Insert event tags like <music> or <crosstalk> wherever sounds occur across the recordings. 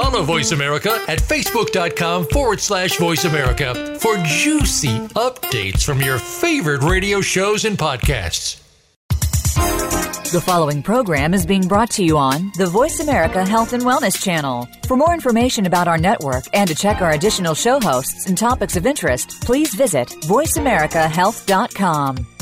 Follow Voice America at facebook.com forward slash voice America for juicy updates from your favorite radio shows and podcasts. The following program is being brought to you on the Voice America Health and Wellness Channel. For more information about our network and to check our additional show hosts and topics of interest, please visit VoiceAmericaHealth.com.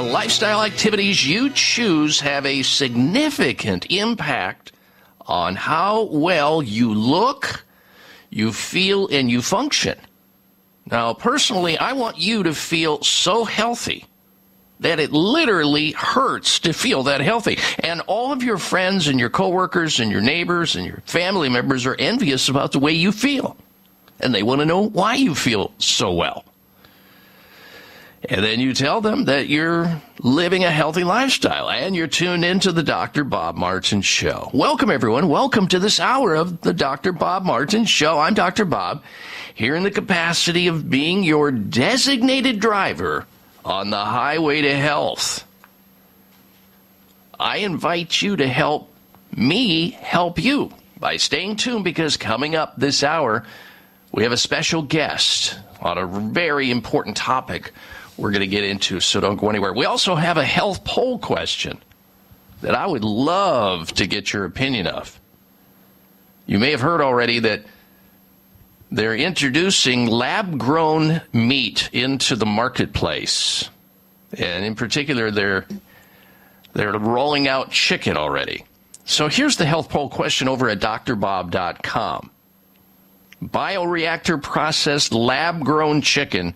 the lifestyle activities you choose have a significant impact on how well you look, you feel, and you function. Now, personally, I want you to feel so healthy that it literally hurts to feel that healthy. And all of your friends and your coworkers and your neighbors and your family members are envious about the way you feel. And they want to know why you feel so well. And then you tell them that you're living a healthy lifestyle and you're tuned into the Dr. Bob Martin Show. Welcome, everyone. Welcome to this hour of the Dr. Bob Martin Show. I'm Dr. Bob, here in the capacity of being your designated driver on the highway to health. I invite you to help me help you by staying tuned because coming up this hour, we have a special guest on a very important topic we're going to get into, so don't go anywhere. We also have a health poll question that I would love to get your opinion of. You may have heard already that they're introducing lab grown meat into the marketplace. And in particular, they're, they're rolling out chicken already. So here's the health poll question over at drbob.com. Bioreactor processed lab grown chicken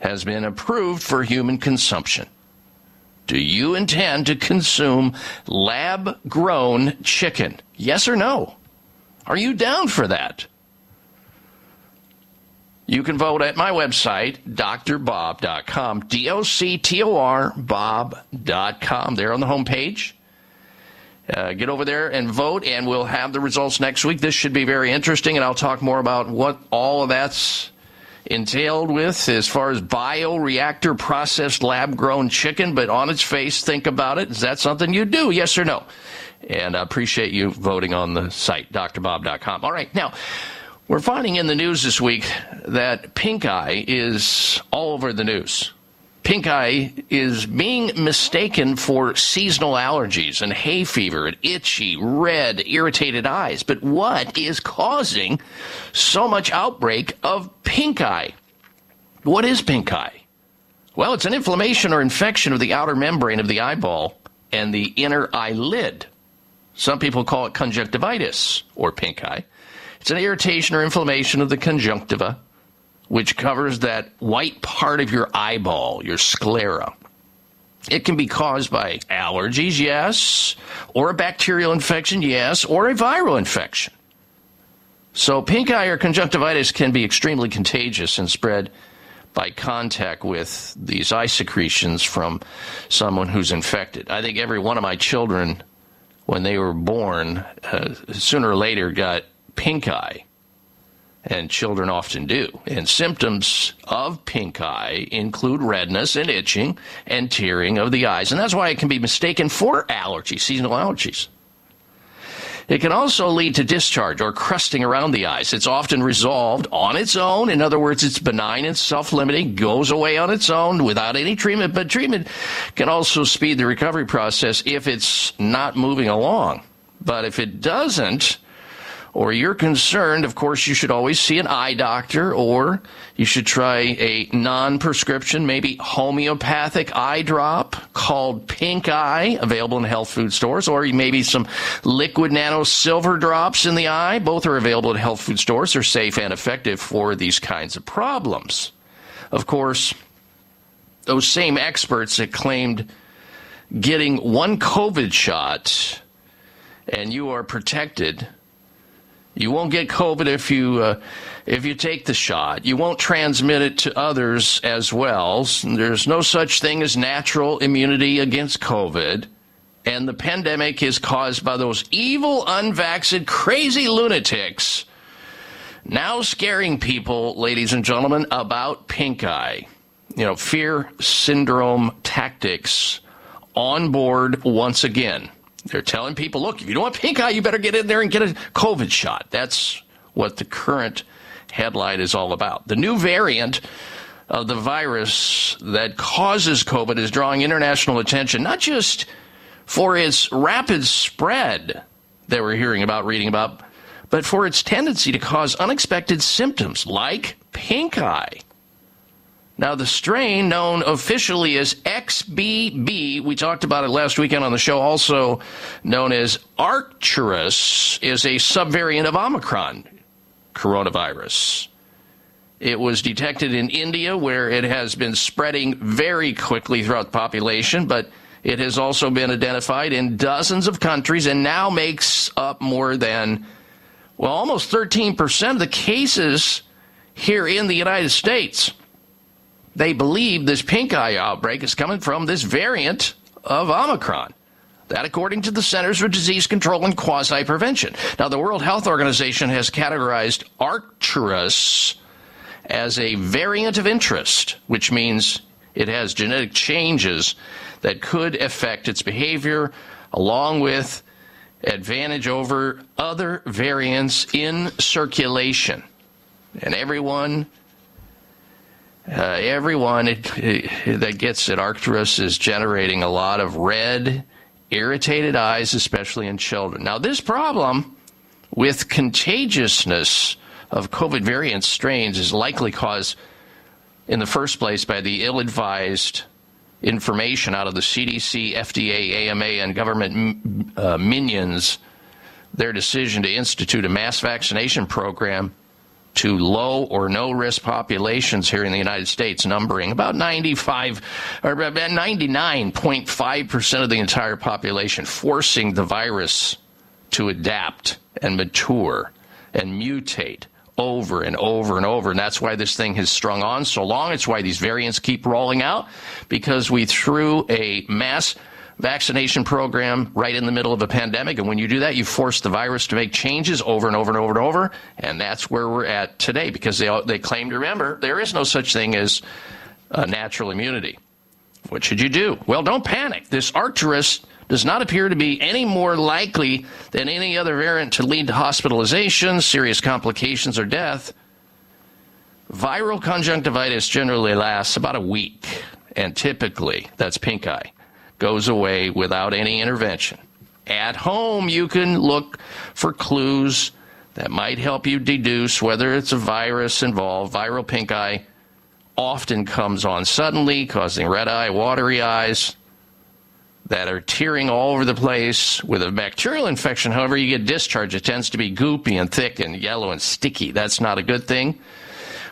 has been approved for human consumption. Do you intend to consume lab grown chicken? Yes or no? Are you down for that? You can vote at my website, drbob.com, D O C T O R, bob.com. There on the homepage. Uh, get over there and vote, and we'll have the results next week. This should be very interesting, and I'll talk more about what all of that's entailed with as far as bioreactor processed lab grown chicken. But on its face, think about it. Is that something you do? Yes or no? And I appreciate you voting on the site, drbob.com. All right, now. We're finding in the news this week that pink eye is all over the news. Pink eye is being mistaken for seasonal allergies and hay fever and itchy, red, irritated eyes. But what is causing so much outbreak of pink eye? What is pink eye? Well, it's an inflammation or infection of the outer membrane of the eyeball and the inner eyelid. Some people call it conjunctivitis or pink eye. It's an irritation or inflammation of the conjunctiva, which covers that white part of your eyeball, your sclera. It can be caused by allergies, yes, or a bacterial infection, yes, or a viral infection. So, pink eye or conjunctivitis can be extremely contagious and spread by contact with these eye secretions from someone who's infected. I think every one of my children, when they were born, uh, sooner or later got pink eye. And children often do. And symptoms of pink eye include redness and itching and tearing of the eyes. And that's why it can be mistaken for allergies, seasonal allergies. It can also lead to discharge or crusting around the eyes. It's often resolved on its own. In other words, it's benign and self limiting, goes away on its own without any treatment. But treatment can also speed the recovery process if it's not moving along. But if it doesn't, or you're concerned, of course, you should always see an eye doctor, or you should try a non prescription, maybe homeopathic eye drop called Pink Eye, available in health food stores, or maybe some liquid nano silver drops in the eye. Both are available at health food stores. They're safe and effective for these kinds of problems. Of course, those same experts that claimed getting one COVID shot and you are protected you won't get COVID if you uh, if you take the shot. You won't transmit it to others as well. There's no such thing as natural immunity against COVID. And the pandemic is caused by those evil, unvaccinated, crazy lunatics now scaring people, ladies and gentlemen, about pink eye. You know, fear syndrome tactics on board once again. They're telling people, look, if you don't want pink eye, you better get in there and get a COVID shot. That's what the current headline is all about. The new variant of the virus that causes COVID is drawing international attention, not just for its rapid spread that we're hearing about, reading about, but for its tendency to cause unexpected symptoms like pink eye. Now, the strain known officially as XBB, we talked about it last weekend on the show, also known as Arcturus, is a subvariant of Omicron coronavirus. It was detected in India, where it has been spreading very quickly throughout the population, but it has also been identified in dozens of countries and now makes up more than, well, almost 13% of the cases here in the United States they believe this pink eye outbreak is coming from this variant of Omicron. That, according to the Centers for Disease Control and Quasi Prevention. Now, the World Health Organization has categorized Arcturus as a variant of interest, which means it has genetic changes that could affect its behavior, along with advantage over other variants in circulation. And everyone uh, everyone it, it, that gets it, Arcturus is generating a lot of red, irritated eyes, especially in children. Now, this problem with contagiousness of COVID variant strains is likely caused in the first place by the ill advised information out of the CDC, FDA, AMA, and government uh, minions, their decision to institute a mass vaccination program to low or no risk populations here in the United States, numbering about 95 or about 99.5% of the entire population, forcing the virus to adapt and mature and mutate over and over and over. And that's why this thing has strung on so long. It's why these variants keep rolling out because we threw a mass vaccination program right in the middle of a pandemic. And when you do that, you force the virus to make changes over and over and over and over. And that's where we're at today because they, they claim to remember there is no such thing as natural immunity. What should you do? Well, don't panic. This Arcturus does not appear to be any more likely than any other variant to lead to hospitalization, serious complications, or death. Viral conjunctivitis generally lasts about a week, and typically that's pink eye goes away without any intervention. At home, you can look for clues that might help you deduce whether it's a virus involved. Viral pink eye often comes on suddenly, causing red eye, watery eyes. that are tearing all over the place. With a bacterial infection, however, you get discharge. It tends to be goopy and thick and yellow and sticky. That's not a good thing.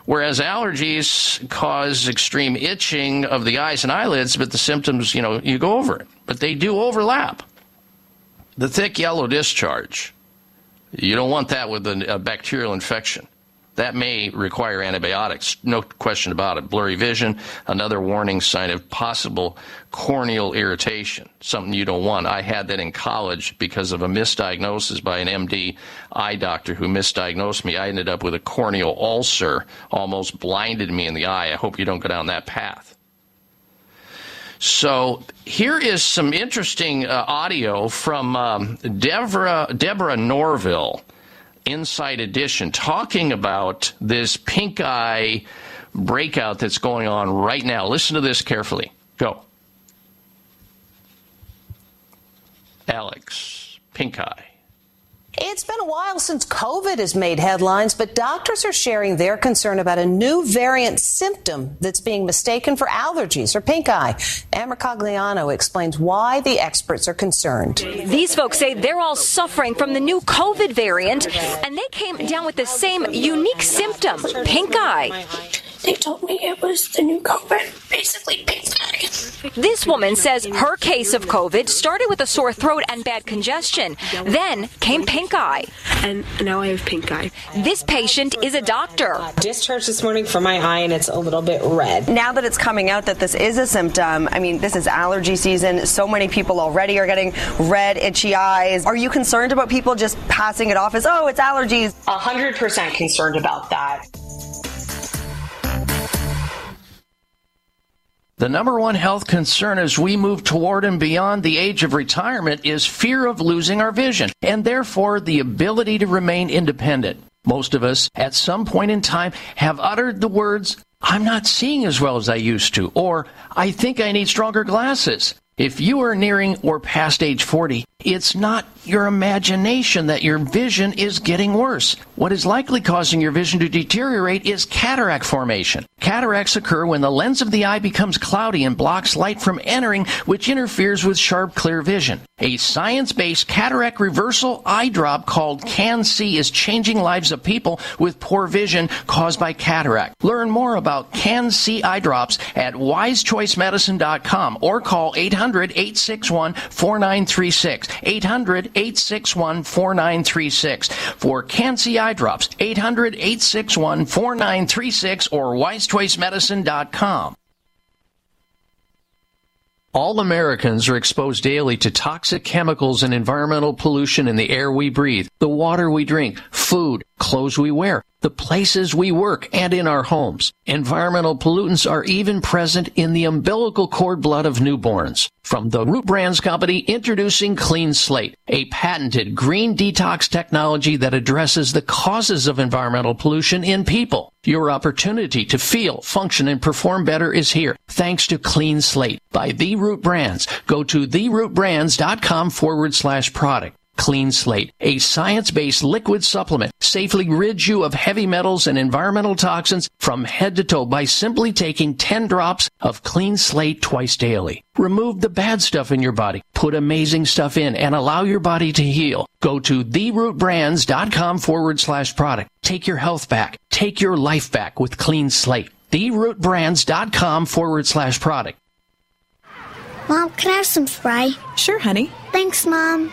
Whereas allergies cause extreme itching of the eyes and eyelids, but the symptoms, you know, you go over it. But they do overlap. The thick yellow discharge, you don't want that with a, bacterial infection. That may require antibiotics, no question about it. Blurry vision, another warning sign of possible corneal irritation, something you don't want. I had that in college because of a misdiagnosis by an MD eye doctor who misdiagnosed me. I ended up with a corneal ulcer, almost blinded me in the eye. I hope you don't go down that path. So here is some interesting uh, audio from um, Deborah, Deborah Norville, Inside Edition, talking about this pink eye breakout that's going on right now. Listen to this carefully. Go. Alex, pink eye. It's been a while since COVID has made headlines, but doctors are sharing their concern about a new variant symptom that's being mistaken for allergies or pink eye. Ann Mercogliano explains why the experts are concerned. These folks say they're all suffering from the new COVID variant, and they came down with the same unique symptom pink eye. They told me it was the new COVID, basically pink eye. This woman says her case of COVID started with a sore throat and bad congestion. Then came pink eye. And now I have pink eye. This patient is a doctor. Discharge this morning from my eye and it's a little bit red. Now that it's coming out that this is a symptom, I mean, this is allergy season. So many people already are getting red, itchy eyes. Are you concerned about people just passing it off as, oh, it's allergies? A hundred percent concerned about that. The number one health concern as we move toward and beyond the age of retirement is fear of losing our vision and therefore the ability to remain independent. Most of us, at some point in time, have uttered the words, I'm not seeing as well as I used to, or I think I need stronger glasses. If you are nearing or past age 40, it's not your imagination that your vision is getting worse. What is likely causing your vision to deteriorate is cataract formation. Cataracts occur when the lens of the eye becomes cloudy and blocks light from entering, which interferes with sharp, clear vision. A science-based cataract reversal eye drop called CAN-C is changing lives of people with poor vision caused by cataract. Learn more about CAN-C eye drops at wisechoicemedicine.com or call 800-861-4936. 800-861-4936 for CAN-C eye drops. 800-861-4936 or wisechoicemedicine.com. All Americans are exposed daily to toxic chemicals and environmental pollution in the air we breathe, the water we drink, food, clothes we wear, the places we work, and in our homes. Environmental pollutants are even present in the umbilical cord blood of newborns. From the Root Brands Company, introducing Clean Slate, a patented green detox technology that addresses the causes of environmental pollution in people. Your opportunity to feel, function, and perform better is here, thanks to Clean Slate by The Root Brands. Go to therootbrands.com forward slash product. Clean Slate, a science-based liquid supplement, safely rids you of heavy metals and environmental toxins from head to toe by simply taking 10 drops of Clean Slate twice daily. Remove the bad stuff in your body, put amazing stuff in, and allow your body to heal. Go to therootbrands.com forward slash product. Take your health back. Take your life back with Clean Slate. Therootbrands.com forward slash product. Mom, can I have some Spry? Sure, honey. Thanks, Mom.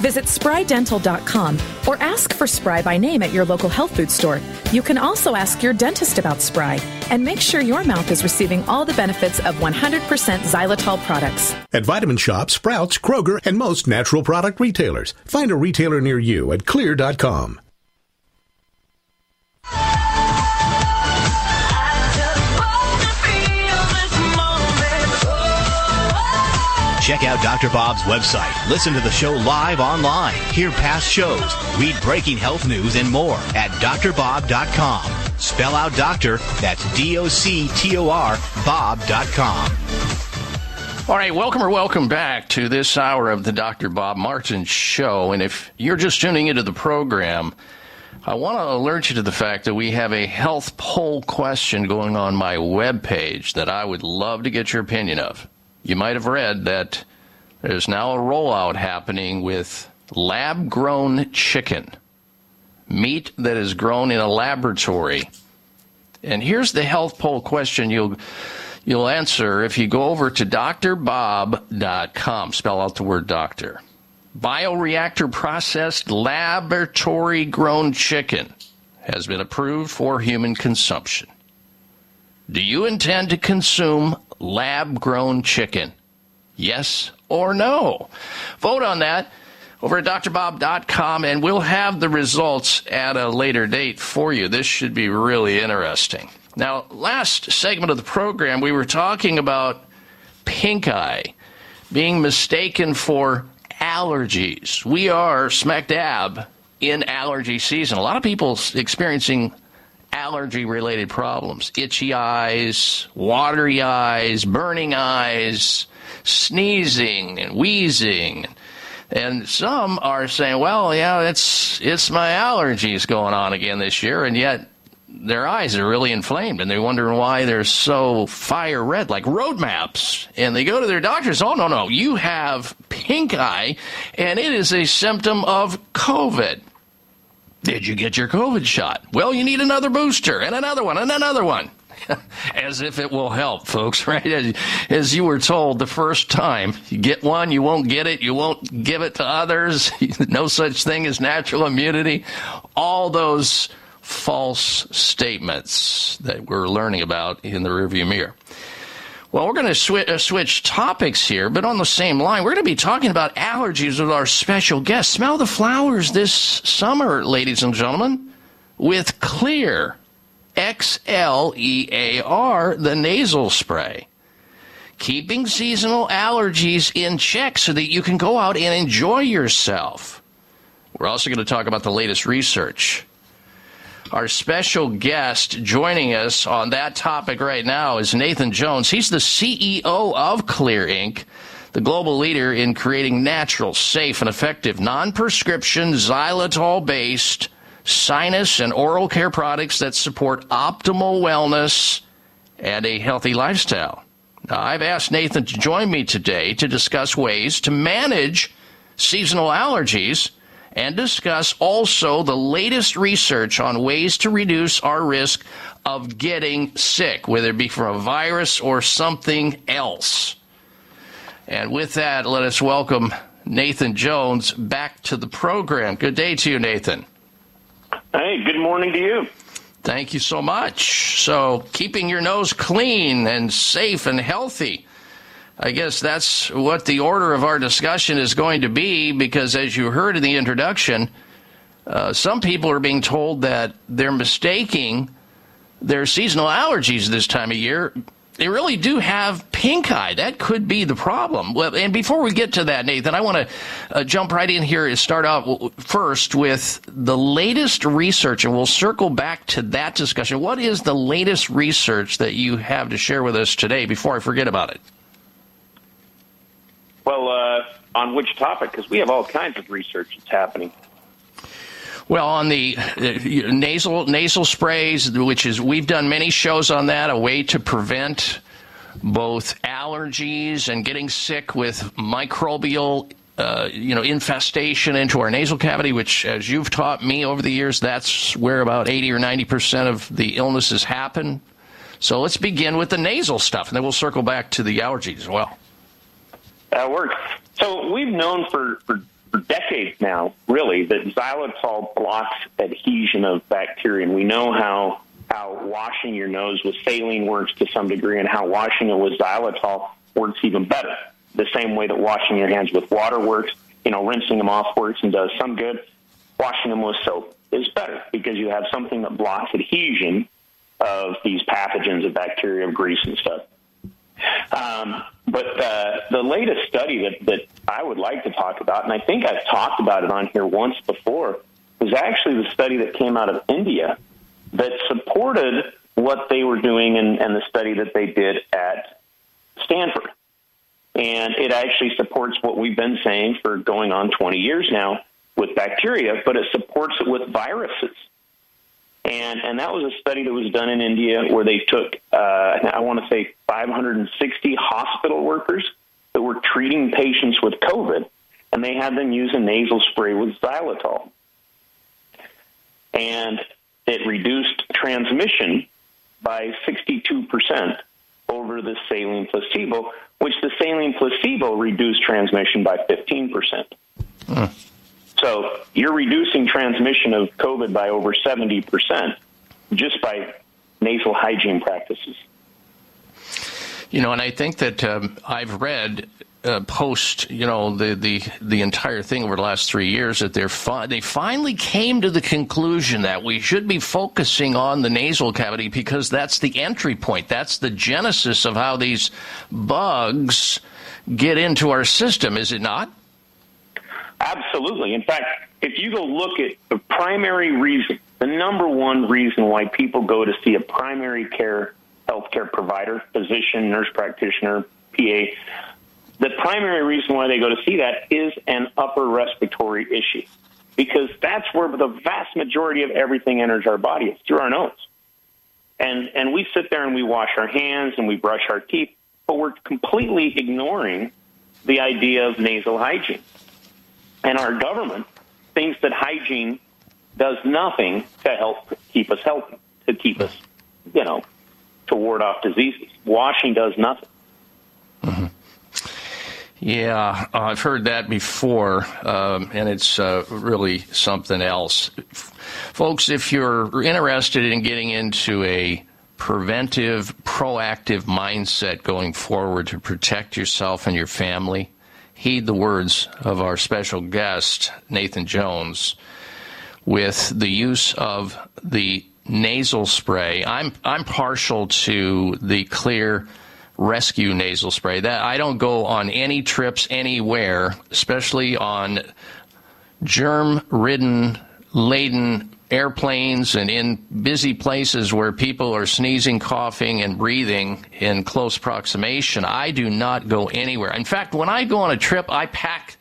Visit sprydental.com or ask for Spry by name at your local health food store. You can also ask your dentist about Spry and make sure your mouth is receiving all the benefits of 100% xylitol products. At Vitamin Shoppe, Sprouts, Kroger, and most natural product retailers. Find a retailer near you at xlear.com. Check out Dr. Bob's website, listen to the show live online, hear past shows, read breaking health news, and more at drbob.com. Spell out doctor, that's D O C T O R, Bob.com. All right, welcome or welcome back to this hour of the Dr. Bob Martin Show. And if you're just tuning into the program, I want to alert you to the fact that we have a health poll question going on my webpage that I would love to get your opinion of. You might have read that there's now a rollout happening with lab grown chicken, meat that is grown in a laboratory. And here's the health poll question you'll you'll answer if you go over to drbob.com. Spell out the word doctor. Bioreactor processed laboratory grown chicken has been approved for human consumption. Do you intend to consume lab grown chicken? Yes or no? Vote on that over at drbob.com and we'll have the results at a later date for you. This should be really interesting. Now, last segment of the program, we were talking about pink eye being mistaken for allergies. We are smack dab in allergy season. A lot of people experiencing allergy related problems itchy eyes, watery eyes, burning eyes, sneezing and wheezing. And some are saying, well, yeah, it's, it's my allergies going on again this year, and yet their eyes are really inflamed and they're wondering why they're so fire red, like road maps. And they go to their doctors, oh, no, no, you have pink eye, and it is a symptom of COVID. Did you get your COVID shot? Well, you need another booster and another one and another one. <laughs> As if it will help, folks, <laughs> right? As, as, you were told the first time, you get one, you won't get it, you won't give it to others, <laughs> no such thing as natural immunity. All those false statements that we're learning about in the rearview mirror. Well, we're going to swi- uh, switch topics here, but on the same line, we're going to be talking about allergies with our special guest. Smell the flowers this summer, ladies and gentlemen, with Xlear X L E A R, the nasal spray. Keeping seasonal allergies in check so that you can go out and enjoy yourself. We're also going to talk about the latest research our special guest joining us on that topic right now is Nathan Jones. He's the CEO of Xlear Inc., the global leader in creating natural, safe, and effective non prescription xylitol based sinus and oral care products that support optimal wellness and a healthy lifestyle. Now, I've asked Nathan to join me today to discuss ways to manage seasonal allergies and discuss also the latest research on ways to reduce our risk of getting sick, whether it be from a virus or something else. And with that, let us welcome Nathan Jones back to the program. Good day to you, Nathan. Hey, good morning to you. Thank you so much. So, keeping your nose clean and safe and healthy. I guess that's what the order of our discussion is going to be because, as you heard in the introduction, uh, some people are being told that they're mistaking their seasonal allergies this time of year. They really do have pink eye. That could be the problem. Well, and before we get to that, Nathan, I want to uh, jump right in here and start out first with the latest research, and we'll circle back to that discussion. What is the latest research that you have to share with us today before I forget about it? Well, uh, on which topic? Because we have all kinds of research that's happening. Well, on the uh, nasal nasal sprays, which is we've done many shows on that, a way to prevent both allergies and getting sick with microbial uh, you know infestation into our nasal cavity, which, as you've taught me over the years, that's where about eighty or ninety percent of the illnesses happen. So let's begin with the nasal stuff, and then we'll circle back to the allergies as well. That works. So we've known for, for, for decades now, really, that xylitol blocks adhesion of bacteria. And we know how, how washing your nose with saline works to some degree and how washing it with xylitol works even better. The same way that washing your hands with water works, you know, rinsing them off works and does some good. Washing them with soap is better because you have something that blocks adhesion of these pathogens of bacteria, of grease and stuff. Um, But uh, the latest study that, that I would like to talk about, and I think I've talked about it on here once before, was actually the study that came out of India that supported what they were doing and, and the study that they did at Stanford. And it actually supports what we've been saying for going on 20 years now with bacteria, but it supports it with viruses. And, and that was a study that was done in India where they took, uh, I want to say, 560 hospital workers that were treating patients with COVID, and they had them use a nasal spray with xylitol. And it reduced transmission by 62% over the saline placebo, which the saline placebo reduced transmission by 15%. So you're reducing transmission of COVID by over 70% just by nasal hygiene practices. You know, and I think that um, I've read uh, post, you know, the, the the entire thing over the last three years that they're fi- they finally came to the conclusion that we should be focusing on the nasal cavity because that's the entry point. That's the genesis of how these bugs get into our system, is it not? Absolutely. In fact, if you go look at the primary reason, the number one reason why people go to see a primary care healthcare provider, physician, nurse practitioner, PA, the primary reason why they go to see that is an upper respiratory issue. Because that's where the vast majority of everything enters our body, it's through our nose. And and we sit there and we wash our hands and we brush our teeth, but we're completely ignoring the idea of nasal hygiene. And our government thinks that hygiene does nothing to help keep us healthy, to keep us, you know, to ward off diseases. Washing does nothing. Yeah, uh, I've heard that before, um, and it's uh, really something else. Folks, if you're interested in getting into a preventive, proactive mindset going forward to protect yourself and your family, heed the words of our special guest, Nathan Jones, with the use of the nasal spray. I'm I'm partial to the Xlear rescue nasal spray. That I don't go on any trips anywhere, especially on germ-ridden, laden airplanes and in busy places where people are sneezing, coughing, and breathing in close proximation. I do not go anywhere. In fact, when I go on a trip, I pack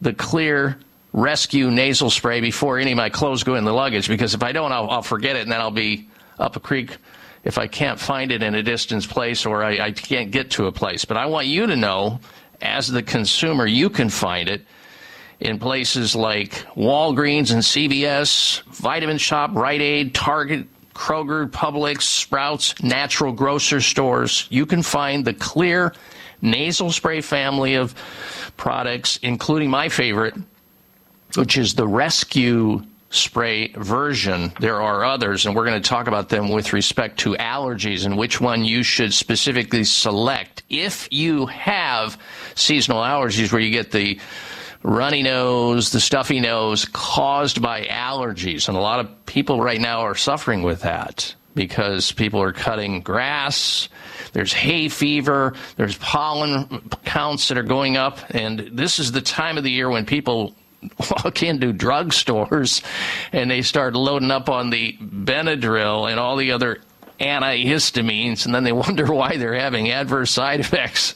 the Xlear rescue nasal spray before any of my clothes go in the luggage because if I don't, I'll, I'll forget it and then I'll be up a creek if I can't find it in a distance place or I, I can't get to a place. But I want you to know, as the consumer, you can find it in places like Walgreens and CVS, Vitamin Shoppe, Rite Aid, Target, Kroger, Publix, Sprouts, natural grocer stores. You can find the Xlear nasal spray family of products, including my favorite, which is the Rescue spray version. There are others, and we're going to talk about them with respect to allergies and which one you should specifically select if you have seasonal allergies where you get the runny nose, the stuffy nose caused by allergies. And a lot of people right now are suffering with that because people are cutting grass. There's hay fever. There's pollen counts that are going up. And this is the time of the year when people <laughs> walk into drugstores and they start loading up on the Benadryl and all the other antihistamines, and then they <laughs> wonder why they're having adverse side effects.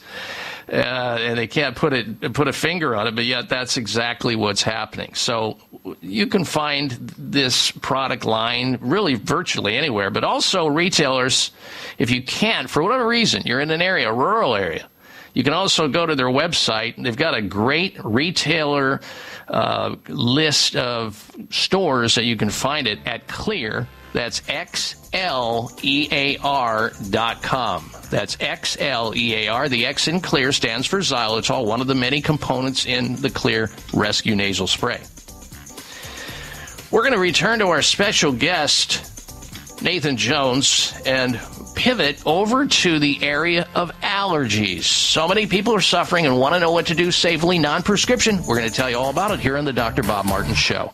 Uh, and they can't put it put a finger on it, but yet that's exactly what's happening. So you can find this product line really virtually anywhere, but also retailers, if you can't for whatever reason, you're in an area, a rural area, you can also go to their website. They've got a great retailer uh, list of stores that you can find it at Xlear. That's XLEAR dot com. That's XLEAR. The X in Xlear stands for xylitol, one of the many components in the Xlear Rescue Nasal Spray. We're going to return to our special guest, Nathan Jones, and pivot over to the area of allergies. So many people are suffering and want to know what to do safely, non prescription. We're going to tell you all about it here on the Dr. Bob Martin Show.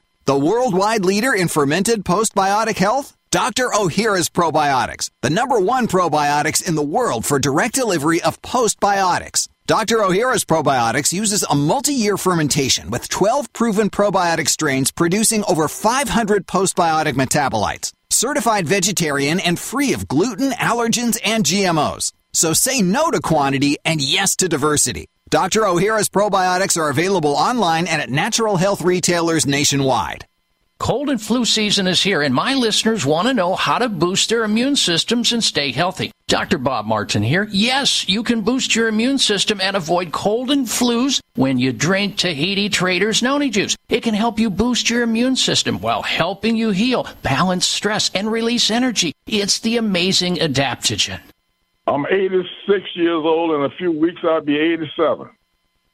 The worldwide leader in fermented postbiotic health? Dr. Ohhira's Probiotics, the number one probiotics in the world for direct delivery of postbiotics. Dr. Ohhira's Probiotics uses a multi-year fermentation with 12 proven probiotic strains producing over 500 postbiotic metabolites. Certified vegetarian and free of gluten, allergens, and GMOs. So say no to quantity and yes to diversity. Dr. Ohhira's probiotics are available online and at natural health retailers nationwide. Cold and flu season is here, and my listeners want to know how to boost their immune systems and stay healthy. Dr. Bob Martin here. Yes, you can boost your immune system and avoid cold and flus when you drink Tahiti Traders Noni Juice. It can help you boost your immune system while helping you heal, balance stress, and release energy. It's the amazing adaptogen. I'm 86 years old. In a few weeks, I'll be 87.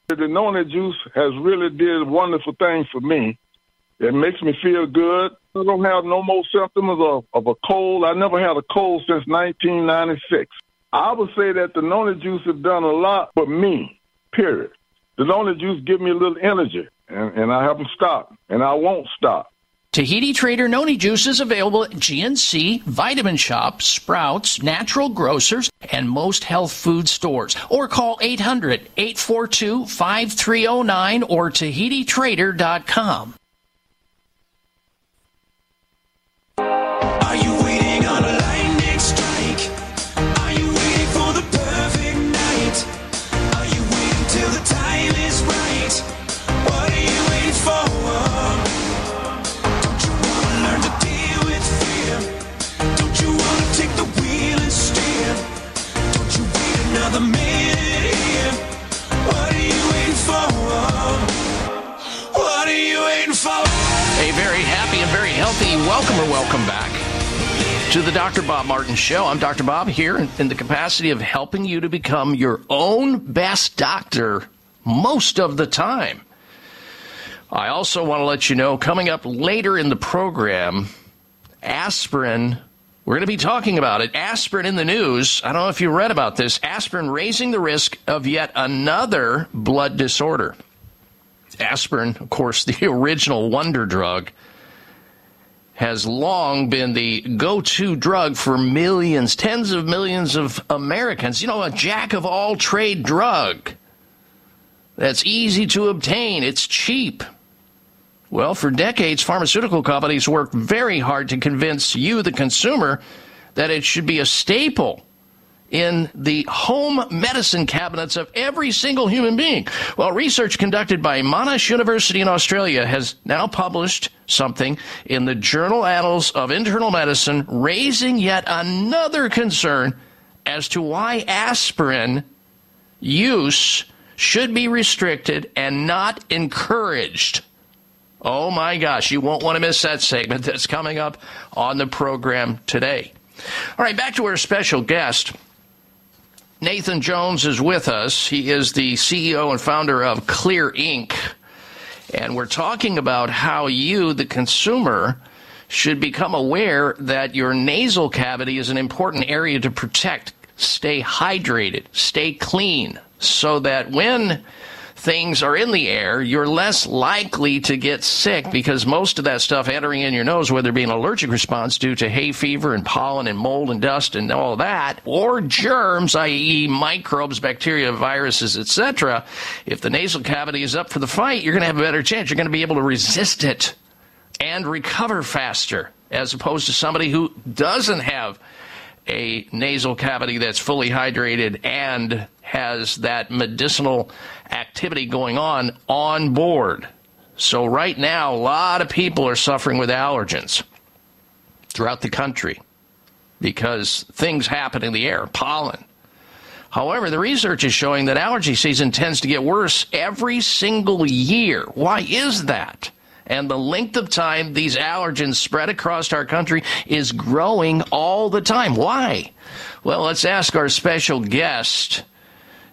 The Nona juice has really did wonderful things for me. It makes me feel good. I don't have no more symptoms of, of a cold. I never had a cold since 1996. I would say that the Nona juice has done a lot for me, period. The Nona juice give me a little energy, and, and I haven't stopped, and I won't stop. Tahiti Trader Noni Juice is available at GNC, Vitamin Shoppe, Sprouts, Natural Grocers, and most health food stores. Or call 800 842 5309 or TahitiTrader.com. A very happy and very healthy welcome or welcome back to the Dr. Bob Martin Show. I'm Dr. Bob here in, in the capacity of helping you to become your own best doctor most of the time. I also want to let you know coming up later in the program, aspirin. We're going to be talking about it. Aspirin in the news. I don't know if you read about this. Aspirin raising the risk of yet another blood disorder. Aspirin, of course, <laughs> the original wonder drug, has long been the go to drug for millions, tens of millions of Americans. You know, a jack of all trade drug that's easy to obtain, it's cheap. Well, for decades, pharmaceutical companies worked very hard to convince you, the consumer, that it should be a staple in the home medicine cabinets of every single human being. Well, research conducted by Monash University in Australia has now published something in the Journal Annals of Internal Medicine, raising yet another concern as to why aspirin use should be restricted and not encouraged. Oh my gosh, you won't want to miss that segment <laughs> that's coming up on the program today. All right, back to our special guest. Nathan Jones is with us. He is the CEO and founder of Xlear Inc. And we're talking about how you, the consumer, should become aware that your nasal cavity is an important area to protect. stay hydrated, stay clean, so that when things are in the air, you're less likely to get sick because most of that stuff entering in your nose, whether it be an allergic response due to hay fever and pollen and mold and dust and all that, or germs, i.e., microbes, bacteria, viruses, etc., if the nasal cavity is up for the fight, you're going to have a better chance. You're going to be able to resist it and recover faster as opposed to somebody who doesn't have a nasal cavity that's fully hydrated and has that medicinal activity going on on board. So, right now, a lot of people are suffering with allergens throughout the country because things happen in the air, pollen. However, the research is showing that allergy season tends to get worse every single year. Why is that? And the length of time these allergens spread across our country is growing all the time. Why? Well, let's ask our special guest,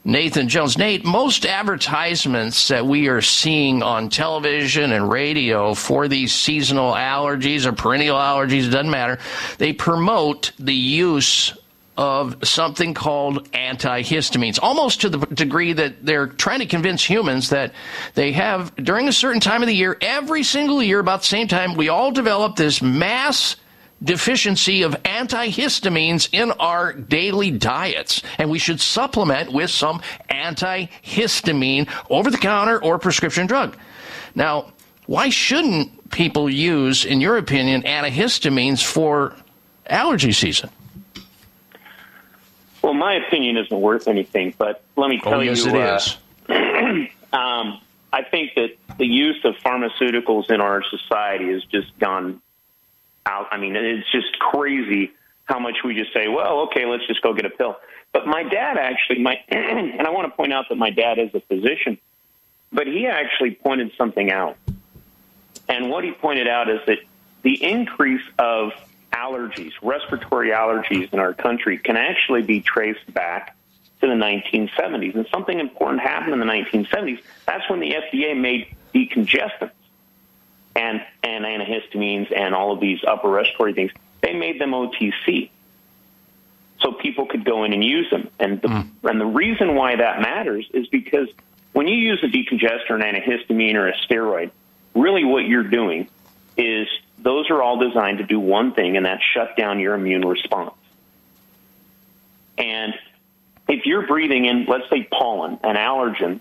Nathan Jones. Nate, most advertisements that we are seeing on television and radio for these seasonal allergies or perennial allergies, doesn't matter, they promote the use of something called antihistamines, almost to the degree that they're trying to convince humans that they have, during a certain time of the year, every single year, about the same time, we all develop this mass deficiency of antihistamines in our daily diets. And we should supplement with some antihistamine over the counter or prescription drug. Now, why shouldn't people use, in your opinion, antihistamines for allergy season? Well, my opinion isn't worth anything, but let me tell Oh, yes, you. it uh, is. <clears throat> um, I think that the use of pharmaceuticals in our society has just gone out. I mean, it's just crazy how much we just say, well, okay, let's just go get a pill. But my dad actually, my, <clears throat> and I want to point out that my dad is a physician, but he actually pointed something out. And what he pointed out is that the increase of allergies, respiratory allergies in our country, can actually be traced back to the 1970s. And something important happened in the 1970s. That's when the FDA made decongestants and, and antihistamines and all of these upper respiratory things. They made them OTC. So people could go in and use them. And the, hmm. and the reason why that matters is because when you use a decongestor, an antihistamine, or a steroid, really what you're doing is those are all designed to do one thing, and that's shut down your immune response. And if you're breathing in, let's say pollen, an allergen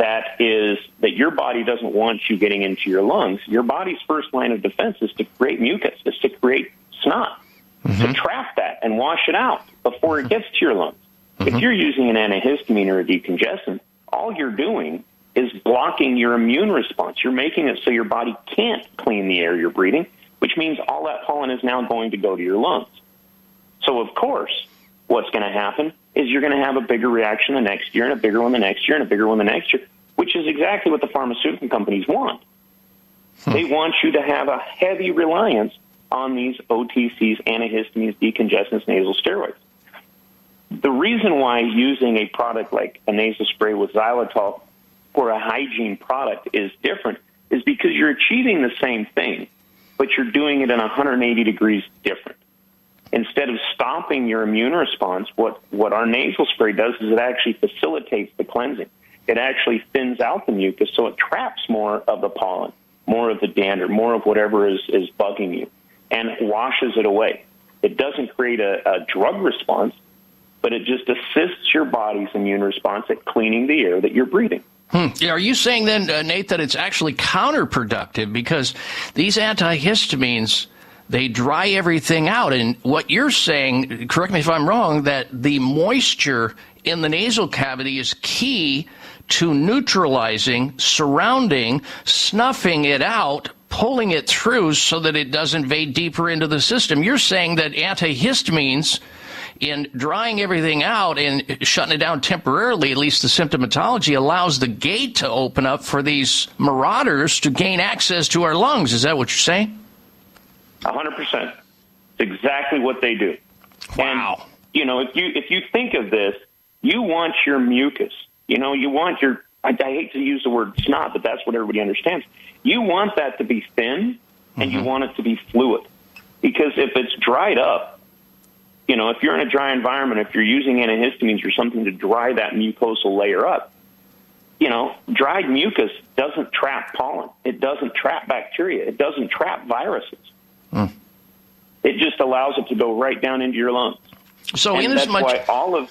that is that your body doesn't want you getting into your lungs, your body's first line of defense is to create mucus, is to create snot, to mm-hmm. trap that and wash it out before it mm-hmm. gets to your lungs. If mm-hmm. you're using an antihistamine or a decongestant, all you're doing is blocking your immune response. You're making it so your body can't clean the air you're breathing, which means all that pollen is now going to go to your lungs. So, of course, what's going to happen is you're going to have a bigger reaction the next year and a bigger one the next year and a bigger one the next year, which is exactly what the pharmaceutical companies want. Hmm. They want you to have a heavy reliance on these OTCs, antihistamines, decongestants, nasal steroids. The reason why using a product like a nasal spray with xylitol for a hygiene product is different is because you're achieving the same thing, but you're doing it in 180 degrees different. Instead of stopping your immune response, what, what our nasal spray does is it actually facilitates the cleansing. It actually thins out the mucus so it traps more of the pollen, more of the dander, more of whatever is, is bugging you, and washes it away. It doesn't create a, a drug response, but it just assists your body's immune response at cleaning the air that you're breathing. Hmm. Are you saying then, uh, Nate, that it's actually counterproductive because these antihistamines they dry everything out, and what you're saying, correct me if I'm wrong, that the moisture in the nasal cavity is key to neutralizing, surrounding, snuffing it out, pulling it through so that it doesn't invade deeper into the system. You're saying that antihistamines in drying everything out and shutting it down temporarily, at least the symptomatology allows the gate to open up for these marauders to gain access to our lungs. Is that what you're saying? A hundred percent. It's exactly what they do. Wow. And, you know, if you if you think of this, you want your mucus. You know, you want your. I, I hate to use the word snot, but that's what everybody understands. You want that to be thin, and you mm-hmm. want it to be fluid, because if it's dried up, You know, if you're in a dry environment, if you're using antihistamines or something to dry that mucosal layer up, you know, dried mucus doesn't trap pollen. It doesn't trap bacteria. It doesn't trap viruses. It just allows it to go right down into your lungs. So and in that's as much why all of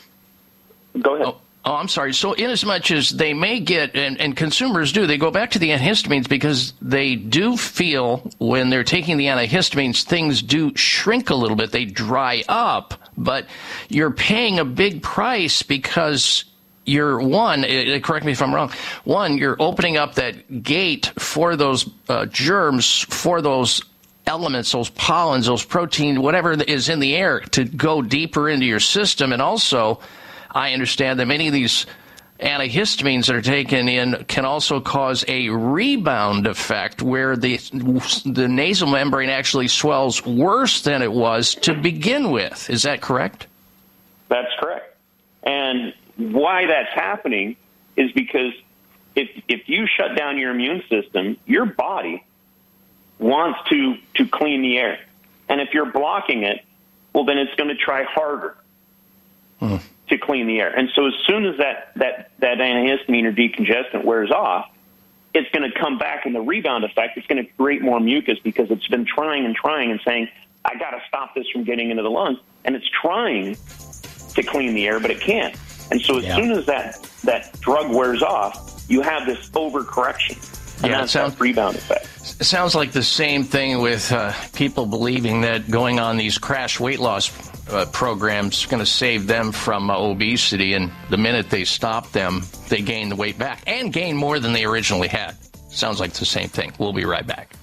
go ahead. Oh, I'm sorry. So, in as much as they may get, and, and consumers do, they go back to the antihistamines because they do feel when they're taking the antihistamines, things do shrink a little bit. They dry up, but you're paying a big price because you're one, eh, correct me if I'm wrong, one, you're opening up that gate for those uh, germs, for those elements, those pollens, those protein, whatever is in the air to go deeper into your system. And also, I understand that many of these antihistamines that are taken in can also cause a rebound effect where the the nasal membrane actually swells worse than it was to begin with. Is that correct? That's correct. And why that's happening is because if if you shut down your immune system, your body wants to to clean the air. And if you're blocking it, well then it's going to try harder hmm. to clean the air. And so as soon as that that that antihistamine or decongestant wears off, it's going to come back in the rebound effect. It's going to create more mucus because it's been trying and trying and saying, I got to stop this from getting into the lungs. And it's trying to clean the air, but it can't. And so as Yeah. soon as that, that drug wears off, you have this overcorrection. And Yeah, it sounds- rebound effect. It sounds like the same thing with uh, people believing that going on these crash weight loss uh, programs is going to save them from uh, obesity, and the minute they stop them, they gain the weight back and gain more than they originally had. Sounds like the same thing. We'll be right back.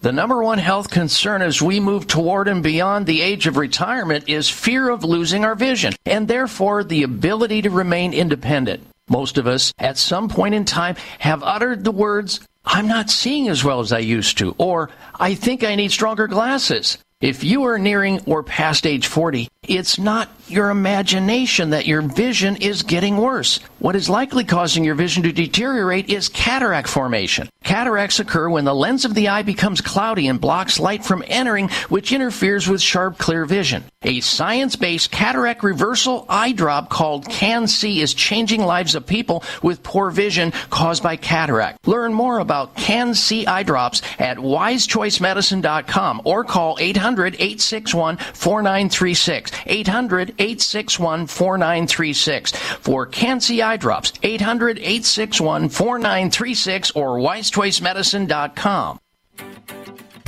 The number one health concern as we move toward and beyond the age of retirement is fear of losing our vision and therefore the ability to remain independent. Most of us, at some point in time, have uttered the words, I'm not seeing as well as I used to, or I think I need stronger glasses. If you are nearing or past age 40, it's not your imagination that your vision is getting worse. What is likely causing your vision to deteriorate is cataract formation. Cataracts occur when the lens of the eye becomes cloudy and blocks light from entering, which interferes with sharp, clear vision. A science-based cataract reversal eye drop called CAN-C is changing lives of people with poor vision caused by cataract. Learn more about CAN-C eye drops at wisechoicemedicine.com or call 800-861-4936. 800-861-4936 for CAN-C eye drops. 800-861-4936 or wisechoicemedicine.com.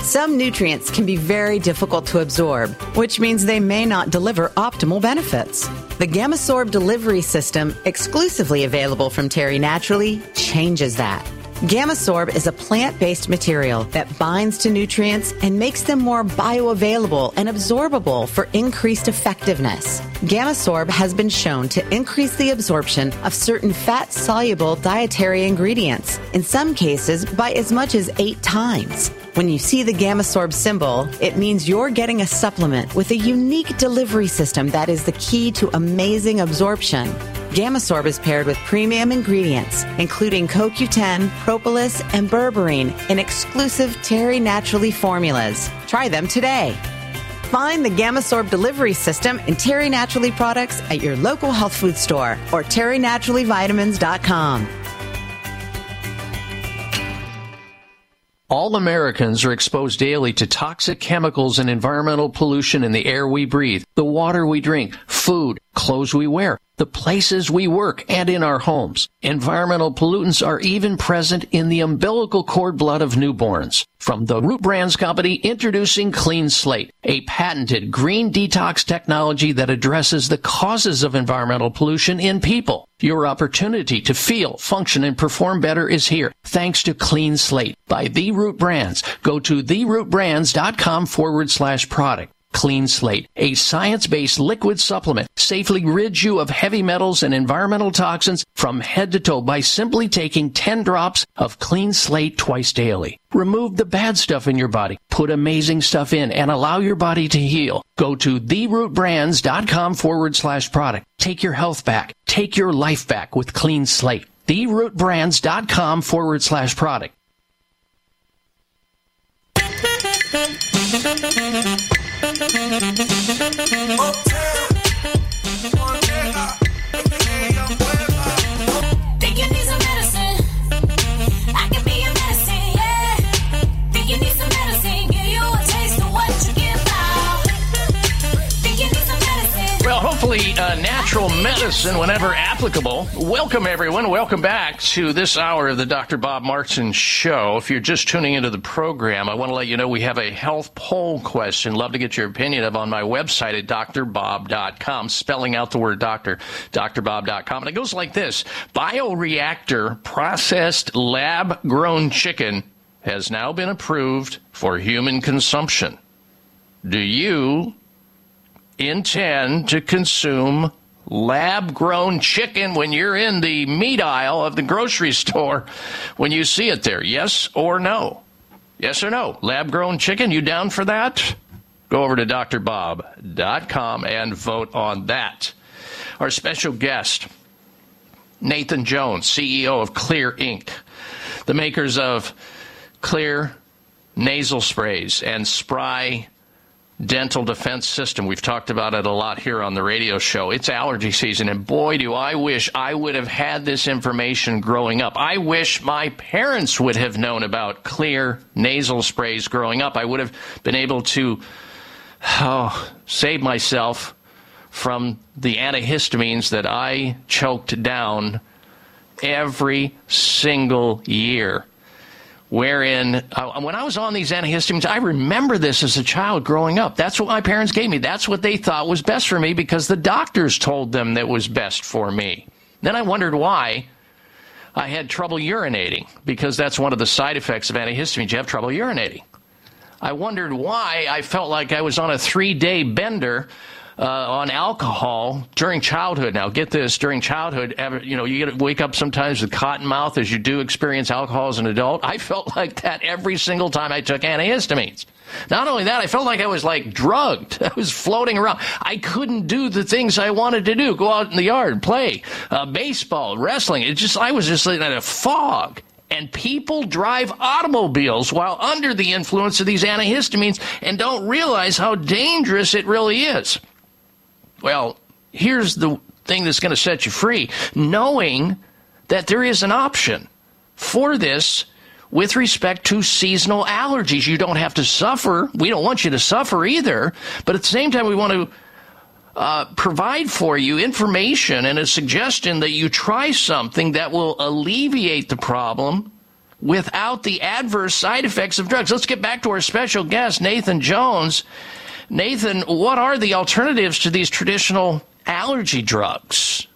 Some nutrients can be very difficult to absorb, which means they may not deliver optimal benefits. The Gamasorb delivery system, exclusively available from Terry Naturally, changes that. Gamasorb is a plant based material that binds to nutrients and makes them more bioavailable and absorbable for increased effectiveness. Gamasorb has been shown to increase the absorption of certain fat soluble dietary ingredients, in some cases by as much as eight times. When you see the Gamasorb symbol, it means you're getting a supplement with a unique delivery system that is the key to amazing absorption. Gamasorb is paired with premium ingredients, including CoQ10, propolis, and berberine in exclusive Terry Naturally formulas. Try them today. Find the Gamasorb delivery system and Terry Naturally products at your local health food store or terrynaturallyvitamins.com. All Americans are exposed daily to toxic chemicals and environmental pollution in the air we breathe, the water we drink, food, clothes we wear, the places we work, and in our homes. Environmental pollutants are even present in the umbilical cord blood of newborns. From the Root Brands Company, introducing Clean Slate, a patented green detox technology that addresses the causes of environmental pollution in people. Your opportunity to feel, function, and perform better is here, thanks to Clean Slate by The Root Brands. Go to therootbrands.com forward slash product. Clean Slate, a science-based liquid supplement, safely rids you of heavy metals and environmental toxins from head to toe by simply taking 10 drops of Clean Slate twice daily. Remove the bad stuff in your body, put amazing stuff in, and allow your body to heal. Go to therootbrands.com forward slash product. Take your health back. Take your life back with Clean Slate. Therootbrands.com forward slash product. Think Uh, natural medicine whenever applicable. Welcome, everyone. Welcome back to this hour of the Dr. Bob Martin Show. If you're just tuning into the program, I want to let you know we have a health poll question. Love to get your opinion of on my website at drbob.com, spelling out the word doctor, drbob.com. And it goes like this Bioreactor processed lab grown chicken has now been approved for human consumption. Do you intend to consume lab grown chicken when you're in the meat aisle of the grocery store when you see it there? Yes or no? Yes or no? Lab grown chicken, you down for that? Go over to drbob.com and vote on that. Our special guest, Nathan Jones, CEO of Xlear Inc., the makers of Xlear nasal sprays and Spry dental defense system. We've talked about it a lot here on the radio show. It's allergy season, and boy, do I wish I would have had this information growing up. I wish my parents would have known about Xlear nasal sprays growing up. I would have been able to oh, save myself from the antihistamines that I choked down every single year wherein uh, when I was on these antihistamines, I remember this as a child growing up. That's what my parents gave me. That's what they thought was best for me because the doctors told them that was best for me. Then I wondered why I had trouble urinating because that's one of the side effects of antihistamines. You have trouble urinating. I wondered why I felt like I was on a three day bender uh, on alcohol during childhood. Now, get this: during childhood, you know, you get wake up sometimes with cotton mouth as you do experience alcohol as an adult. I felt <laughs> like that every single time I took antihistamines. Not only that, I felt like I was like drugged. <laughs> I was floating around. I couldn't do the things I wanted to do: go out in the yard, play uh, baseball, wrestling. It just I was just in a fog. And people drive automobiles while under the influence of these antihistamines and don't realize how dangerous it really is. Well, here's the thing that's going to set you free knowing that there is an option for this with respect to seasonal allergies. You don't have to suffer. We don't want you to suffer either. But at the same time, we want to uh, provide for you information and a suggestion that you try something that will alleviate the problem without the adverse side effects of drugs. Let's get back to our special guest, Nathan Jones. Nathan, what are the alternatives to these traditional allergy drugs?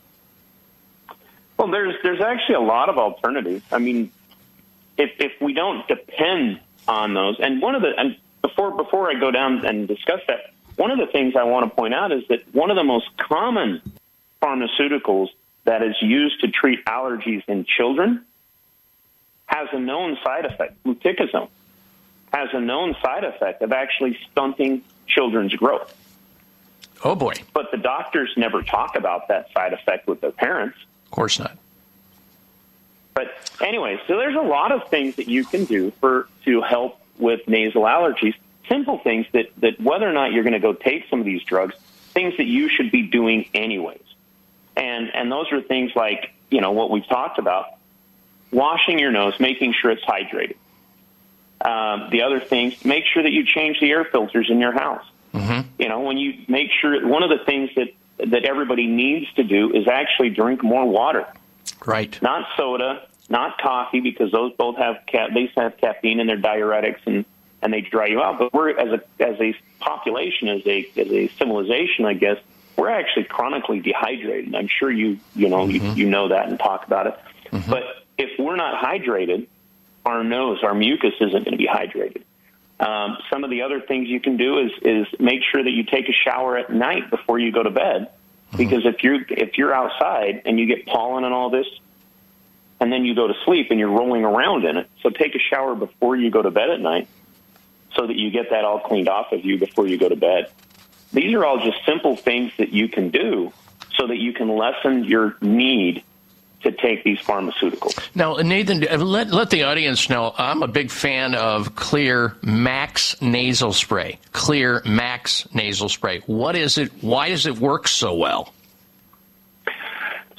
Well, there's there's actually a lot of alternatives. I mean, if if we don't depend on those, and one of the and before before I go down and discuss that, one of the things I want to point out is that one of the most common pharmaceuticals that is used to treat allergies in children has a known side effect. Fluticasone has a known side effect of actually stunting children's growth. Oh boy! But the doctors never talk about that side effect with their parents. Of course not. But anyway, so there's a lot of things that you can do for to help with nasal allergies. Simple things that, that whether or not you're going to go take some of these drugs, things that you should be doing anyways. And and those are things like, you know, what we've talked about. Washing your nose, making sure it's hydrated. Um, the other things, make sure that you change the air filters in your house. Mm-hmm. You know, when you make sure one of the things that that everybody needs to do is actually drink more water. Right. Not soda, not coffee, because those both have ca- they have caffeine and they're diuretics and and they dry you out. But we're as a as a population, as a as a civilization, I guess, we're actually chronically dehydrated. I'm sure you you know you, you know that and talk about it. But if we're not hydrated, our nose, our mucus isn't going to be hydrated. Um, some of the other things you can do is is make sure that you take a shower at night before you go to bed, because if you're if you're outside and you get pollen and all this, and then you go to sleep and you're rolling around in it, so take a shower before you go to bed at night, so that you get that all cleaned off of you before you go to bed. These are all just simple things that you can do so that you can lessen your need to take these pharmaceuticals. Now, Nathan, uh, let, let the audience know I'm a big fan of Xlear Max nasal spray. Xlear Max nasal spray. What is it? Why does it work so well?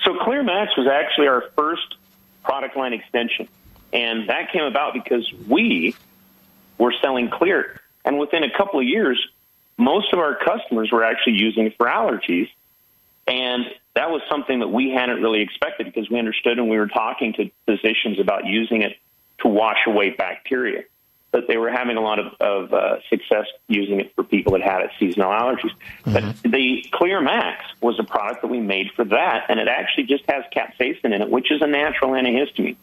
So Xlear Max was actually our first product line extension. And that came about because we were selling Xlear. And within a couple of years, most of our customers were actually using it for allergies. And that was something that we hadn't really expected because we understood when we were talking to physicians about using it to wash away bacteria. But they were having a lot of, of uh, success using it for people that had seasonal allergies. But the Xlear Max was a product that we made for that, and it actually just has capsaicin in it, which is a natural antihistamine.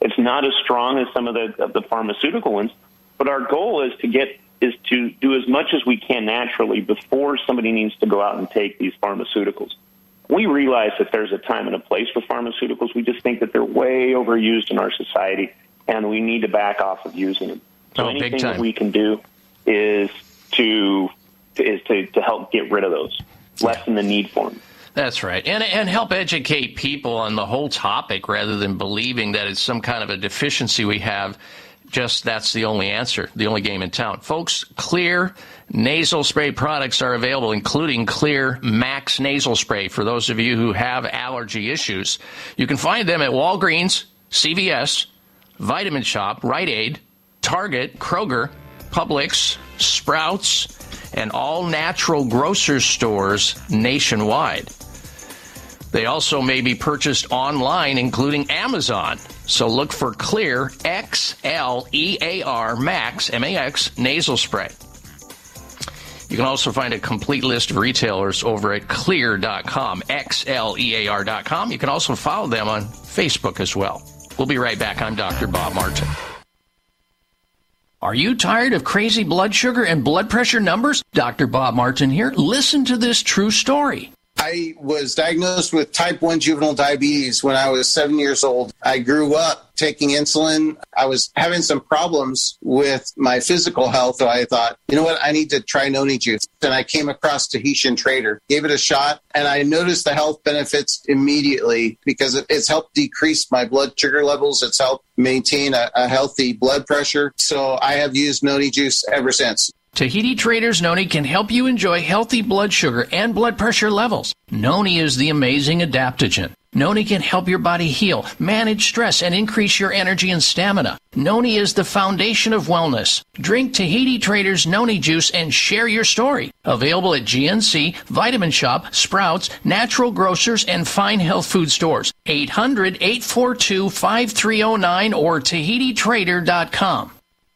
It's not as strong as some of the of the pharmaceutical ones, but our goal is to get is to do as much as we can naturally before somebody needs to go out and take these pharmaceuticals. We realize that there's a time and a place for pharmaceuticals. We just think that they're way overused in our society, and we need to back off of using them. So Oh, anything that we can do is to is to, to help get rid of those, lessen the need for them. That's right. And, and help educate people on the whole topic rather than believing that it's some kind of a deficiency we have. Just that's the only answer, the only game in town. Folks, Xlear nasal spray products are available, including Xlear Max nasal spray for those of you who have allergy issues. You can find them at Walgreens, CVS, Vitamin Shoppe, Rite Aid, Target, Kroger, Publix, Sprouts, and all natural grocer stores nationwide. They also may be purchased online, including Amazon. So look for Xlear X L E A R Max M A X nasal spray. You can also find a complete list of retailers over at xlear.com, X L E A R.com. You can also follow them on Facebook as well. We'll be right back. I'm Dr. Bob Martin. Are you tired of crazy blood sugar and blood pressure numbers? Dr. Bob Martin here. Listen to this true story. I was diagnosed with type 1 juvenile diabetes when I was seven years old. I grew up taking insulin. I was having some problems with my physical health. So I thought, you know what? I need to try noni juice. And I came across Tahitian Trader, gave it a shot, and I noticed the health benefits immediately because it's helped decrease my blood sugar levels. It's helped maintain a, a healthy blood pressure. So I have used noni juice ever since. Tahiti Traders Noni can help you enjoy healthy blood sugar and blood pressure levels. Noni is the amazing adaptogen. Noni can help your body heal, manage stress, and increase your energy and stamina. Noni is the foundation of wellness. Drink Tahiti Traders Noni juice and share your story. Available at GNC, Vitamin Shoppe, Sprouts, Natural Grocers, and fine health food stores. 800 842 5309 or TahitiTrader.com.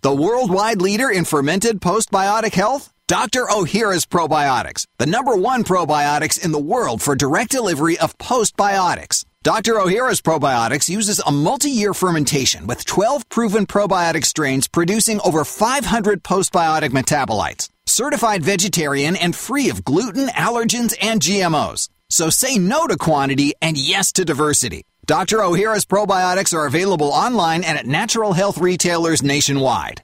The worldwide leader in fermented postbiotic health? Dr. Ohhira's Probiotics, the number one probiotics in the world for direct delivery of postbiotics. Dr. Ohhira's Probiotics uses a multi-year fermentation with 12 proven probiotic strains producing over 500 postbiotic metabolites. Certified vegetarian and free of gluten, allergens, and GMOs. So say no to quantity and yes to diversity. Dr. Ohhira's probiotics are available online and at natural health retailers nationwide.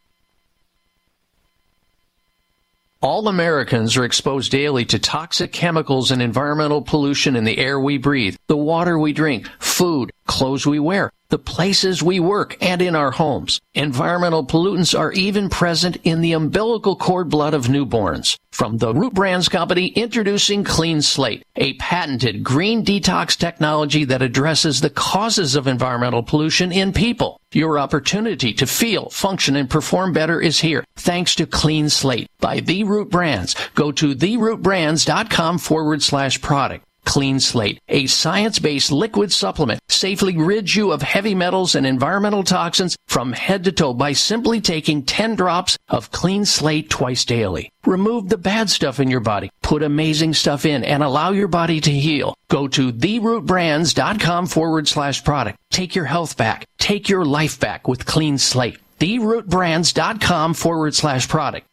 All Americans are exposed daily to toxic chemicals and environmental pollution in the air we breathe, the water we drink, food, clothes we wear, the places we work, and in our homes. Environmental pollutants are even present in the umbilical cord blood of newborns. From the Root Brands Company, introducing Clean Slate, a patented green detox technology that addresses the causes of environmental pollution in people. Your opportunity to feel, function, and perform better is here, thanks to Clean Slate by The Root Brands. Go to therootbrands.com forward slash product. Clean Slate, a science-based liquid supplement, safely rids you of heavy metals and environmental toxins from head to toe by simply taking 10 drops of Clean Slate twice daily. Remove the bad stuff in your body, put amazing stuff in, and allow your body to heal. Go to therootbrands.com forward slash product. Take your health back. Take your life back with Clean Slate. Therootbrands.com forward slash product.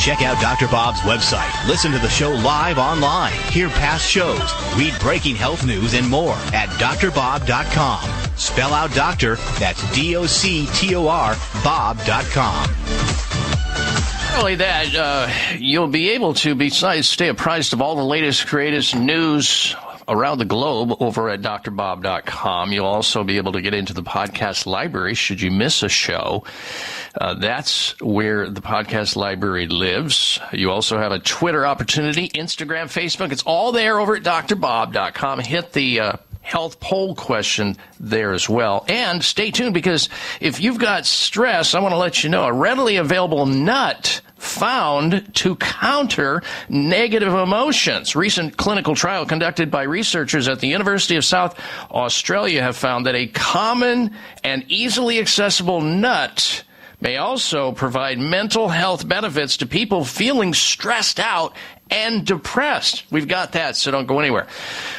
Check out Dr. Bob's website. Listen to the show live online. Hear past shows. Read breaking health news and more at drbob.com. Spell out doctor, that's D O C T O R, Bob.com. Not only that, uh, you'll be able to, besides stay apprised of all the latest, greatest news around the globe over at drbob.com. You'll also be able to get into the podcast library should you miss a show. Uh, that's where the podcast library lives. You also have a Twitter opportunity, Instagram, Facebook. It's all there over at drbob.com. Hit the uh, health poll question there as well. And stay tuned because if you've got stress, I want to let you know a readily available nut found to counter negative emotions. Recent clinical trial conducted by researchers at the University of South Australia have found that a common and easily accessible nut may also provide mental health benefits to people feeling stressed out and depressed. We've got that, so don't go anywhere.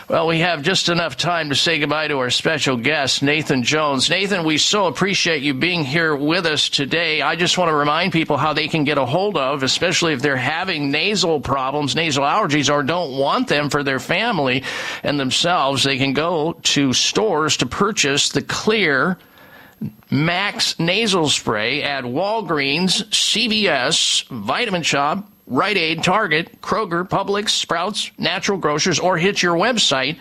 Well, we have just enough time to say goodbye to our special guest, Nathan Jones. Nathan, we so appreciate you being here with us today. I just want to remind people how they can get a hold of, especially if they're having nasal problems, nasal allergies, or don't want them for their family and themselves. They can go to stores to purchase the Xlear Max nasal spray at Walgreens, CVS, Vitamin Shoppe, Rite Aid, Target, Kroger, Publix, Sprouts, Natural Grocers, or hit your website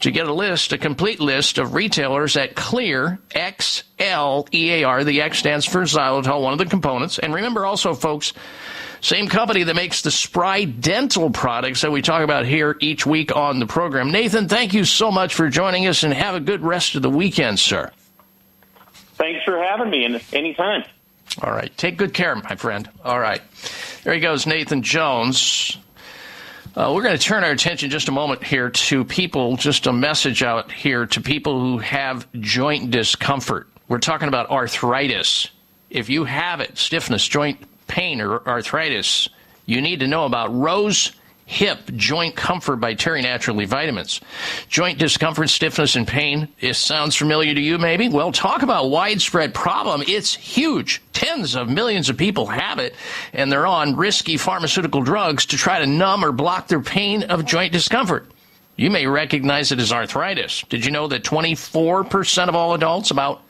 to get a list, a complete list of retailers at Xlear, X-L-E-A-R. The X stands for xylitol, one of the components. And remember also, folks, same company that makes the Spry dental products that we talk about here each week on the program. Nathan, thank you so much for joining us and have a good rest of the weekend, sir. Thanks for having me, and anytime. All right. Take good care, my friend. All right. There he goes, Nathan Jones. Uh, we're going to turn our attention just a moment here to people, just a message out here to people who have joint discomfort. We're talking about arthritis. If you have it, stiffness, joint pain, or arthritis, you need to know about Rose Hip Joint Comfort by Terry Naturally Vitamins. Joint discomfort, stiffness, and pain. This sounds familiar to you, maybe? Well, talk about widespread problem. It's huge. Tens of millions of people have it, and they're on risky pharmaceutical drugs to try to numb or block their pain of joint discomfort. You may recognize it as arthritis. Did you know that 24% of all adults, about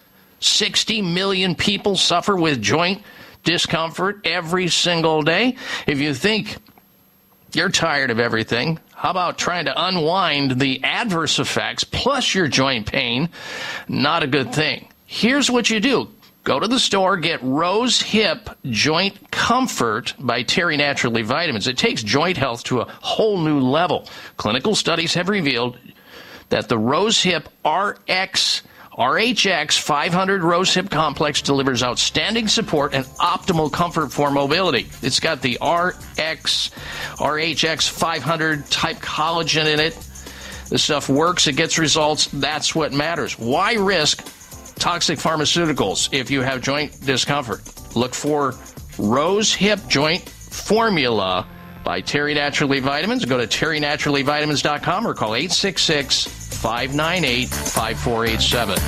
60 million people, suffer with joint discomfort every single day? If you think you're tired of everything. How about trying to unwind the adverse effects plus your joint pain? Not a good thing. Here's what you do. Go to the store, get Rose Hip Joint Comfort by Terry Naturally Vitamins. It takes joint health to a whole new level. Clinical studies have revealed that the Rose Hip RX RHX 500 Rose Hip Complex delivers outstanding support and optimal comfort for mobility. It's got the RX RHX 500 type collagen in it. The stuff works, it gets results. That's what matters. Why risk toxic pharmaceuticals if you have joint discomfort? Look for Rose Hip Joint Formula by Terry Naturally Vitamins. Go to terrynaturallyvitamins.com or call 866 598 5487.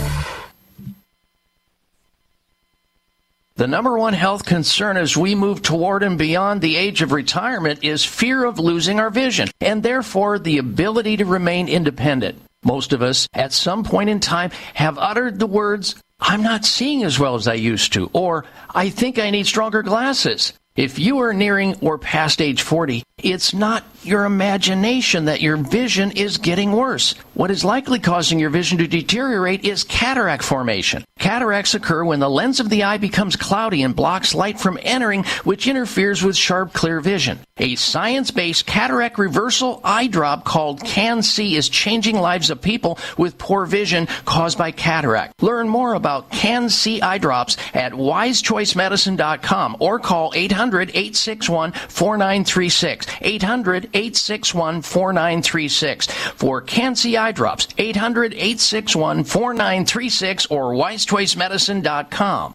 The number one health concern as we move toward and beyond the age of retirement is fear of losing our vision and therefore the ability to remain independent. Most of us, at some point in time, have uttered the words, I'm not seeing as well as I used to, or I think I need stronger glasses. If you are nearing or past age 40, it's not your imagination that your vision is getting worse. What is likely causing your vision to deteriorate is cataract formation. Cataracts occur when the lens of the eye becomes cloudy and blocks light from entering, which interferes with sharp, clear vision. A science based cataract reversal eye drop called CAN-C is changing lives of people with poor vision caused by cataract. Learn more about CAN-C eye drops at wisechoicemedicine.com or call 800 861 4936. 800 861 4936. For CAN-C eye drops, 800 861 4936 or wisechoicemedicine.com.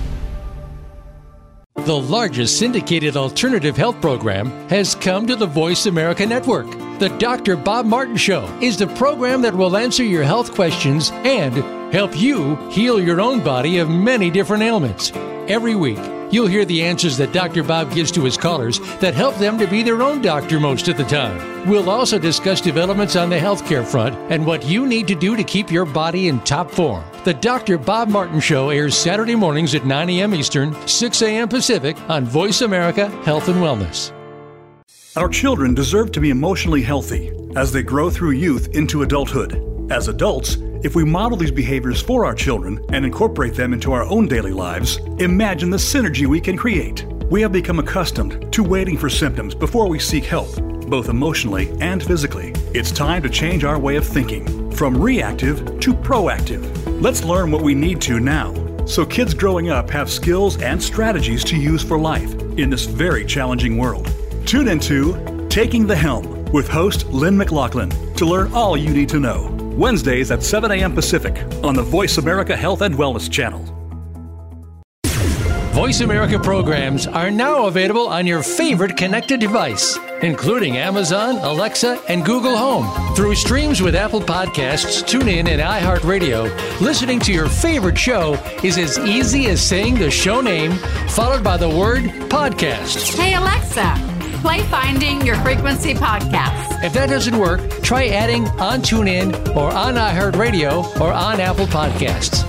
The largest syndicated alternative health program has come to the Voice America Network. The Dr. Bob Martin Show is the program that will answer your health questions and help you heal your own body of many different ailments. Every week, you'll hear the answers that Dr. Bob gives to his callers that help them to be their own doctor most of the time. We'll also discuss developments on the healthcare front and what you need to do to keep your body in top form. The Dr. Bob Martin Show airs Saturday mornings at 9 a.m. Eastern, 6 a.m. Pacific on Voice America Health and Wellness. Our children deserve to be emotionally healthy as they grow through youth into adulthood. As adults, if we model these behaviors for our children and incorporate them into our own daily lives, imagine the synergy we can create. We have become accustomed to waiting for symptoms before we seek help, both emotionally and physically. It's time to change our way of thinking from reactive to proactive. Let's learn what we need to now so kids growing up have skills and strategies to use for life in this very challenging world. Tune into Taking the Helm with host Lynn McLaughlin to learn all you need to know. Wednesdays at 7 a.m. Pacific on the Voice America Health and Wellness Channel. Voice America programs are now available on your favorite connected device, including Amazon, Alexa, and Google Home. Through streams with Apple Podcasts, TuneIn, and iHeartRadio, listening to your favorite show is as easy as saying the show name followed by the word podcast. Hey Alexa, play Finding Your Frequency podcast. If that doesn't work, try adding on TuneIn or on iHeartRadio or on Apple Podcasts.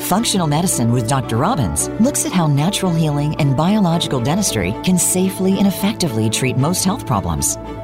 Functional Medicine with Dr. Robbins looks at how natural healing and biological dentistry can safely and effectively treat most health problems.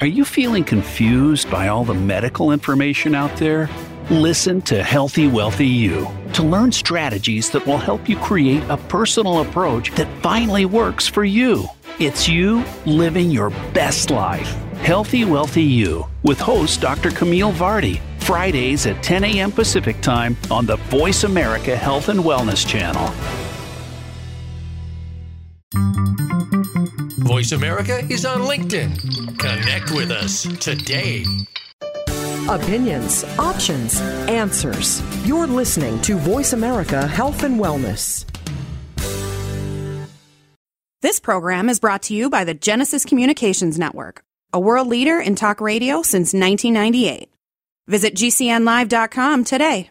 Are you feeling confused by all the medical information out there? Listen to Healthy Wealthy You to learn strategies that will help you create a personal approach that finally works for you. It's you living your best life. Healthy Wealthy You with host Dr. Camille Vardy. Fridays at 10 a.m. Pacific Time on the Voice America Health and Wellness Channel. Voice America is on LinkedIn. Connect with us today. Opinions, options, answers. You're listening to Voice America Health and Wellness. This program is brought to you by the Genesis Communications Network, a world leader in talk radio since 1998. Visit GCNlive.com today.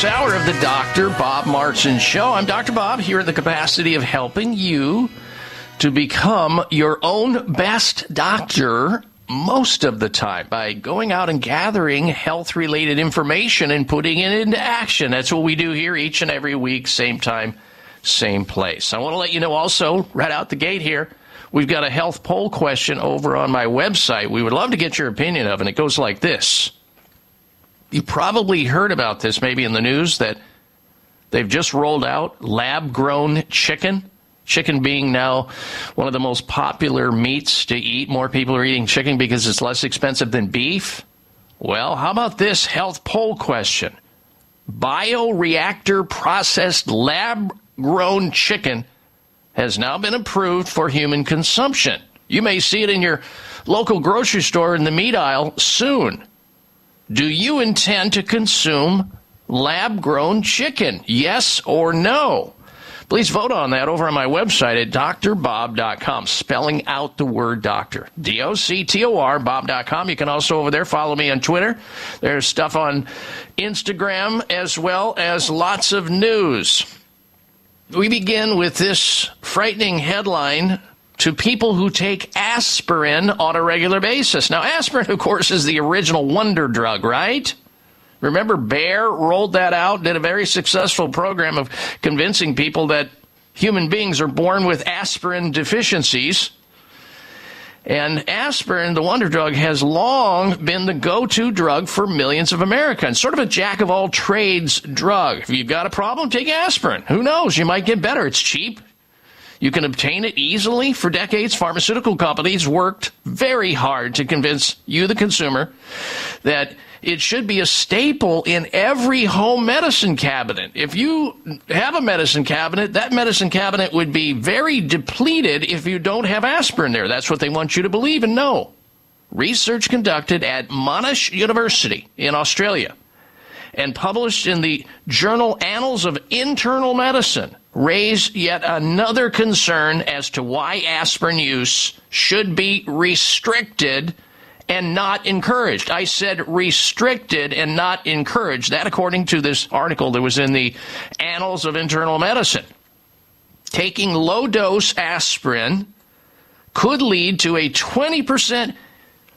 This hour of the Dr. Bob Martin Show. I'm Dr. Bob here in the capacity of helping you to become your own best doctor most of the time by going out and gathering health related information and putting it into action. That's what we do here each and every week, same time, same place. I want to let you know also, right out the gate here, we've got a health poll question over on my website. We would love to get your opinion of, and it goes like this. You probably heard about this maybe in the news that they've just rolled out lab grown chicken. Chicken being now one of the most popular meats to eat. More people are eating chicken because it's less expensive than beef. Well, how about this health poll question? Bioreactor processed lab grown chicken has now been approved for human consumption. You may see it in your local grocery store in the meat aisle soon. Do you intend to consume lab grown chicken? Yes or no? Please vote on that over on my website at drbob.com, spelling out the word doctor. D O C T O R, bob.com. You can also over there follow me on Twitter. There's stuff on Instagram as well as lots of news. We begin with this frightening headline to people who take aspirin on a regular basis. Now, aspirin, of course, is the original wonder drug, right? Remember, Bayer rolled that out, did a very successful program of convincing people that human beings are born with aspirin deficiencies. And aspirin, the wonder drug, has long been the go to drug for millions of Americans. Sort of a jack of all trades drug. If you've got a problem, take aspirin. Who knows? You might get better. It's cheap. You can obtain it easily. For decades, pharmaceutical companies worked very hard to convince you, the consumer, that it should be a staple in every home medicine cabinet. If you have a medicine cabinet, that medicine cabinet would be very depleted if you don't have aspirin there. That's what they want you to believe and know. Research conducted at Monash University in Australia and published in the journal Annals of Internal Medicine raise yet another concern as to why aspirin use should be restricted and not encouraged. I said restricted and not encouraged. That, according to this article that was in the Annals of Internal Medicine. Taking low dose aspirin could lead to a 20%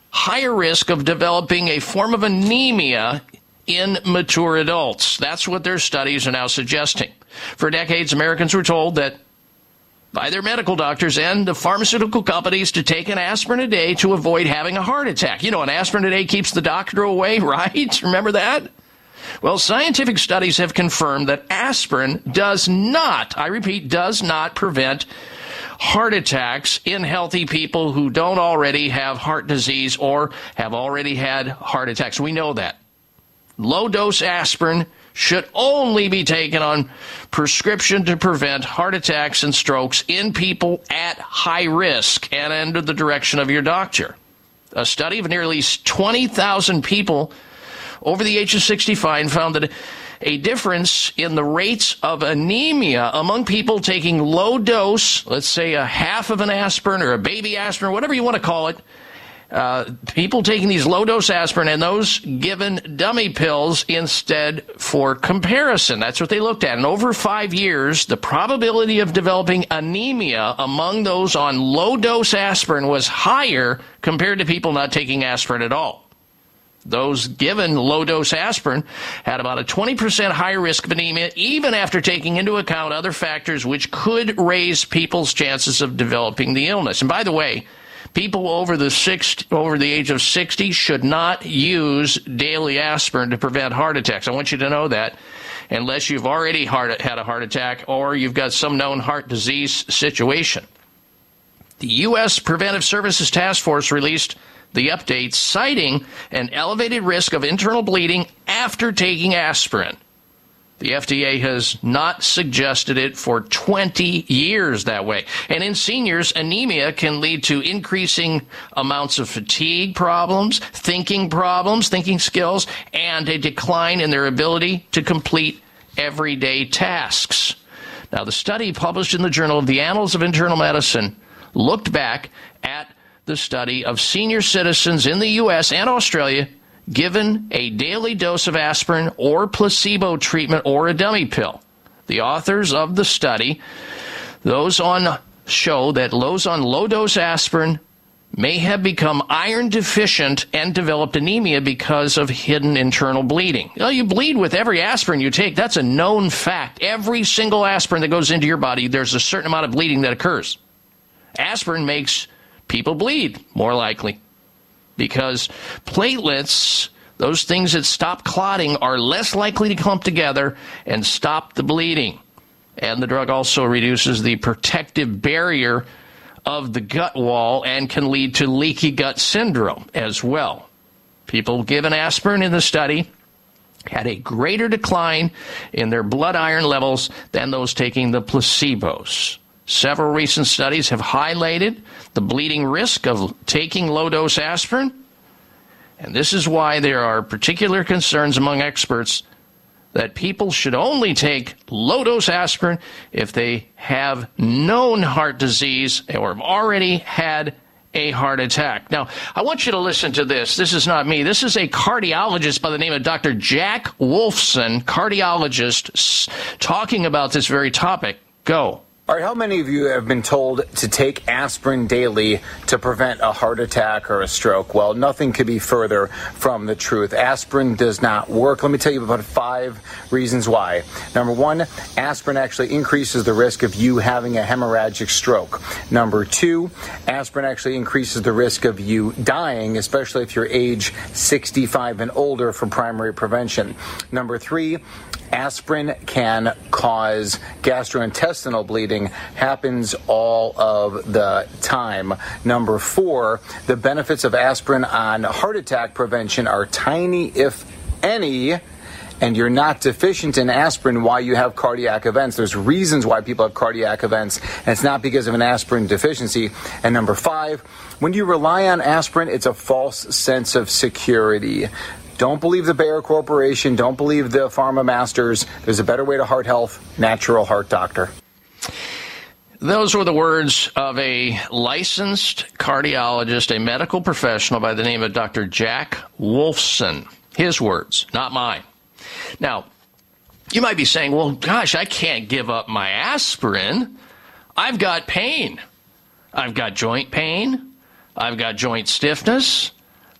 higher risk of developing a form of anemia in mature adults. That's what their studies are now suggesting. For decades, Americans were told that by their medical doctors and the pharmaceutical companies to take an aspirin a day to avoid having a heart attack. You know, an aspirin a day keeps the doctor <laughs> away, right? Remember that? Well, scientific studies have confirmed that aspirin does not, I repeat, does not prevent heart attacks in healthy people who don't already have heart disease or have already had heart attacks. We know that. Low dose aspirin should only be taken on prescription to prevent heart attacks and strokes in people at high risk and under the direction of your doctor. A study of nearly 20,000 people over the age of 65 found that a difference in the rates of anemia among people taking low dose, let's say a half of an aspirin or a baby aspirin, whatever you want to call it, uh, people taking these low dose aspirin and those given dummy pills instead for comparison. That's what they looked at. And over five years, the probability of developing anemia among those on low dose aspirin was higher compared to people not taking aspirin at all. Those given low dose aspirin had about a 20% higher risk of anemia, even after taking into account other factors which could raise people's chances of developing the illness. And by the way, people over the six, over the age of 60 should not use daily aspirin to prevent heart attacks. I want you to know that unless you've already heart, had a heart attack or you've got some known heart disease situation. The U.S. Preventive Services Task Force released the update citing an elevated risk of internal bleeding after taking aspirin. The FDA has not suggested it for 20 years that way. And in seniors, anemia can lead to increasing amounts of fatigue problems, thinking problems, thinking skills, and a decline in their ability to complete everyday tasks. Now, the study published in the Journal of the Annals of Internal Medicine looked back at the study of senior citizens in the U.S. and Australia given a daily dose of aspirin or placebo treatment or a dummy pill. The authors of the study, those on show that those on low dose aspirin may have become iron deficient and developed anemia because of hidden internal bleeding. Well, you bleed with every aspirin you take. That's a known fact. Every single aspirin that goes into your body, there's a certain amount of bleeding that occurs. Aspirin makes people bleed more likely because platelets, those things that stop clotting, are less likely to clump together and stop the bleeding. And the drug also reduces the protective barrier of the gut wall and can lead to leaky gut syndrome as well. People given aspirin in the study had a greater decline in their blood iron levels than those taking the placebos. Several recent studies have highlighted the bleeding risk of taking low dose aspirin, and this is why there are particular concerns among experts that people should only take low dose aspirin if they have known heart disease or have already had a heart attack. Now, I want you to listen to this. This is not me. This is a cardiologist by the name of Dr. Jack Wolfson, cardiologist, talking about this very topic. Go. All right, how many of you have been told to take aspirin daily to prevent a heart attack or a stroke? Well, nothing could be further from the truth. Aspirin does not work. Let me tell you about five reasons why. Number one, aspirin actually increases the risk of you having a hemorrhagic stroke. Number two, aspirin actually increases the risk of you dying, especially if you're age 65 and older for primary prevention. Number three, aspirin can cause gastrointestinal bleeding happens all of the time. Number four the benefits of aspirin on heart attack prevention are tiny if any and you're not deficient in aspirin why you have cardiac events. There's reasons why people have cardiac events and it's not because of an aspirin deficiency. And number five when you rely on aspirin it's a false sense of security don't believe the Bayer Corporation. Don't believe the pharma masters. There's a better way to heart health. Natural Heart Doctor. Those were the words of a licensed cardiologist, a medical professional by the name of Dr. Jack Wolfson. His words, not mine. Now, you might be saying, well, gosh, I can't give up my aspirin. I've got pain. I've got joint pain. I've got joint stiffness.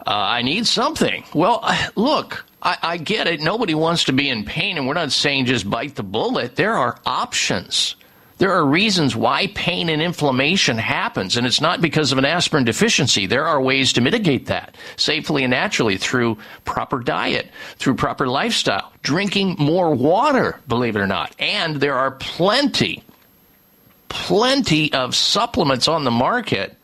Uh, I need something. Well, <sighs> look, I, I get it. Nobody wants to be in pain, and we're not saying just bite the bullet. There are options. There are reasons why pain and inflammation happens, and it's not because of an aspirin deficiency. There are ways to mitigate that safely and naturally through proper diet, through proper lifestyle, drinking more water, believe it or not. And there are plenty, plenty of supplements on the market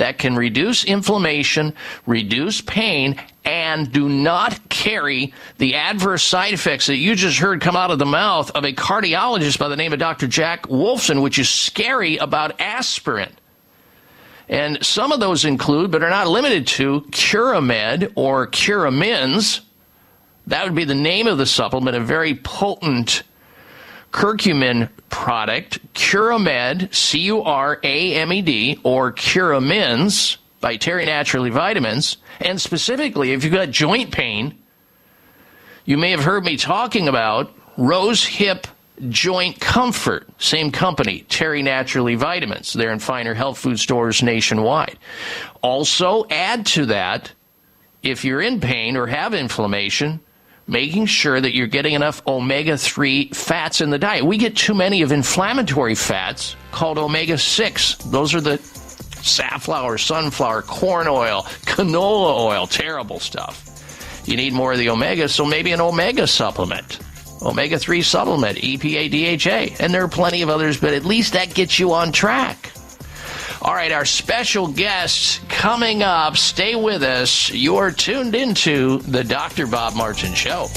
that can reduce inflammation, reduce pain, and do not carry the adverse side effects that you just heard come out of the mouth of a cardiologist by the name of Dr. Jack Wolfson, which is scary about aspirin. And some of those include, but are not limited to, Curamed or Curamins. That would be the name of the supplement, a very potent curcumin product, Curamed, C U R A M E D, or Curamins by Terry Naturally Vitamins. And specifically, if you've got joint pain, you may have heard me talking about Rose Hip Joint Comfort, same company, Terry Naturally Vitamins. They're in finer health food stores nationwide. Also, add to that, if you're in pain or have inflammation, making sure that you're getting enough omega 3 fats in the diet. We get too many of inflammatory fats called omega 6. Those are the safflower, sunflower, corn oil, canola oil, terrible stuff. You need more of the omega, so maybe an omega supplement. Omega 3 supplement, EPA, DHA. And there are plenty of others, but at least that gets you on track. All right, our special guests coming up. Stay with us. You're tuned into the Dr. Bob Martin Show.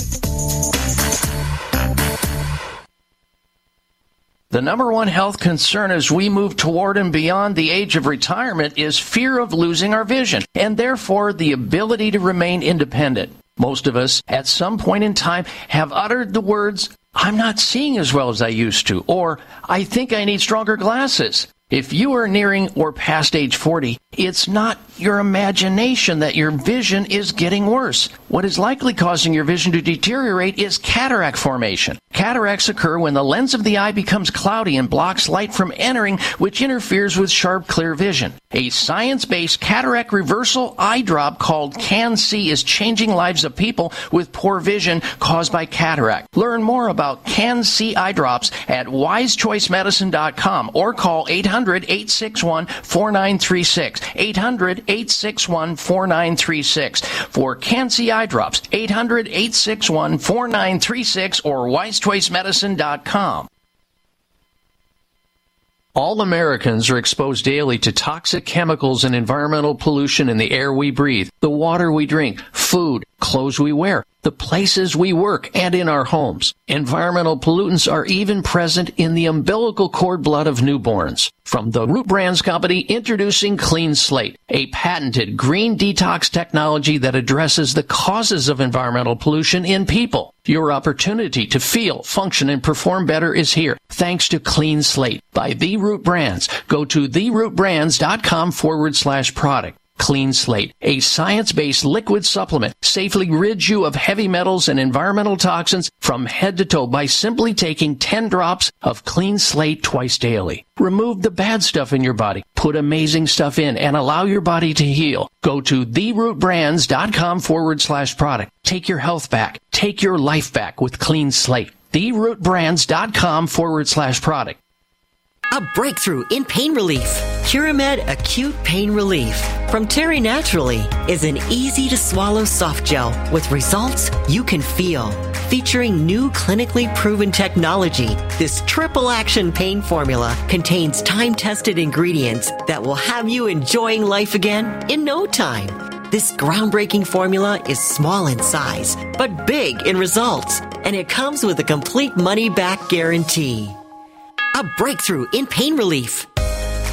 The number one health concern as we move toward and beyond the age of retirement is fear of losing our vision and therefore the ability to remain independent. Most of us at some point in time have uttered the words, I'm not seeing as well as I used to, or I think I need stronger glasses. If you are nearing or past age 40, it's not your imagination that your vision is getting worse. What is likely causing your vision to deteriorate is cataract formation. Cataracts occur when the lens of the eye becomes cloudy and blocks light from entering, which interferes with sharp, clear vision. A science-based cataract reversal eye drop called CAN-C is changing lives of people with poor vision caused by cataract. Learn more about CAN-C eye drops at wisechoicemedicine.com or call 800-861-4936. 800-861-4936 for CAN-C eye drops. 800-861-4936 or wisechoicemedicine.com. All Americans are exposed daily to toxic chemicals and environmental pollution in the air we breathe, the water we drink, food, clothes we wear, the places we work, and in our homes. Environmental pollutants are even present in the umbilical cord blood of newborns. From the Root Brands Company, introducing Clean Slate, a patented green detox technology that addresses the causes of environmental pollution in people. Your opportunity to feel, function, and perform better is here, thanks to Clean Slate by The Root Brands. Go to therootbrands.com forward slash product. Clean Slate, a science-based liquid supplement, safely rids you of heavy metals and environmental toxins from head to toe by simply taking 10 drops of Clean Slate twice daily. Remove the bad stuff in your body, put amazing stuff in, and allow your body to heal. Go to therootbrands.com forward slash product. Take your health back. Take your life back with Clean Slate. Therootbrands.com forward slash product. A breakthrough in pain relief. Curamed Acute Pain Relief from Terry Naturally is an easy to swallow soft gel with results you can feel. Featuring new clinically proven technology, this triple action pain formula contains time tested ingredients that will have you enjoying life again in no time. This groundbreaking formula is small in size, but big in results, and it comes with a complete money back guarantee. A breakthrough in pain relief.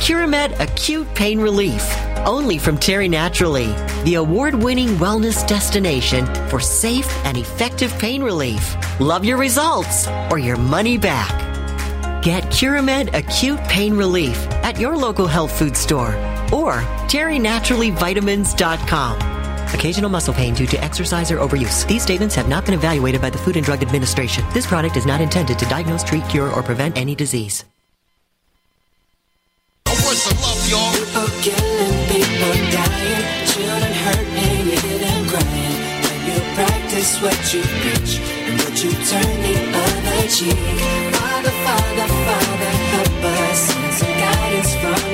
Curamed Acute Pain Relief. Only from Terry Naturally, the award winning wellness destination for safe and effective pain relief. Love your results or your money back. Get Curamed Acute Pain Relief at your local health food store or terrynaturallyvitamins.com. Occasional muscle pain due to exercise or overuse. These statements have not been evaluated by the Food and Drug Administration. This product is not intended to diagnose, treat, cure, or prevent any disease. People killing, people dying, children hurt and you hear them crying. When you practice what you preach and what you turn the other cheek. Father, Father, Father, help us. Send some guidance from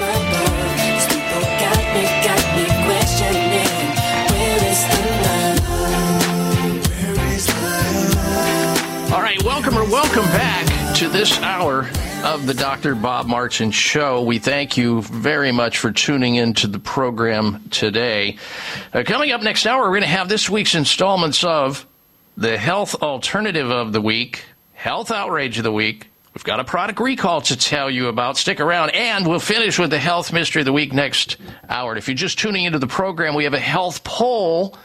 welcome or welcome back to this hour of the Dr. Bob Martin Show. We thank you very much for tuning in to the program today. Uh, coming up next hour, we're going to have this week's installments of the Health Alternative of the Week, Health Outrage of the Week. We've got a product recall to tell you about. Stick around, and we'll finish with the Health Mystery of the Week next hour. If you're just tuning into the program, we have a health poll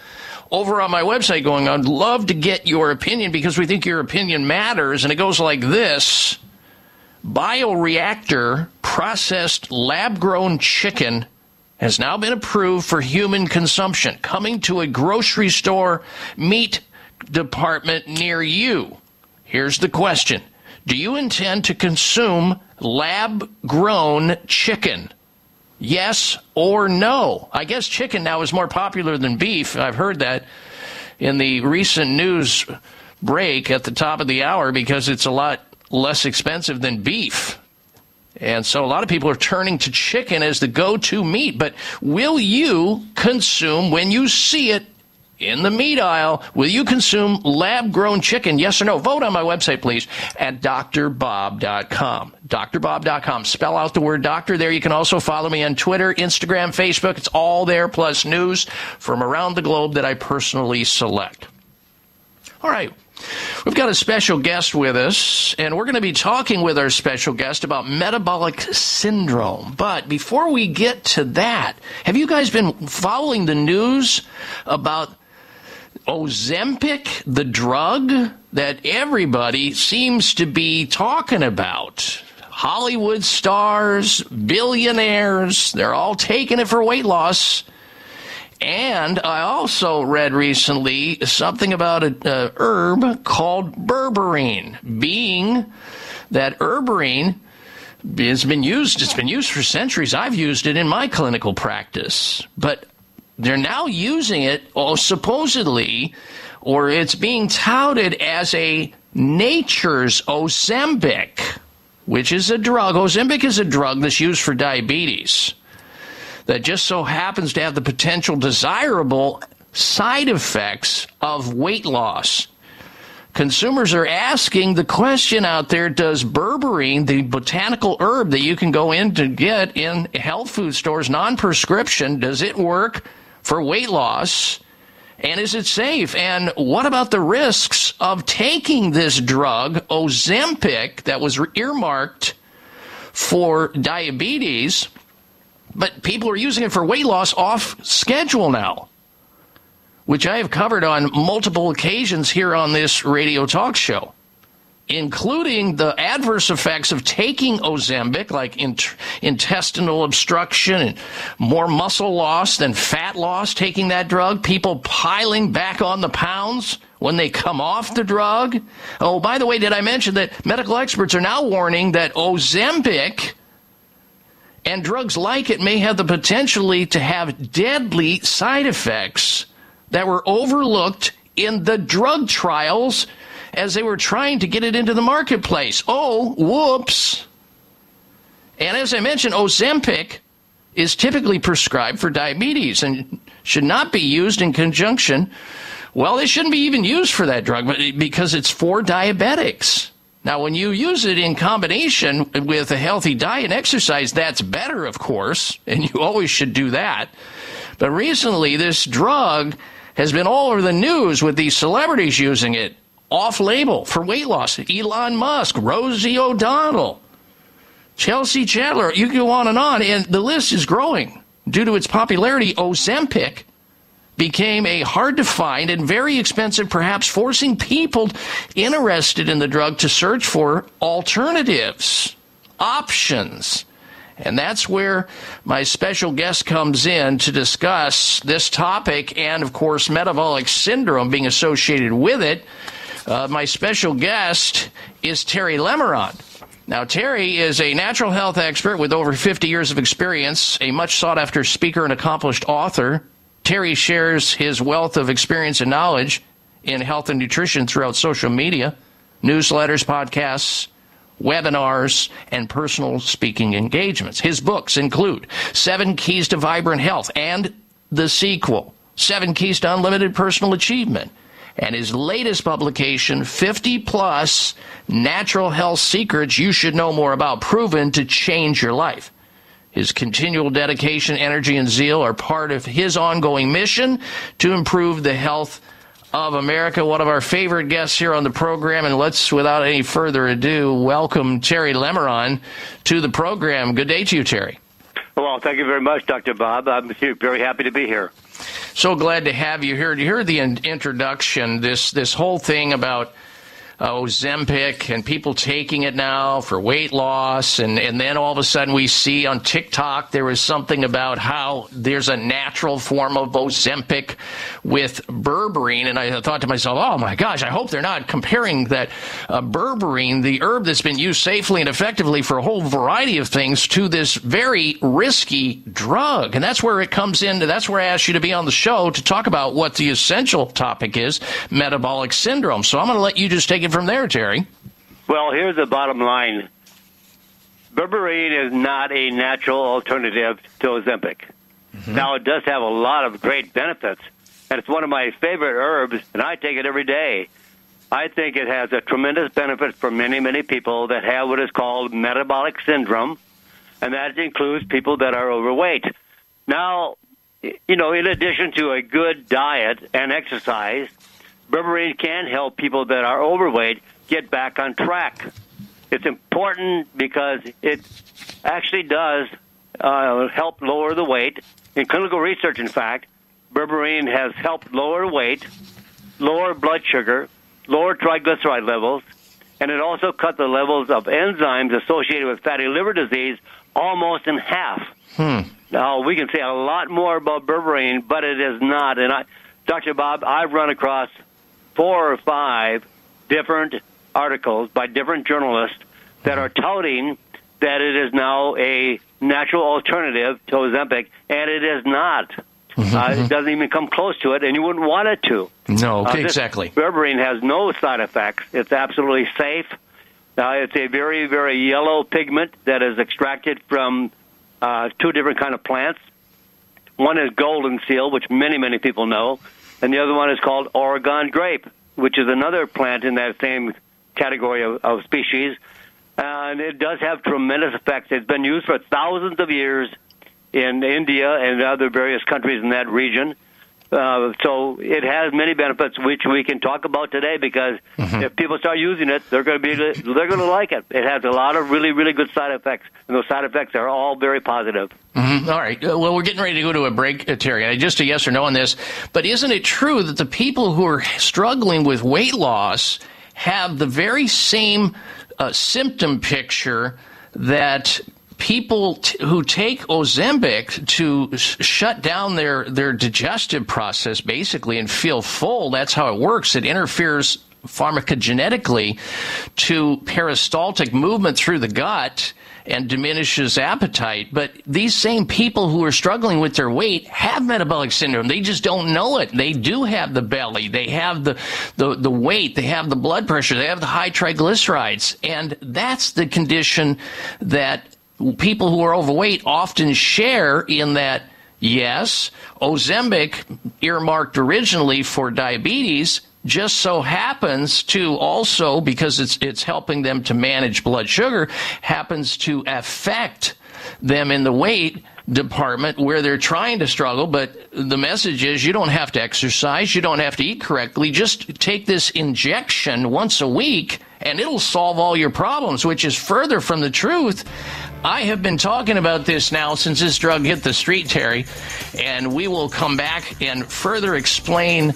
over on my website going. I'd love to get your opinion because we think your opinion matters. And it goes like this Bioreactor processed lab grown chicken has now been approved for human consumption, coming to a grocery store meat department near you. Here's the question Do you intend to consume lab grown chicken? Yes or no? I guess chicken now is more popular than beef. I've heard that in the recent news break at the top of the hour because it's a lot less expensive than beef. And so a lot of people are turning to chicken as the go to meat. But will you consume, when you see it in the meat aisle, will you consume lab grown chicken? Yes or no? Vote on my website, please, at drbob.com. drbob.com. Spell out the word doctor there. You can also follow me on Twitter, Instagram, Facebook. It's all there, plus news from around the globe that I personally select. All right. We've got a special guest with us, and we're going to be talking with our special guest about metabolic syndrome. But before we get to that, have you guys been following the news about Ozempic, the drug that everybody seems to be talking about? Hollywood stars, billionaires, they're all taking it for weight loss. And I also read recently something about a, a herb called berberine, being that berberine has been used. It's been used for centuries. I've used it in my clinical practice, but they're now using it, oh, supposedly, or it's being touted as a nature's Ozempic, which is a drug. Ozempic is a drug that's used for diabetes that just so happens to have the potential desirable side effects of weight loss. Consumers are asking the question out there Does berberine, the botanical herb that you can go in to get in health food stores, non prescription, does it work for weight loss? And is it safe? And what about the risks of taking this drug, Ozempic, that was earmarked for diabetes? But people are using it for weight loss off schedule now, which I have covered on multiple occasions here on this radio talk show, including the adverse effects of taking Ozempic, like int- intestinal obstruction and more muscle loss than fat loss taking that drug, people piling back on the pounds when they come off the drug. Oh, by the way, did I mention that medical experts are now warning that Ozempic and drugs like it may have the potentially to have deadly side effects that were overlooked in the drug trials as they were trying to get it into the marketplace. Oh, whoops. And as I mentioned, Ozempic is typically prescribed for diabetes and should not be used in conjunction. Well, it shouldn't be even used for that drug because it's for diabetics. Now, when you use it in combination with a healthy diet and exercise, that's better, of course, and <laughs> you always should do that. But recently, this drug has been all over the news with these celebrities using it off label for weight loss. Elon Musk, Rosie O'Donnell, Chelsea Chandler, you go on and on, and the list is growing. Due to its popularity, Ozempic became a hard to find and very expensive, perhaps forcing people interested in the drug to search for alternatives, options. And that's where my special guest comes in to discuss this topic and, of course, metabolic syndrome being associated with it. Uh, my special guest is Terry Lemerond. Now, Terry is a natural health expert with over 50 years of experience, a much sought after speaker and accomplished author. Terry shares his wealth of experience and knowledge in health and nutrition throughout social media, newsletters, podcasts, webinars, and personal speaking engagements. His books include Seven Keys to Vibrant Health and the sequel, Seven Keys to Unlimited Personal Achievement. And his latest publication, 50 Plus Natural Health Secrets You Should Know More About, proven to change your life. His continual dedication, energy, and zeal are part of his ongoing mission to improve the health of America. One of our favorite guests here on the program. And let's, without any further ado, welcome Terry Lemerond to the program. Good day to you, Terry. Well, thank you very much, Dr. Bob. I'm very happy to be here. So glad to have you here. You heard the introduction, this this whole thing about uh, Ozempic and people taking it now for weight loss, and and then all of a sudden we see on TikTok there was something about how there's a natural form of Ozempic with berberine, and I thought to myself, oh my gosh, I hope they're not comparing that uh, berberine, the herb that's been used safely and effectively for a whole variety of things, to this very risky drug, and that's where it comes in. That's where I asked you to be on the show to talk about what the essential topic is, metabolic syndrome. So I'm going to let you just take it from there, Jerry. Well, here's the bottom line. Berberine is not a natural alternative to Ozempic. Mm-hmm. Now, it does have a lot of great benefits, and it's one of my favorite herbs, and I take it every day. I think it has a tremendous benefit for many, many people that have what is called metabolic syndrome, and that includes people that are overweight. Now, you know, in addition to a good diet and exercise, berberine can help people that are overweight get back on track. It's important because it actually does uh, help lower the weight. In clinical research, in fact, berberine has helped lower weight, lower blood sugar, lower triglyceride levels, and it also cut the levels of enzymes associated with fatty liver disease almost in half. Hmm. Now we can say a lot more about berberine, but it is not. And I, Dr. Bob, I've run across four or five different articles by different journalists that are touting that it is now a natural alternative to Ozempic, and it is not. Uh, it doesn't even come close to it, and you wouldn't want it to. No, Uh, this exactly. Berberine has no side effects. It's absolutely safe. Uh, it's a very, very yellow pigment that is extracted from uh, two different kind of plants. One is golden seal, which many, many people know, and the other one is called Oregon grape, which is another plant in that same category of, of species. And it does have tremendous effects. It's been used for thousands of years in India and other various countries in that region. Uh, so it has many benefits, which we can talk about today. Because if people start using it, they're going to be they're going to like it. It has a lot of really really good side effects, and those side effects are all very positive. Mhm. All right. Uh, Well, we're getting ready to go to a break, uh, Terry. Just a yes or no on this. But isn't it true that the people who are struggling with weight loss have the very same uh, symptom picture that people t- who take Ozempic to sh- shut down their, their digestive process, basically, and feel full? That's how it works. It interferes pharmacogenetically to peristaltic movement through the gut and diminishes appetite. But these same people who are struggling with their weight have metabolic syndrome. They just don't know it. They do have the belly. They have the, the, the weight. They have the blood pressure. They have the high triglycerides. And that's the condition that people who are overweight often share in that Yes, Ozempic, earmarked originally for diabetes, just so happens to also, because it's it's helping them to manage blood sugar, happens to affect them in the weight department where they're trying to struggle. But the message is you don't have to exercise, you don't have to eat correctly. Just take this injection once a week, and it'll solve all your problems, which is further from the truth. I have been talking about this now since this drug hit the street, Terry, and we will come back and further explain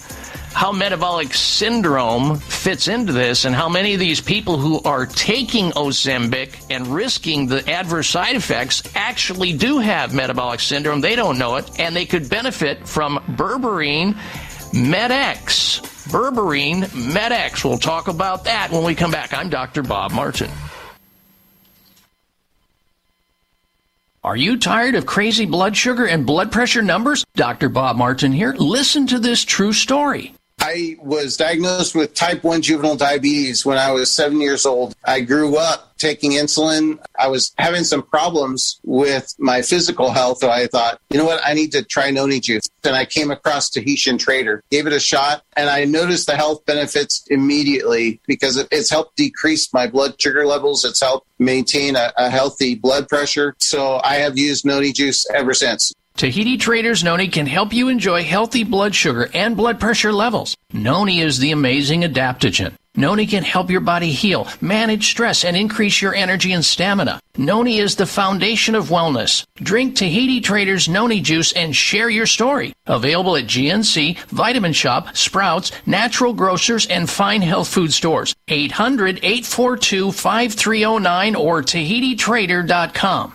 how metabolic syndrome fits into this and how many of these people who are taking Ozempic and risking the adverse side effects actually do have metabolic syndrome. They don't know it, and they could benefit from berberine MedX. Berberine MedX. We'll talk about that when we come back. I'm Dr. Bob Martin. Are you tired of crazy blood sugar and blood pressure numbers? Dr. Bob Martin here. Listen to this true story. I was diagnosed with type 1 juvenile diabetes when I was seven years old. I grew up taking insulin. I was having some problems with my physical health. So I thought, you know what? I need to try noni juice. And I came across Tahitian Trader, gave it a shot, and I noticed the health benefits immediately because it's helped decrease my blood sugar levels. It's helped maintain a, a healthy blood pressure. So I have used noni juice ever since. Tahiti Traders Noni can help you enjoy healthy blood sugar and blood pressure levels. Noni is the amazing adaptogen. Noni can help your body heal, manage stress, and increase your energy and stamina. Noni is the foundation of wellness. Drink Tahiti Traders Noni juice and share your story. Available at GNC, Vitamin Shoppe, Sprouts, Natural Grocers, and Fine Health Food Stores. 800 842 5309 or TahitiTrader.com.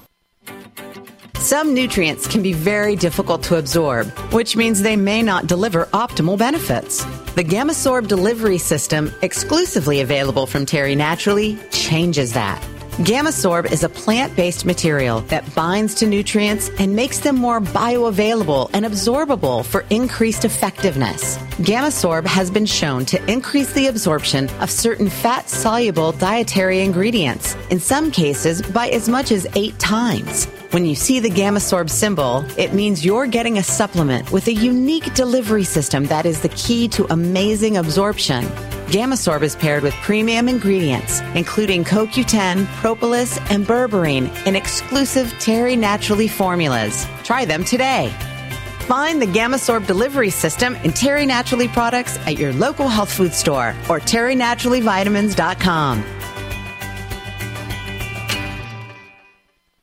Some nutrients can be very difficult to absorb, which means they may not deliver optimal benefits. The Gamasorb delivery system, exclusively available from Terry Naturally, changes that. Gamasorb is a plant based material that binds to nutrients and makes them more bioavailable and absorbable for increased effectiveness. Gamasorb has been shown to increase the absorption of certain fat soluble dietary ingredients, in some cases by as much as eight times. When you see the Gamasorb symbol, it means you're getting a supplement with a unique delivery system that is the key to amazing absorption. Gamasorb is paired with premium ingredients, including CoQ10, propolis, and berberine in exclusive Terry Naturally formulas. Try them today. Find the Gamasorb delivery system in Terry Naturally products at your local health food store or terrynaturallyvitamins.com.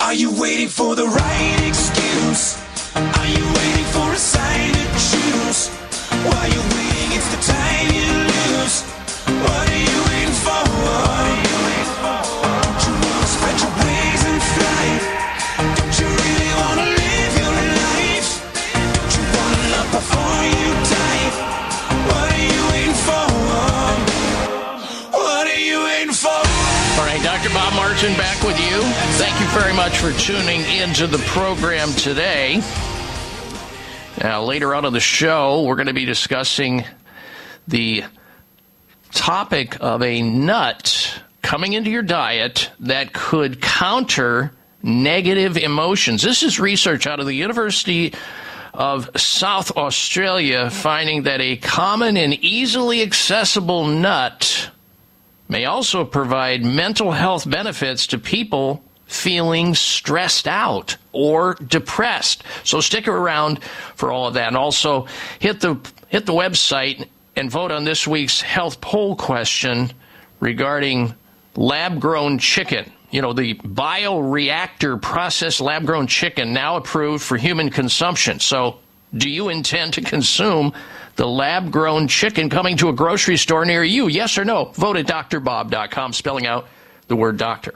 Are you waiting for the right excuse? Are you waiting for a tuning into the program today. Now, later on in the show, we're going to be discussing the topic of a nut coming into your diet that could counter negative emotions. This is research out of the University of South Australia finding that a common and easily accessible nut may also provide mental health benefits to people feeling stressed out or depressed. So stick around for all of that and also hit the hit the website and vote on this week's health poll question regarding lab grown chicken. You know, the bioreactor processed lab grown chicken now approved for human consumption. So, do you intend to consume the lab grown chicken coming to a grocery store near you? Yes or no? Vote at drbob.com, spelling out the word doctor.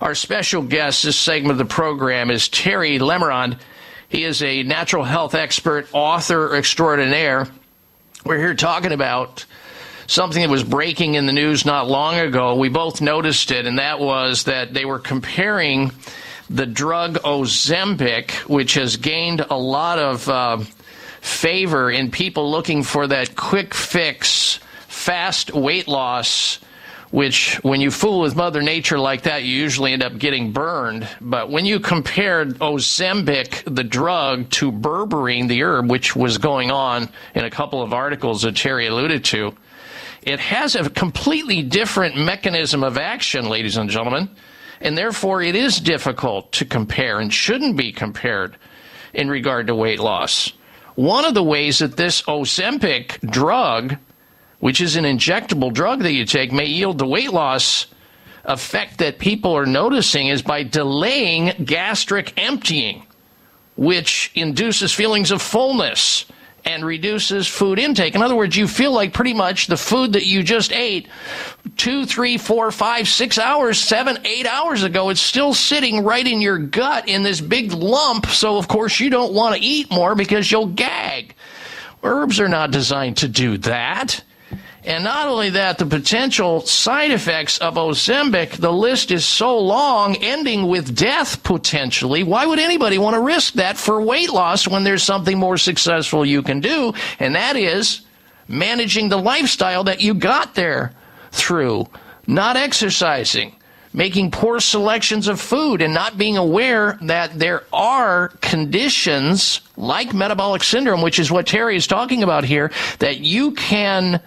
Our special guest this segment of the program is Terry Lemerond. He is a natural health expert, author extraordinaire. We're here talking about something that was breaking in the news not long ago. We both noticed it, and that was that they were comparing the drug Ozempic, which has gained a lot of uh, favor in people looking for that quick fix, fast weight loss. Which, when you fool with Mother Nature like that, you usually end up getting burned. But when you compared Ozempic, the drug, to berberine, the herb, which was going on in a couple of articles that Terry alluded to, it has a completely different mechanism of action, ladies and gentlemen, and therefore it is difficult to compare and shouldn't be compared in regard to weight loss. One of the ways that this Ozempic drug, which is an injectable drug that you take, may yield the weight loss effect that people are noticing is by delaying gastric emptying, which induces feelings of fullness and reduces food intake. In other words, you feel like pretty much the food that you just ate two, three, four, five, six hours, seven, eight hours ago, it's still sitting right in your gut in this big lump. So, of course, you don't want to eat more because you'll gag. Herbs are not designed to do that. And not only that, the potential side effects of Ozempic, the list is so long, ending with death potentially. Why would anybody want to risk that for weight loss when there's something more successful you can do? And that is managing the lifestyle that you got there through, not exercising, making poor selections of food, and not being aware that there are conditions like metabolic syndrome, which is what Terry is talking about here, that you can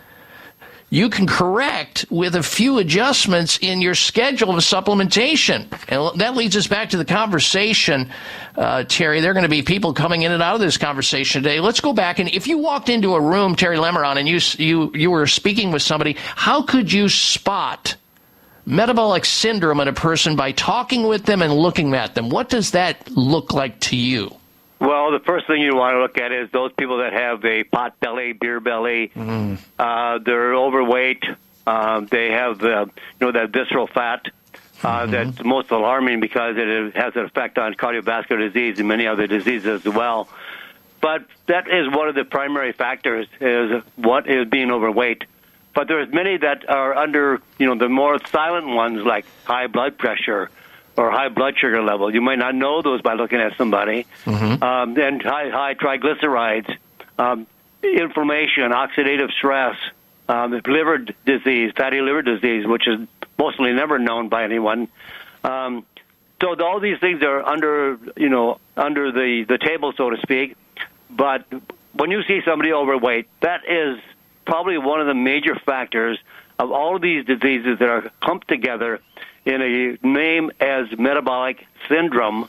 you can correct with a few adjustments in your schedule of supplementation. And that leads us back to the conversation, uh, Terry. There are going to be people coming in and out of this conversation today. Let's go back and if you walked into a room, Terry Lemerond, and you you you were speaking with somebody, how could you spot metabolic syndrome in a person by talking with them and looking at them? What does that look like to you? Well, the first thing you want to look at is those people that have a pot belly, beer belly. Uh, they're overweight. Uh, they have uh, you know that visceral fat. Uh, That's most alarming because it has an effect on cardiovascular disease and many other diseases as well. but that is one of the primary factors is what is being overweight. But there's many that are under, you know, the more silent ones like high blood pressure or high blood sugar level. You might not know those by looking at somebody. Um, and high, high triglycerides, um, inflammation, oxidative stress, um, liver disease, fatty liver disease, which is mostly never known by anyone. Um, so th- all these things are under, you know, under the, the table, so to speak. But when you see somebody overweight, that is probably one of the major factors of all of these diseases that are clumped together in a name as metabolic syndrome.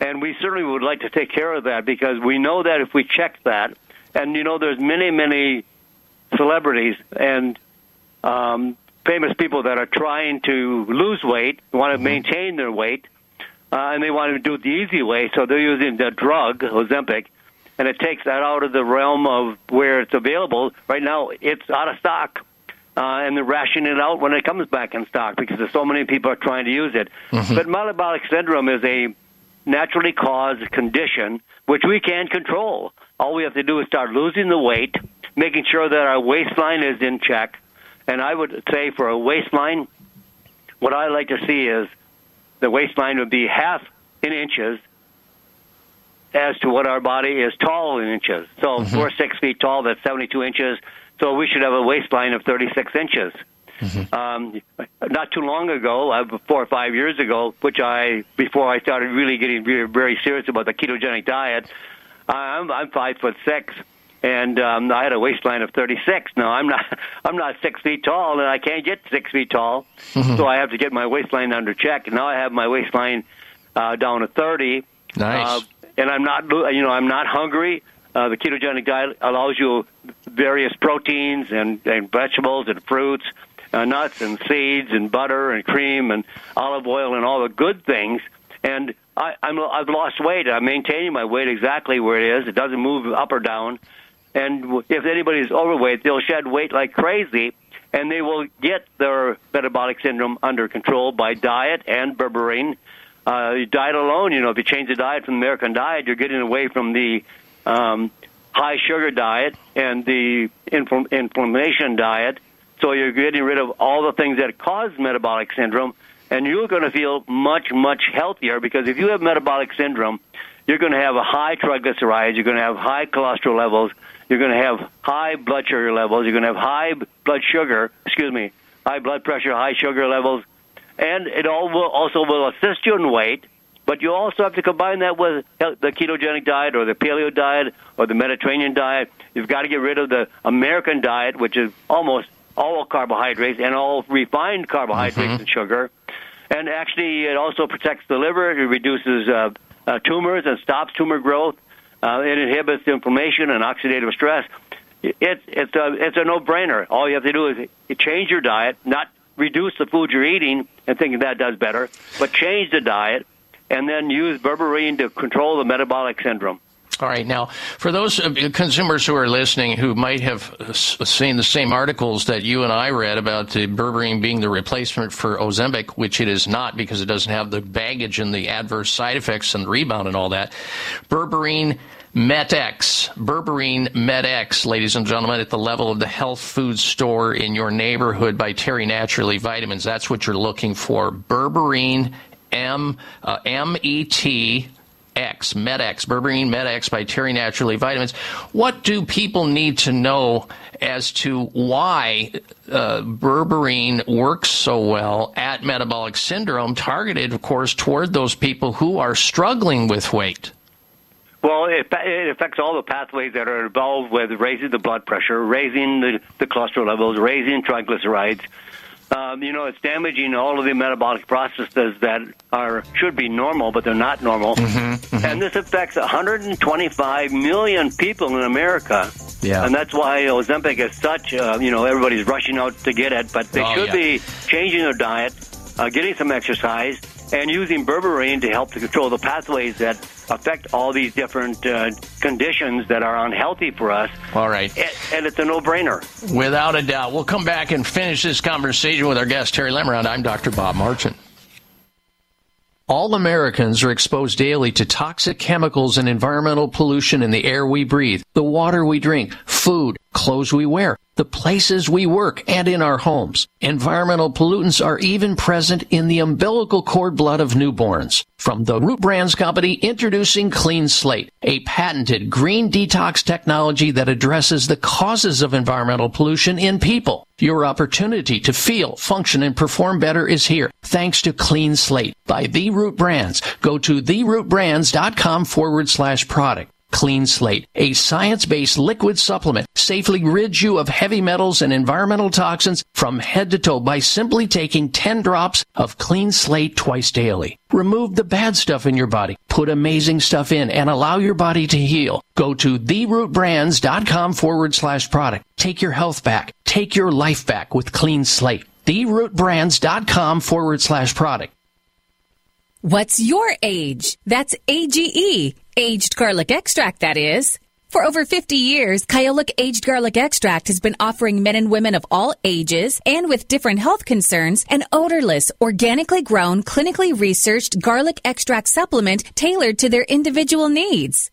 And we certainly would like to take care of that because we know that if we check that, and you know, there's many, many celebrities and um, famous people that are trying to lose weight, want to maintain their weight, uh, and they want to do it the easy way, so they're using the drug Ozempic, and it takes that out of the realm of where it's available. Right now, it's out of stock, uh, and they're rationing it out when it comes back in stock because there's so many people are trying to use it. But metabolic syndrome is a naturally caused condition which we can control. All we have to do is start losing the weight, making sure that our waistline is in check. And I would say for a waistline, what I like to see is the waistline would be half in inches as to what our body is tall in inches. So if we're six feet tall, that's 72 inches. So we should have a waistline of 36 inches. Um, not too long ago, uh, four or five years ago, which I before I started really getting very, very serious about the ketogenic diet, I'm, I'm five foot six, and um, I had a waistline of 36. Now I'm not <laughs> I'm not six feet tall, and I can't get six feet tall, so I have to get my waistline under check. Now I have my waistline uh, down to 30. Nice. Uh, and I'm not you know I'm not hungry. Uh, the ketogenic diet allows you various proteins and, and vegetables and fruits, uh, nuts and seeds and butter and cream and olive oil and all the good things. And I, I'm, I've lost weight. I'm maintaining my weight exactly where it is. It doesn't move up or down. And if anybody's overweight, they'll shed weight like crazy, and they will get their metabolic syndrome under control by diet and berberine. Uh, diet alone, you know, if you change the diet from the American diet, you're getting away from the um, high sugar diet and the infl- inflammation diet. So you're getting rid of all the things that cause metabolic syndrome, and you're going to feel much, much healthier because if you have metabolic syndrome, you're going to have a high triglycerides, you're going to have high cholesterol levels, you're going to have high blood sugar levels, you're going to have high blood sugar, excuse me, high blood pressure, high sugar levels, and it all will also will assist you in weight. But you also have to combine that with the ketogenic diet or the paleo diet or the Mediterranean diet. You've got to get rid of the American diet, which is almost all carbohydrates and all refined carbohydrates and sugar. And actually, it also protects the liver. It reduces uh, uh, tumors and stops tumor growth. Uh, it inhibits inflammation and oxidative stress. It's it's a it's a no-brainer. All you have to do is change your diet, not reduce the food you're eating and thinking that does better, but change the diet and then use berberine to control the metabolic syndrome. All right. Now, for those consumers who are listening who might have seen the same articles that you and I read about the berberine being the replacement for Ozempic, which it is not because it doesn't have the baggage and the adverse side effects and rebound and all that, berberine MetX, berberine MetX, ladies and gentlemen, at the level of the health food store in your neighborhood by Terry Naturally Vitamins. That's what you're looking for. Berberine M uh, M E T X, MetX, Berberine MetX by Terry Naturally Vitamins. What do people need to know as to why uh, berberine works so well at metabolic syndrome, targeted, of course, toward those people who are struggling with weight? Well, it, it affects all the pathways that are involved with raising the blood pressure, raising the, the cholesterol levels, raising triglycerides. Um, you know, it's damaging all of the metabolic processes that are should be normal, but they're not normal. And this affects 125 million people in America. Yeah. And that's why Ozempic is such, uh, you know, everybody's rushing out to get it, but they Oh, should yeah. be changing their diet, uh, getting some exercise, and using berberine to help to control the pathways that affect all these different uh, conditions that are unhealthy for us. All right. And, and it's a no-brainer. Without a doubt. We'll come back and finish this conversation with our guest, Terry Lemerond. I'm Dr. Bob Martin. Terry Lemerond, I'm Dr. Bob Martin. We'll come back and finish this conversation with our guest, Terry Lemerond. I'm Dr. Bob Martin. I'm Dr. Bob Martin. All Americans are exposed daily to toxic chemicals and environmental pollution in the air we breathe, the water we drink, food, clothes we wear, the places we work, and in our homes. Environmental pollutants are even present in the umbilical cord blood of newborns. From the Root Brands Company, introducing Clean Slate, a patented green detox technology that addresses the causes of environmental pollution in people. Your opportunity to feel, function, and perform better is here, thanks to Clean Slate by The Root Brands. Go to therootbrands.com forward slash product. Clean Slate, a science-based liquid supplement, safely rids you of heavy metals and environmental toxins from head to toe by simply taking 10 drops of Clean Slate twice daily. Remove the bad stuff in your body, put amazing stuff in, and allow your body to heal. Go to therootbrands.com forward slash product. Take your health back. Take your life back with Clean Slate. Therootbrands.com forward slash product. What's your age? That's AGE. Aged garlic extract, that is. For over 50 years, Kyolic Aged Garlic Extract has been offering men and women of all ages and with different health concerns an odorless, organically grown, clinically researched garlic extract supplement tailored to their individual needs.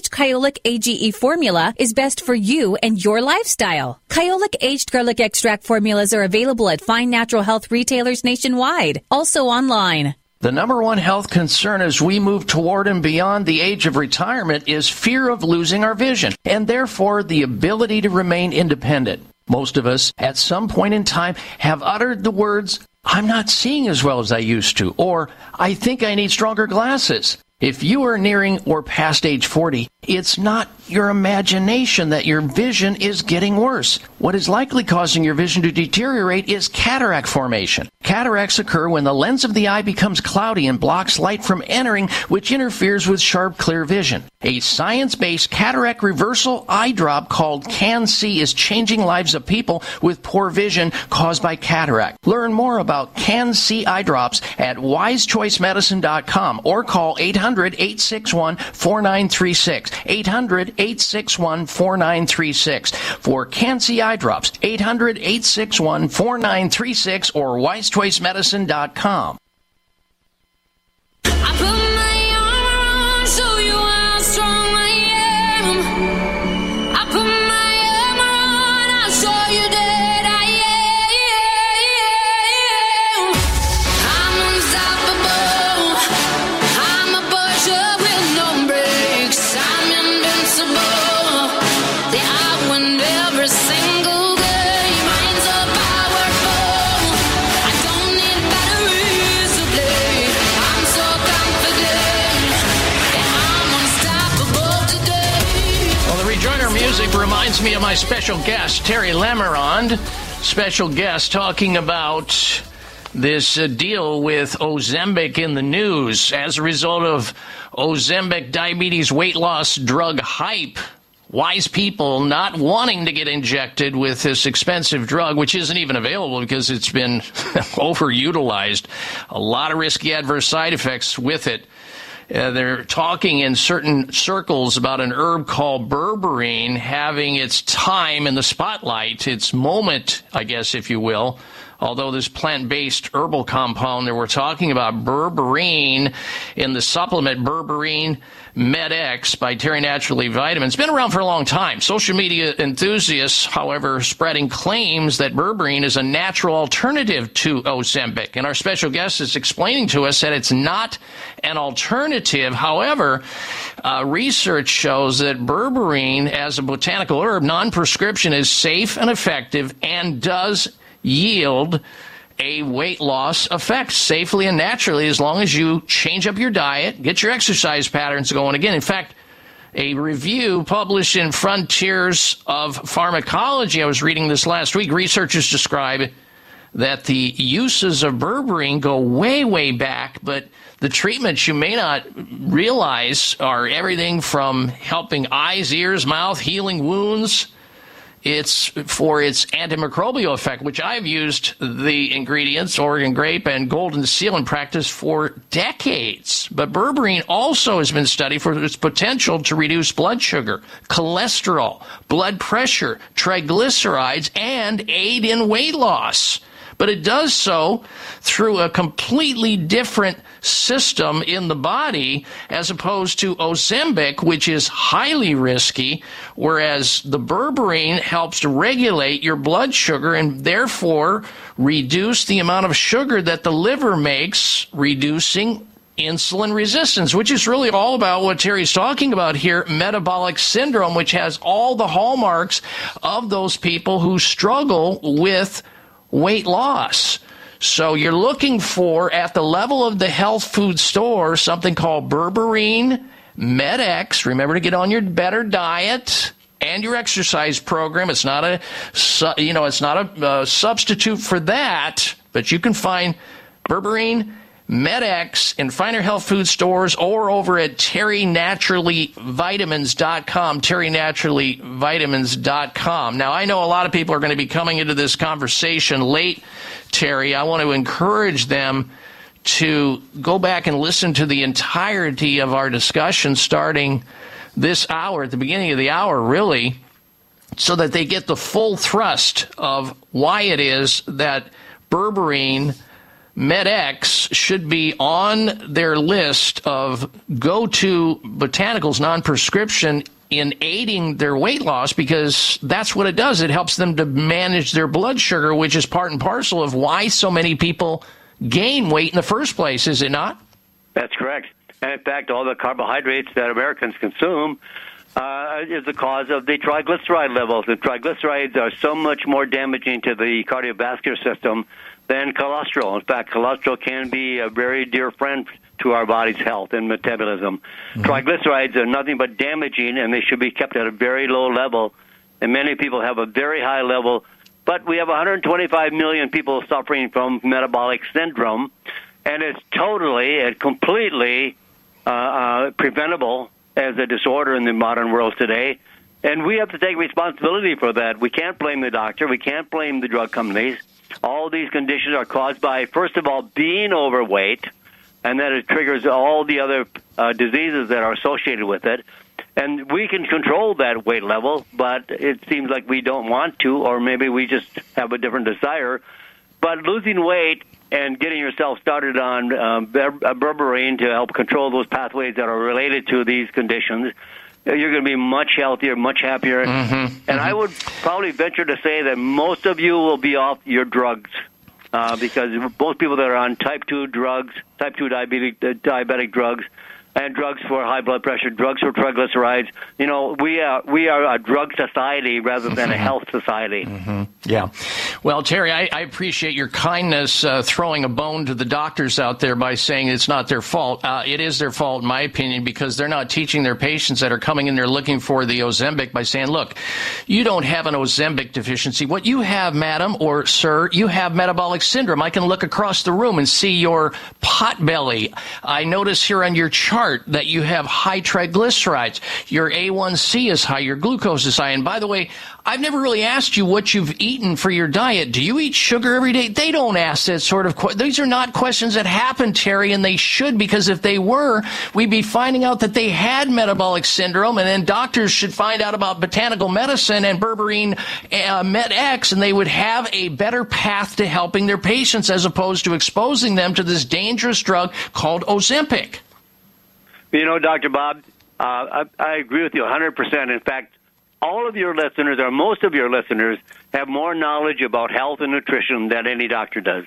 Kyolic AGE formula is best for you and your lifestyle. Kyolic aged garlic extract formulas are available at fine natural health retailers nationwide, also online. The number one health concern as we move toward and beyond the age of retirement is fear of losing our vision and therefore the ability to remain independent. Most of us at some point in time have uttered the words, I'm not seeing as well as I used to, or I think I need stronger glasses. If you are nearing or past age 40, it's not your imagination that your vision is getting worse. What is likely causing your vision to deteriorate is cataract formation. Cataracts occur when the lens of the eye becomes cloudy and blocks light from entering, which interferes with sharp, clear vision. A science-based cataract reversal eye drop called CAN-C is changing lives of people with poor vision caused by cataract. Learn more about CAN-C eye drops at wisechoicemedicine.com or call 800-861-4936. 800-861-4936 for CAN-C eye drops. 800-861-4936 or wisechoicemedicine.com. my special guest, Terry Lemerond. Special guest talking about this uh, deal with Ozempic in the news as a result of Ozempic diabetes weight loss drug hype. Wise people not wanting to get injected with this expensive drug, which isn't even available because it's been <laughs> overutilized. A lot of risky adverse side effects with it. Uh, they're talking in certain circles about an herb called berberine having its time in the spotlight, its moment, I guess, if you will. Although this plant-based herbal compound that we're talking about, berberine, in the supplement berberine MetX by Terry Naturally Vitamins, been around for a long time. Social media enthusiasts, however, spreading claims that berberine is a natural alternative to Ozempic. And our special guest is explaining to us that it's not an alternative. However, uh, research shows that berberine, as a botanical herb, non-prescription, is safe and effective and does yield a weight loss effect safely and naturally as long as you change up your diet, get your exercise patterns going again. In fact, a review published in Frontiers of Pharmacology, I was reading this last week, researchers describe that the uses of berberine go way, way back, but the treatments you may not realize are everything from helping eyes, ears, mouth, healing wounds. It's for its antimicrobial effect, which I've used the ingredients, Oregon grape and golden seal in practice for decades. But berberine also has been studied for its potential to reduce blood sugar, cholesterol, blood pressure, triglycerides, and aid in weight loss but it does so through a completely different system in the body as opposed to Ozempic, which is highly risky, whereas the berberine helps to regulate your blood sugar and therefore reduce the amount of sugar that the liver makes, reducing insulin resistance, which is really all about what Terry's talking about here metabolic syndrome, which has all the hallmarks of those people who struggle with weight loss. So you're looking for, at the level of the health food store, something called berberine MetX. Remember to get on your better diet and your exercise program. It's not a, you know, it's not a uh, substitute for that, but you can find berberine MetX in finer health food stores or over at terrynaturallyvitamins.com, terrynaturallyvitamins.com. Now, I know a lot of people are going to be coming into this conversation late, Terry. I want to encourage them to go back and listen to the entirety of our discussion starting this hour, at the beginning of the hour, really, so that they get the full thrust of why it is that berberine – MetX should be on their list of go to botanicals non prescription in aiding their weight loss because that's what it does. It helps them to manage their blood sugar, which is part and parcel of why so many people gain weight in the first place, is it not? That's correct. And in fact, all the carbohydrates that Americans consume uh, is the cause of the triglyceride levels. The triglycerides are so much more damaging to the cardiovascular system than cholesterol. In fact, cholesterol can be a very dear friend to our body's health and metabolism. Mm-hmm. Triglycerides are nothing but damaging, and they should be kept at a very low level. And many people have a very high level, but we have 125 million people suffering from metabolic syndrome, and it's totally and completely uh, uh, preventable as a disorder in the modern world today. And we have to take responsibility for that. We can't blame the doctor. We can't blame the drug companies. All these conditions are caused by, first of all, being overweight, and then it triggers all the other uh, diseases that are associated with it. And we can control that weight level, but it seems like we don't want to, or maybe we just have a different desire. But losing weight and getting yourself started on um, berberine to help control those pathways that are related to these conditions you're going to be much healthier, much happier. Mm-hmm, and mm-hmm. I would probably venture to say that most of you will be off your drugs uh, because most people that are on type 2 drugs, type 2 diabetic, uh, diabetic drugs, and drugs for high blood pressure, drugs for triglycerides. You know, we are we are a drug society rather than a health society. Mm-hmm. Yeah. Well, Terry, I, I appreciate your kindness uh, throwing a bone to the doctors out there by saying it's not their fault. Uh, it is their fault, in my opinion, because they're not teaching their patients that are coming in there looking for the Ozempic by saying, look, you don't have an Ozempic deficiency. What you have, madam or sir, you have metabolic syndrome. I can look across the room and see your pot belly. I notice here on your chart that you have high triglycerides. Your A1C is high, your glucose is high. And by the way, I've never really asked you what you've eaten for your diet. Do you eat sugar every day? They don't ask that sort of question. These are not questions that happen, Terry, and they should because if they were, we'd be finding out that they had metabolic syndrome and then doctors should find out about botanical medicine and berberine uh, MetX and they would have a better path to helping their patients as opposed to exposing them to this dangerous drug called Ozempic. You know, Dr. Bob, uh, I, I agree with you 100%. In fact, all of your listeners, or most of your listeners, have more knowledge about health and nutrition than any doctor does.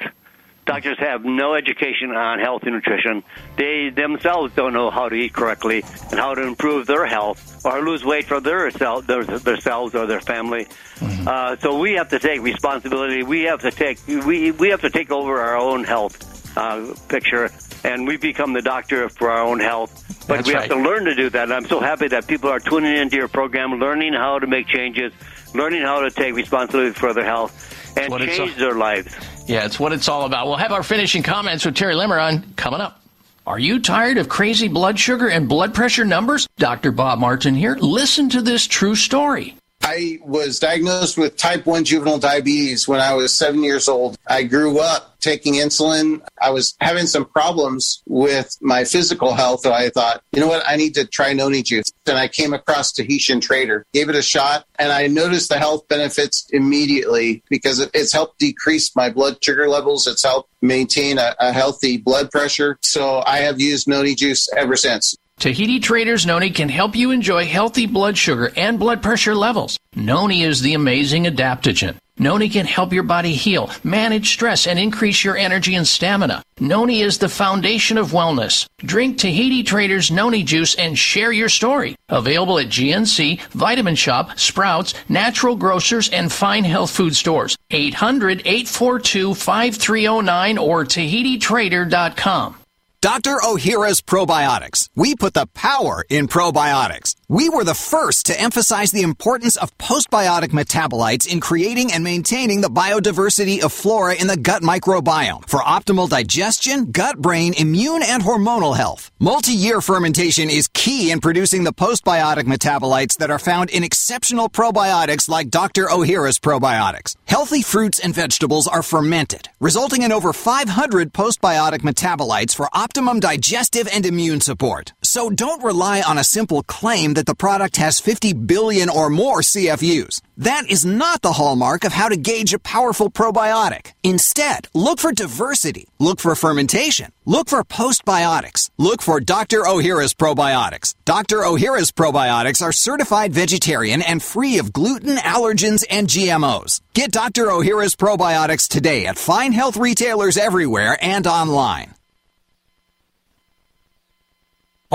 Doctors have no education on health and nutrition. They themselves don't know how to eat correctly and how to improve their health or lose weight for their self, their, themselves or their family. Mm-hmm. Uh, so we have to take responsibility. We have to take we we have to take over our own health uh, picture, and we become the doctor for our own health. But That's we right. have to learn to do that. And I'm so happy that people are tuning into your program, learning how to make changes, learning how to take responsibility for their health, and change all- their lives. Yeah, it's what it's all about. We'll have our finishing comments with Terry Lemerond coming up. Are you tired of crazy blood sugar and blood pressure numbers? Dr. Bob Martin here. Listen to this true story. I was diagnosed with type 1 juvenile diabetes when I was seven years old. I grew up taking insulin. I was having some problems with my physical health. So I thought, you know what? I need to try noni juice. And I came across Tahitian Trader, gave it a shot, and I noticed the health benefits immediately because it's helped decrease my blood sugar levels. It's helped maintain a, a healthy blood pressure. So I have used noni juice ever since. Tahiti Traders Noni can help you enjoy healthy blood sugar and blood pressure levels. Noni is the amazing adaptogen. Noni can help your body heal, manage stress, and increase your energy and stamina. Noni is the foundation of wellness. Drink Tahiti Traders Noni juice and share your story. Available at GNC, Vitamin Shoppe, Sprouts, Natural Grocers, and Fine Health Food Stores. 800 842 5309 or TahitiTrader.com. Dr. Ohhira's Probiotics. We put the power in probiotics. We were the first to emphasize the importance of postbiotic metabolites in creating and maintaining the biodiversity of flora in the gut microbiome for optimal digestion, gut brain, immune, and hormonal health. Multi year fermentation is key in producing the postbiotic metabolites that are found in exceptional probiotics like Dr. Ohhira's Probiotics. Healthy fruits and vegetables are fermented, resulting in over 500 postbiotic metabolites for optimum digestive and immune support. So don't rely on a simple claim that the product has 50 billion or more CFUs. That is not the hallmark of how to gauge a powerful probiotic. Instead, look for diversity, look for fermentation, look for postbiotics, look for Dr. Ohhira's probiotics. Dr. Ohhira's probiotics are certified vegetarian and free of gluten, allergens, and GMOs. Get Dr. Ohhira's probiotics today at fine health retailers everywhere and online.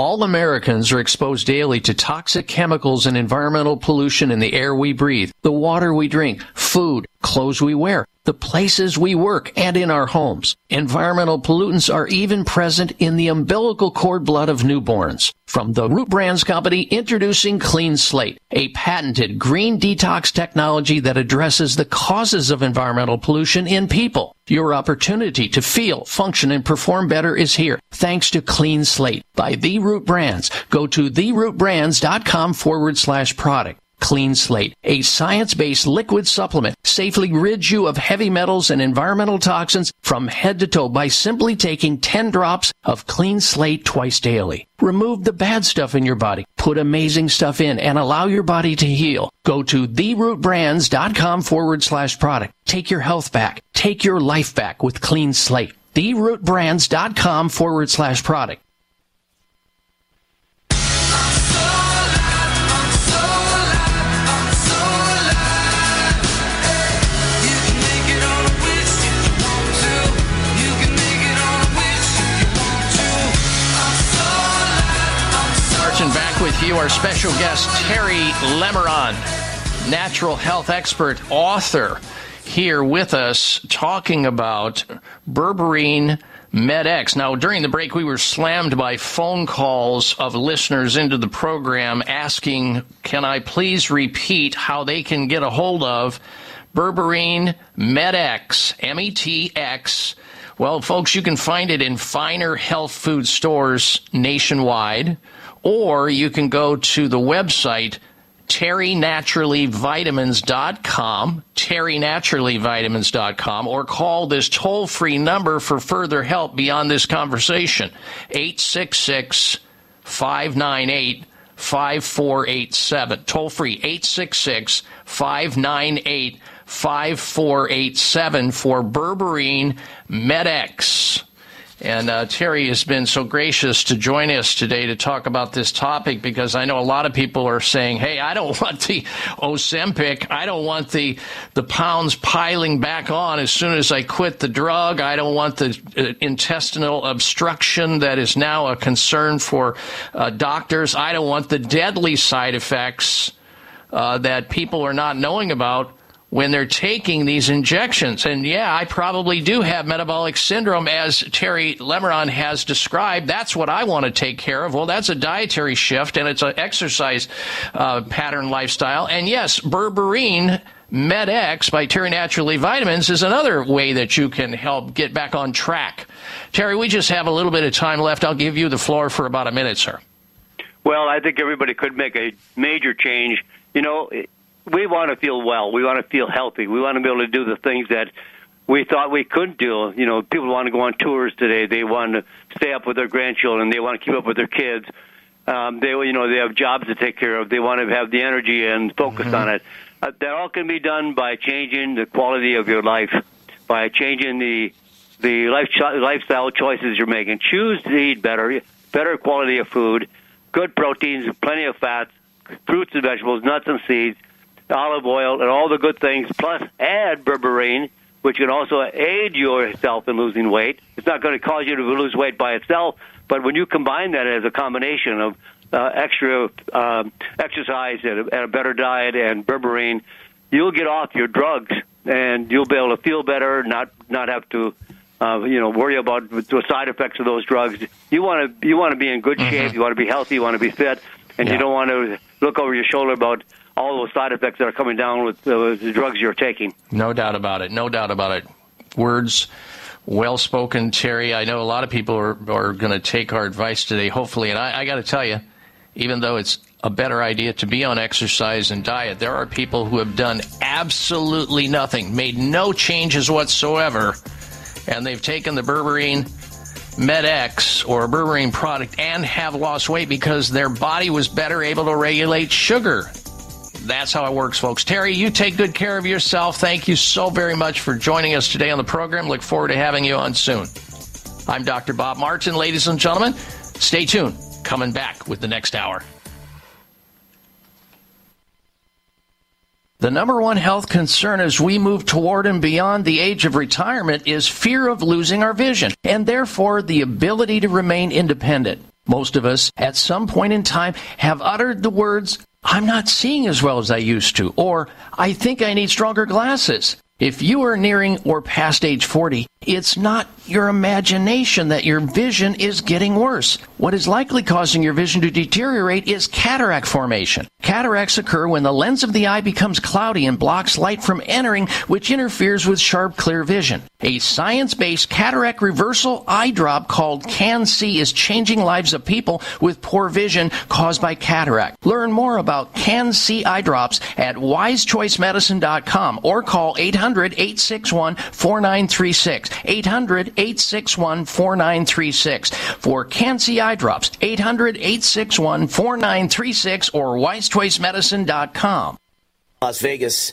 All Americans are exposed daily to toxic chemicals and environmental pollution in the air we breathe, the water we drink, food, clothes we wear, the places we work, and in our homes. Environmental pollutants are even present in the umbilical cord blood of newborns. From the Root Brands Company, introducing Clean Slate, a patented green detox technology that addresses the causes of environmental pollution in people. Your opportunity to feel, function, and perform better is here, thanks to Clean Slate by The Root Brands. Go to therootbrands.com forward slash product. Clean Slate, a science-based liquid supplement, safely rids you of heavy metals and environmental toxins from head to toe by simply taking 10 drops of Clean Slate twice daily. Remove the bad stuff in your body, put amazing stuff in, and allow your body to heal. Go to therootbrands.com forward slash product. Take your health back. Take your life back with Clean Slate. therootbrands.com forward slash product. You, our special guest, Terry Lemerond, natural health expert, author, here with us talking about berberine MetX. Now, during the break, we were slammed by phone calls of listeners into the program asking, can I please repeat how they can get a hold of berberine MetX, M-E-T-X. Well, folks, you can find it in finer health food stores nationwide, or you can go to the website terrynaturallyvitamins.com, terrynaturallyvitamins.com, or call this toll free number for further help beyond this conversation. 866 598 5487. Toll free 866 598 5487 for Berberine MetX. And uh, Terry has been so gracious to join us today to talk about this topic because I know a lot of people are saying, "Hey, I don't <laughs> want the Ozempic. I don't want the the pounds piling back on as soon as I quit the drug. I don't want the uh, intestinal obstruction that is now a concern for uh, doctors. I don't want the deadly side effects uh, that people are not knowing about." When they're taking these injections. And yeah, I probably do have metabolic syndrome as Terry Lemerond has described. That's what I want to take care of. Well, that's a dietary shift and it's an exercise uh, pattern lifestyle. And yes, berberine MetX by Terry Naturally Vitamins is another way that you can help get back on track Terry, we just have a little bit of time left. I'll give you the floor for about a minute, sir. Well, I think everybody could make a major change. You know, we want to feel well. We want to feel healthy. We want to be able to do the things that we thought we couldn't do. You know, people want to go on tours today. They want to stay up with their grandchildren. They want to keep up with their kids. Um, they, you know, they have jobs to take care of. They want to have the energy and focus on it. Uh, that all can be done by changing the quality of your life, by changing the the life lifestyle choices you're making. Choose to eat better, better quality of food, good proteins, plenty of fats, fruits and vegetables, nuts and seeds, olive oil, and all the good things. Plus, add berberine, which can also aid yourself in losing weight. It's not going to cause you to lose weight by itself, but when you combine that as a combination of uh, extra um, exercise and a, and a better diet and berberine, you'll get off your drugs and you'll be able to feel better, not not have to. Uh, you know, worry about the side effects of those drugs. You want to you want to be in good shape. You want to be healthy. You want to be fit, and you don't want to look over your shoulder about all those side effects that are coming down with uh, the drugs you're taking. No doubt about it. No doubt about it. Words well spoken, Terry. I know a lot of people are, are going to take our advice today, hopefully. And I, I got to tell you, even though it's a better idea to be on exercise and diet, there are people who have done absolutely nothing, made no changes whatsoever, and they've taken the berberine MetX or a berberine product and have lost weight because their body was better able to regulate sugar. That's how it works, folks. Terry, you take good care of yourself. Thank you so very much for joining us today on the program. Look forward to having you on soon. I'm Dr. Bob Martin, ladies and gentlemen. Stay tuned. Coming back with the next hour. The number one health concern as we move toward and beyond the age of retirement is fear of losing our vision and therefore the ability to remain independent. Most of us, at some point in time, have uttered the words, I'm not seeing as well as I used to, or I think I need stronger glasses. If you are nearing or past age 40, it's not your imagination that your vision is getting worse. What is likely causing your vision to deteriorate is cataract formation. Cataracts occur when the lens of the eye becomes cloudy and blocks light from entering, which interferes with sharp, clear vision. A science-based cataract reversal eye drop called CAN-C is changing lives of people with poor vision caused by cataract. Learn more about CAN-C eye drops at wisechoicemedicine.com or call 800-861-4936. 800-861-4936 for CAN-C eye drops. 800-861-4936 or wisechoicemedicine.com. Las Vegas.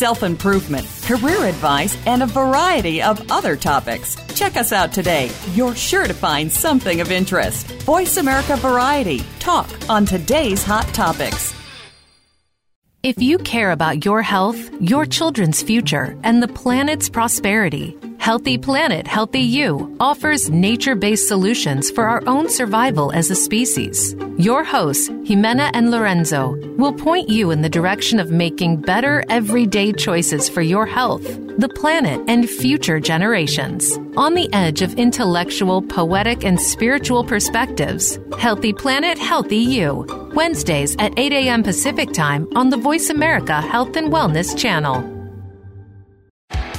self improvement, career advice, and a variety of other topics. Check us out today. You're sure to find something of interest. Voice America Variety. Talk on today's hot topics. If you care about your health, your children's future, and the planet's prosperity, Healthy Planet, Healthy You offers nature based solutions for our own survival as a species. Your hosts, Jimena and Lorenzo, will point you in the direction of making better everyday choices for your health, the planet, and future generations. On the edge of intellectual, poetic, and spiritual perspectives, Healthy Planet, Healthy You. Wednesdays at 8 a.m. Pacific Time on the Voice America Health and Wellness Channel.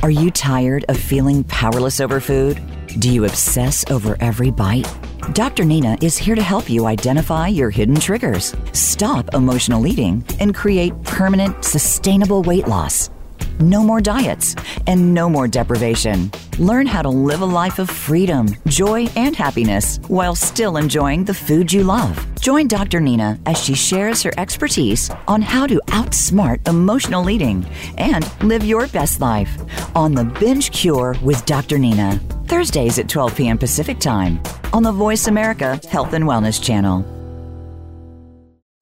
Are you tired of feeling powerless over food? Do you obsess over every bite? Dr. Nina is here to help you identify your hidden triggers, stop emotional eating, and create permanent, sustainable weight loss. No more diets, and no more deprivation. Learn how to live a life of freedom, joy, and happiness while still enjoying the food you love. Join Dr. Nina as she shares her expertise on how to outsmart emotional eating and live your best life on The Binge Cure with Dr. Nina. Thursdays at 12 p.m. Pacific Time on the Voice America Health and Wellness Channel.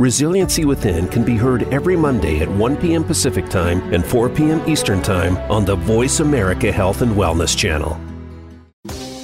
Resiliency Within can be heard every Monday at 1 p.m. Pacific Time and 4 p.m. Eastern Time on the Voice America Health and Wellness Channel.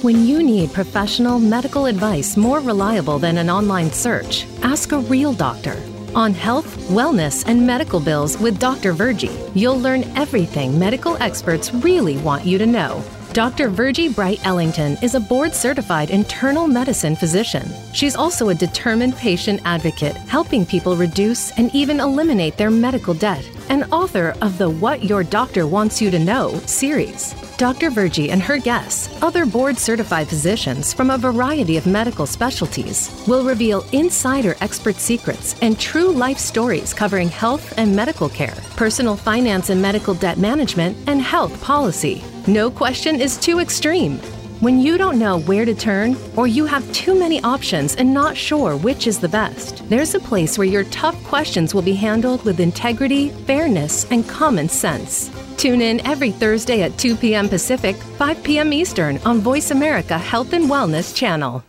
When you need professional medical advice more reliable than an online search, ask a real doctor. On health, wellness, and medical bills with Dr. Virgie, you'll learn everything medical experts really want you to know. Dr. Virgie Bright Ellington is a board certified internal medicine physician. She's also a determined patient advocate, helping people reduce and even eliminate their medical debt, and author of the What Your Doctor Wants You to Know series. Dr. Virgie and her guests, other board certified physicians from a variety of medical specialties, will reveal insider expert secrets and true life stories covering health and medical care, personal finance and medical debt management, and health policy. No question is too extreme. When you don't know where to turn, or you have too many options and not sure which is the best, there's a place where your tough questions will be handled with integrity, fairness, and common sense. Tune in every Thursday at 2 p.m. Pacific, 5 p.m. Eastern on Voice America Health and Wellness channel.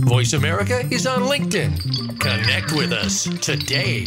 Voice America is on LinkedIn. Connect with us today.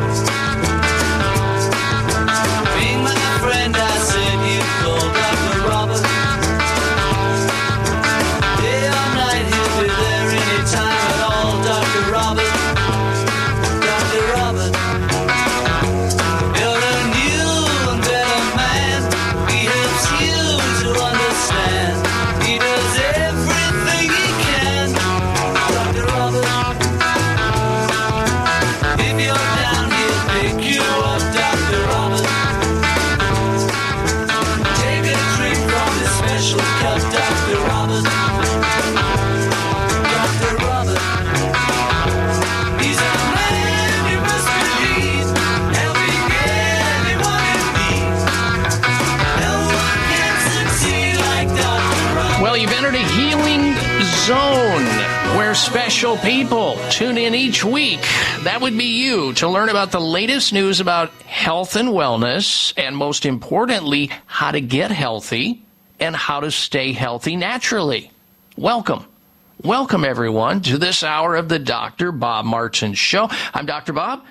Special people tune in each week. That would be you to learn about the latest news about health and wellness, and most importantly, how to get healthy and how to stay healthy naturally. Welcome. Welcome, everyone, to this hour of the Dr. Bob Martin Show. I'm Dr. Bob,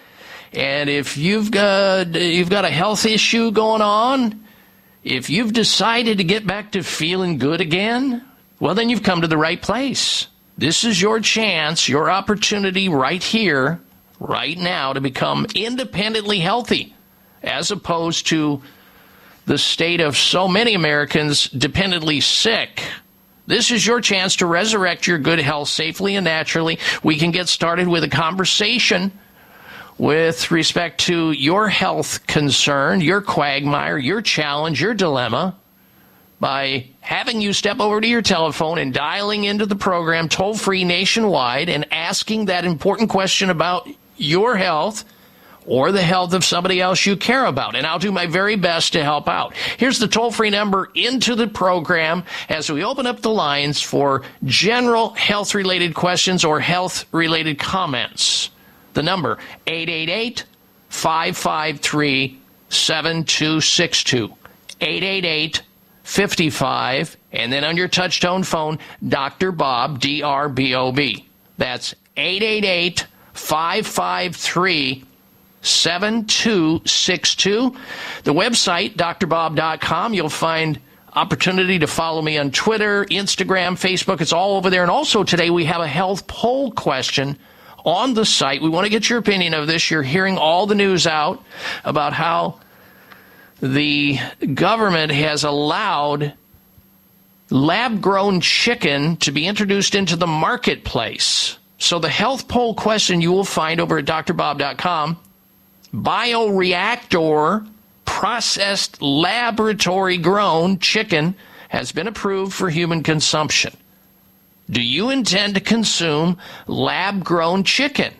and if you've got, you've got a health issue going on, if you've decided to get back to feeling good again, well, then you've come to the right place. This is your chance, your opportunity right here, right now to become independently healthy, as opposed to the state of so many Americans dependently sick. This is your chance to resurrect your good health safely and naturally. We can get started with a conversation with respect to your health concern, your quagmire, your challenge, your dilemma by having you step over to your telephone and dialing into the program toll free nationwide and asking that important question about your health or the health of somebody else you care about. And I'll do my very best to help out. Here's the toll free number into the program as we open up the lines for general health related questions or health related comments. The number 888 553 7262. 888 55 and then on your touchtone phone Dr. Bob D R B O B. That's 888 553 7262. The website, drbob.com, you'll find opportunity to follow me on Twitter, Instagram, Facebook. It's all over there. And also today we have a health poll question on the site. We want to get your opinion of this. You're hearing all the news out about how the government has allowed lab grown chicken to be introduced into the marketplace. So the health poll question you will find over at drbob.com bioreactor processed laboratory grown chicken has been approved for human consumption. Do you intend to consume lab grown chicken?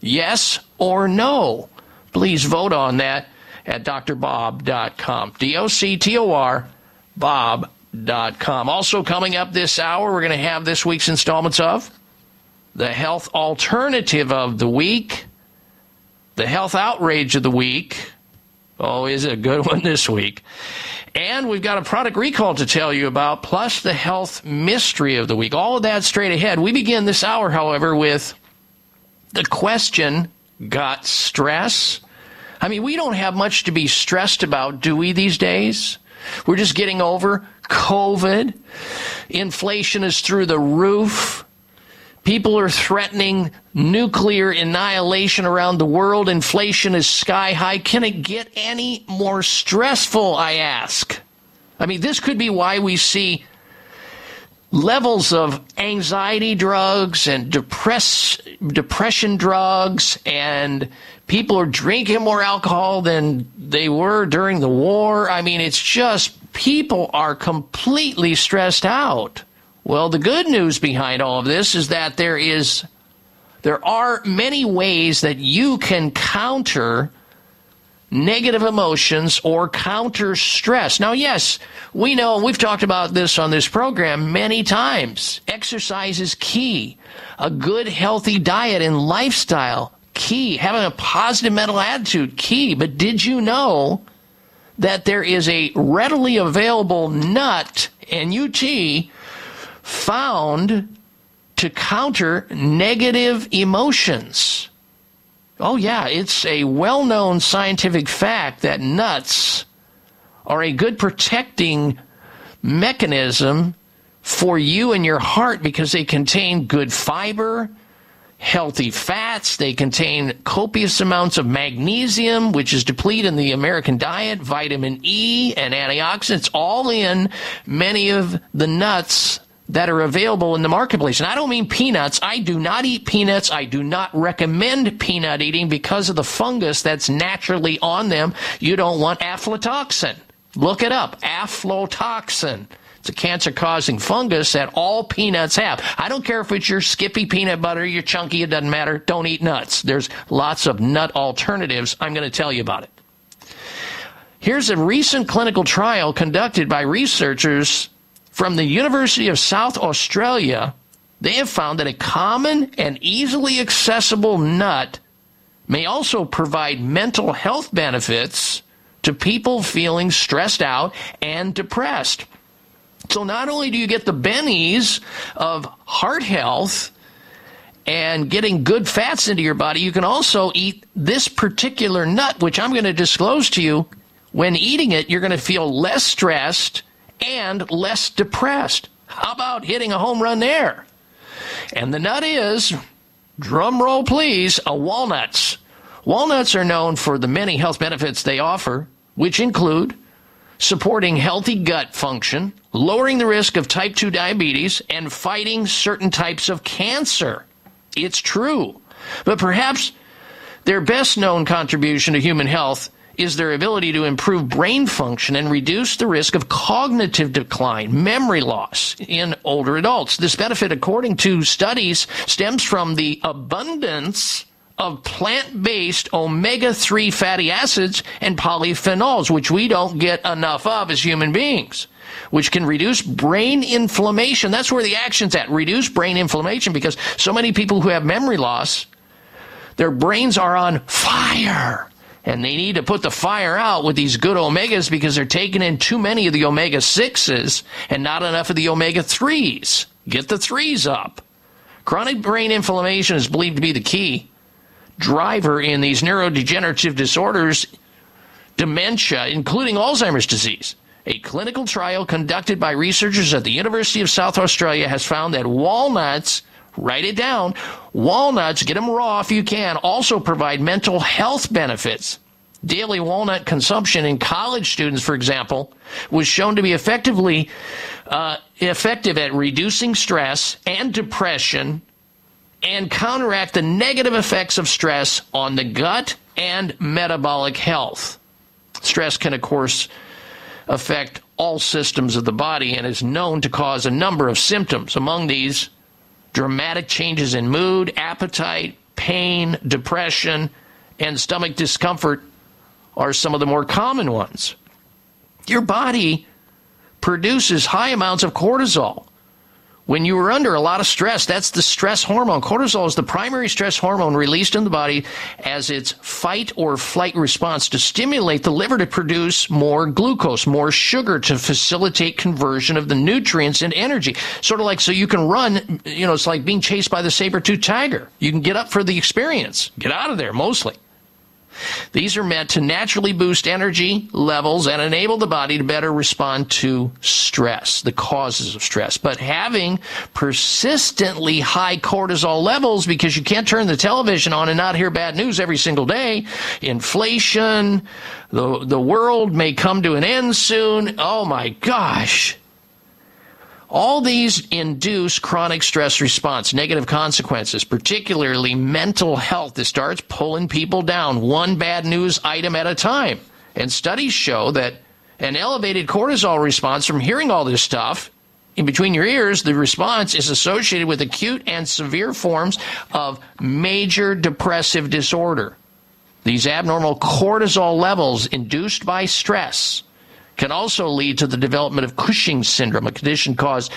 Yes or no? Please vote on that at drbob.com. D O C T O R, Bob.com. Also, coming up this hour, we're going to have this week's installments of the health alternative of the week, the health outrage of the week. Oh, is it a good <laughs> one this week? And we've got a product recall to tell you about, plus the health mystery of the week. All of that straight ahead. We begin this hour, however, with the question got stress? I mean, we don't have much to be stressed about, do we, these days? We're just getting over COVID. Inflation is through the roof. People are threatening nuclear annihilation around the world. Inflation is sky high. Can it get any more stressful, I ask? I mean, this could be why we see levels of anxiety drugs and depress, depression drugs, and people are drinking more alcohol than they were during the war. I mean, it's just people are completely stressed out. Well, the good news behind all of this is that there is there are many ways that you can counter negative emotions or counter stress. Now, yes, we know we've talked about this on this program many times. Exercise is key. A good healthy diet and lifestyle key. Having a positive mental attitude key. But did you know that there is a readily available nut NUT found to counter negative emotions. Oh, yeah, it's a well known scientific fact that nuts are a good protecting mechanism for you and your heart because they contain good fiber, healthy fats, they contain copious amounts of magnesium, which is depleted in the American diet, vitamin E, and antioxidants, all in many of the nuts that are available in the marketplace. And I don't mean peanuts. I do not eat peanuts. I do not recommend peanut eating because of the fungus that's naturally on them. You don't want aflatoxin. Look it up. Aflatoxin. It's a cancer causing fungus that all peanuts have. I don't care if it's your Skippy peanut butter, your chunky, it doesn't matter. Don't eat nuts. There's lots of nut alternatives. I'm going to tell you about it. Here's a recent clinical trial conducted by researchers from the University of South Australia, they have found that a common and easily accessible nut may also provide mental health benefits to people feeling stressed out and depressed. So not only do you get the bennies of heart health and getting good fats into your body, you can also eat this particular nut, which I'm going to disclose to you. When eating it, you're going to feel less stressed and less depressed. How about hitting a home run there? And the nut is, drum roll please, a walnuts. Walnuts are known for the many health benefits they offer, which include supporting healthy gut function, lowering the risk of type 2 diabetes, and fighting certain types of cancer. It's true. But perhaps their best known contribution to human health is their ability to improve brain function and reduce the risk of cognitive decline, memory loss in older adults. This benefit, according to studies, stems from the abundance of plant based omega 3 fatty acids and polyphenols, which we don't get enough of as human beings, which can reduce brain inflammation. That's where the action's at. Reduce brain inflammation because so many people who have memory loss, their brains are on fire. And they need to put the fire out with these good omegas because they're taking in too many of the omega 6s and not enough of the omega 3s. Get the 3s up. Chronic brain inflammation is believed to be the key driver in these neurodegenerative disorders, dementia, including Alzheimer's disease. A clinical trial conducted by researchers at the University of South Australia has found that walnuts, write it down, walnuts, get them raw if you can, also provide mental health benefits. Daily walnut consumption in college students, for example, was shown to be effectively uh, effective at reducing stress and depression and counteract the negative effects of stress on the gut and metabolic health. Stress can, of course, affect all systems of the body and is known to cause a number of symptoms. Among these, dramatic changes in mood, appetite, pain, depression, and stomach discomfort are some of the more common ones. Your body produces high amounts of cortisol. When you are under a lot of stress, that's the stress hormone. Cortisol is the primary stress hormone released in the body as its fight or flight response to stimulate the liver to produce more glucose, more sugar to facilitate conversion of the nutrients into energy. Sort of like so you can run, you know, it's like being chased by the saber-toothed tiger. You can get up for the experience. Get out of there mostly. These are meant to naturally boost energy levels and enable the body to better respond to stress, the causes of stress. But having persistently high cortisol levels, because you can't turn the television on and not hear bad news every single day, inflation, the, the world may come to an end soon. Oh my gosh. All these induce chronic stress response, negative consequences, particularly mental health that starts pulling people down one bad news item at a time. And studies show that an elevated cortisol response from hearing all this stuff in between your ears, the response is associated with acute and severe forms of major depressive disorder. These abnormal cortisol levels induced by stress can also lead to the development of Cushing syndrome, a condition caused,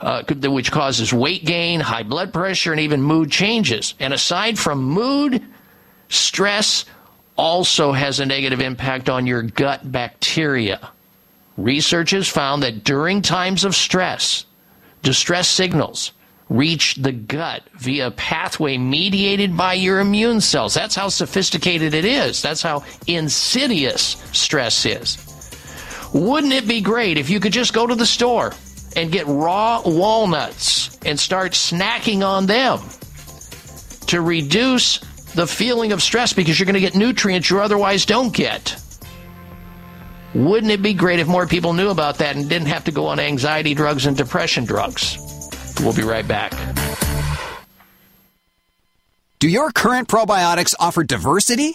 uh, which causes weight gain, high blood pressure, and even mood changes. And aside from mood, stress also has a negative impact on your gut bacteria. Research has found that during times of stress, distress signals reach the gut via a pathway mediated by your immune cells. That's how sophisticated it is. That's how insidious stress is. Wouldn't it be great if you could just go to the store and get raw walnuts and start snacking on them to reduce the feeling of stress because you're going to get nutrients you otherwise don't get? Wouldn't it be great if more people knew about that and didn't have to go on anxiety drugs and depression drugs? We'll be right back. Do your current probiotics offer diversity?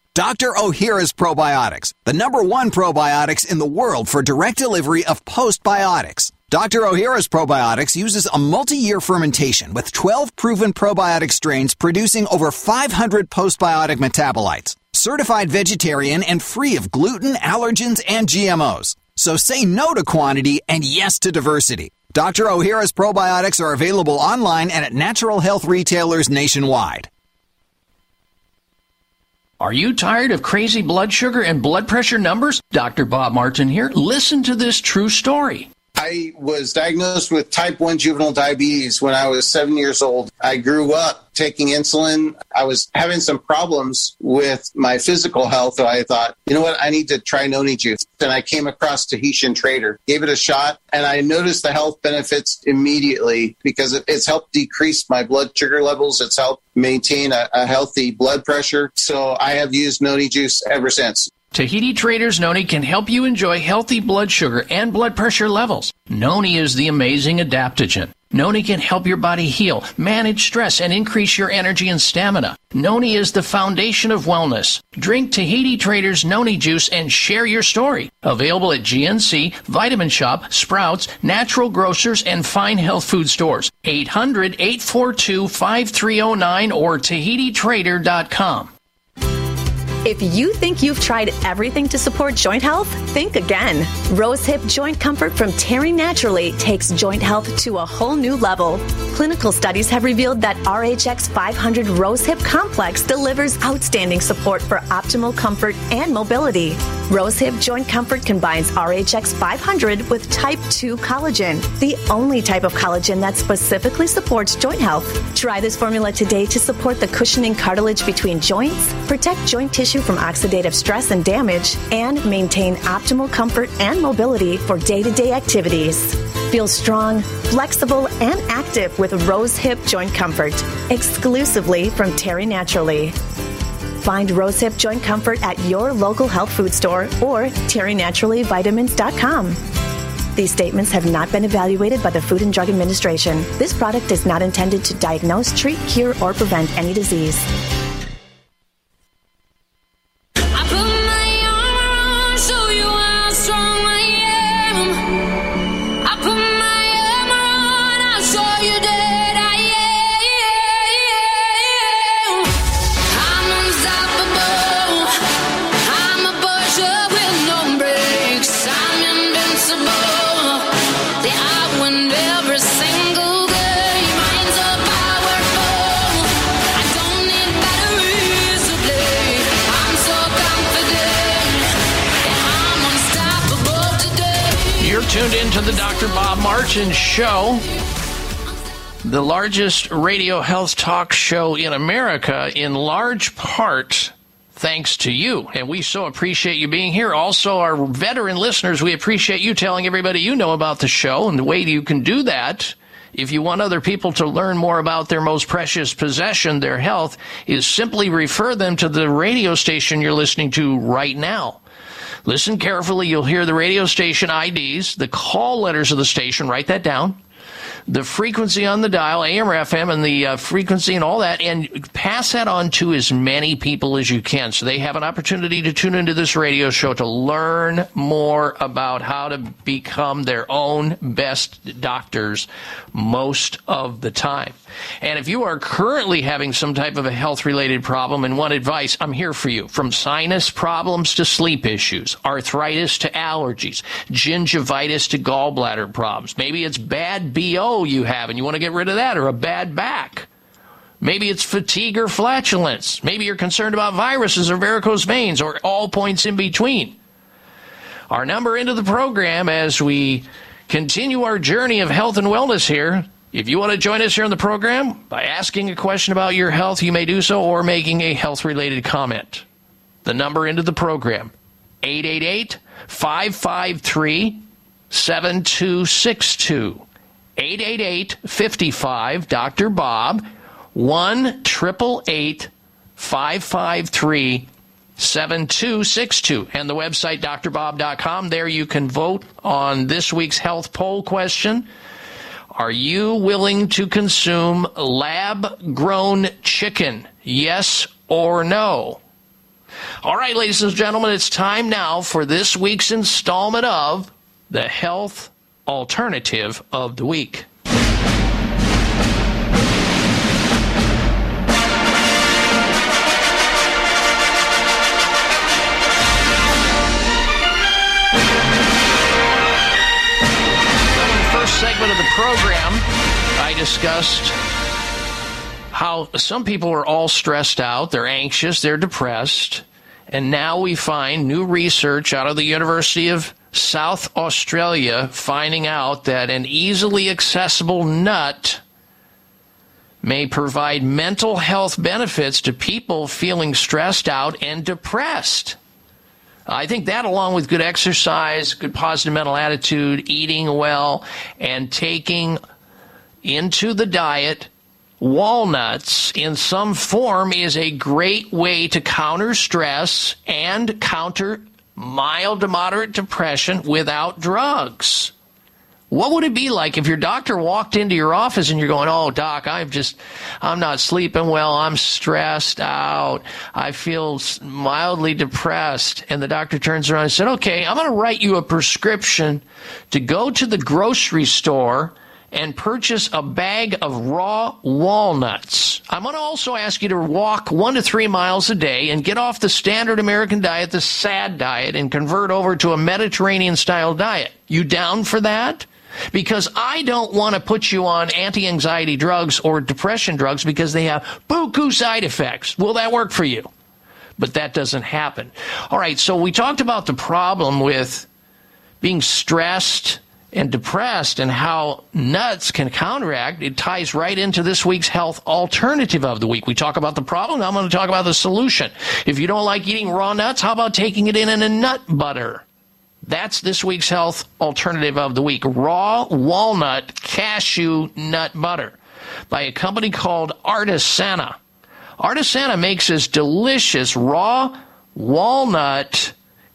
Dr. Ohhira's Probiotics, the number one probiotics in the world for direct delivery of postbiotics. Dr. Ohhira's Probiotics uses a multi-year fermentation with 12 proven probiotic strains producing over 500 postbiotic metabolites. Certified vegetarian and free of gluten, allergens, and GMOs. So say no to quantity and yes to diversity. Dr. Ohhira's probiotics are available online and at natural health retailers nationwide. Are you tired of crazy blood sugar and blood pressure numbers? Dr. Bob Martin here. Listen to this true story. I was diagnosed with type 1 juvenile diabetes when I was seven years old. I grew up taking insulin. I was having some problems with my physical health. So I thought, you know what? I need to try Noni Juice. And I came across Tahitian Trader, gave it a shot, and I noticed the health benefits immediately because it- it's helped decrease my blood sugar levels. It's helped maintain a, a healthy blood pressure. So I have used Noni Juice ever since. Tahiti Traders Noni can help you enjoy healthy blood sugar and blood pressure levels. Noni is the amazing adaptogen. Noni can help your body heal, manage stress, and increase your energy and stamina. Noni is the foundation of wellness. Drink Tahiti Traders Noni juice and share your story. Available at GNC, Vitamin Shoppe, Sprouts, Natural Grocers, and Fine Health Food Stores. 800 842 5309 or TahitiTrader.com. If you think you've tried everything to support joint health, think again. Rose Hip Joint Comfort from Terry Naturally takes joint health to a whole new level. Clinical studies have revealed that RHX 500 Rose Hip Complex delivers outstanding support for optimal comfort and mobility. Rose Hip Joint Comfort combines RHX 500 with type 2 collagen, the only type of collagen that specifically supports joint health. Try this formula today to support the cushioning cartilage between joints, protect joint tissue from oxidative stress and damage, and maintain optimal comfort and mobility for day to day activities. Feel strong, flexible, and active with Rose Hip Joint Comfort, exclusively from Terry Naturally. Find Rose Hip Joint Comfort at your local health food store or terrynaturallyvitamins.com. These statements have not been evaluated by the Food and Drug Administration. This product is not intended to diagnose, treat, cure, or prevent any disease. Martin Show, the largest radio health talk show in America, in large part thanks to you. And we so appreciate you being here. Also, our veteran listeners, we appreciate you telling everybody you know about the show. And the way you can do that, if you want other people to learn more about their most precious possession, their health, is simply refer them to the radio station you're listening to right now. Listen carefully. You'll hear the radio station IDs, the call letters of the station. Write that down. The frequency on the dial, AM or FM, and the uh, frequency and all that, and pass that on to as many people as you can so they have an opportunity to tune into this radio show to learn more about how to become their own best doctors most of the time. And if you are currently having some type of a health related problem and want advice, I'm here for you. From sinus problems to sleep issues, arthritis to allergies, gingivitis to gallbladder problems. Maybe it's bad BO you have and you want to get rid of that or a bad back. Maybe it's fatigue or flatulence. Maybe you're concerned about viruses or varicose veins or all points in between. Our number into the program as we continue our journey of health and wellness here. If you want to join us here on the program by asking a question about your health, you may do so or making a health related comment. The number into the program 888 553 7262. 888 55 Dr. Bob 1 888 553 7262 and the website drbob.com. There you can vote on this week's health poll question. Are you willing to consume lab grown chicken? Yes or no? All right, ladies and gentlemen, it's time now for this week's installment of the Health Alternative of the Week. Segment of the program, I discussed how some people are all stressed out, they're anxious, they're depressed, and now we find new research out of the University of South Australia finding out that an easily accessible nut may provide mental health benefits to people feeling stressed out and depressed. I think that, along with good exercise, good positive mental attitude, eating well, and taking into the diet walnuts in some form, is a great way to counter stress and counter mild to moderate depression without drugs. What would it be like if your doctor walked into your office and you're going, "Oh, doc, I'm just I'm not sleeping well. I'm stressed out. I feel mildly depressed." And the doctor turns around and said, "Okay, I'm going to write you a prescription to go to the grocery store and purchase a bag of raw walnuts. I'm going to also ask you to walk one to three miles a day and get off the standard American diet, the SAD diet, and convert over to a Mediterranean style diet. You down for that? Because I don't want to put you on anti anxiety drugs or depression drugs because they have buku side effects. Will that work for you? But that doesn't happen. All right, so we talked about the problem with being stressed and depressed and how nuts can counteract, it ties right into this week's health alternative of the week. We talk about the problem, I'm going to talk about the solution. If you don't like eating raw nuts, how about taking it in in a nut butter? That's this week's health alternative of the week. Raw walnut cashew nut butter by a company called Artisana. Artisana makes this delicious raw walnut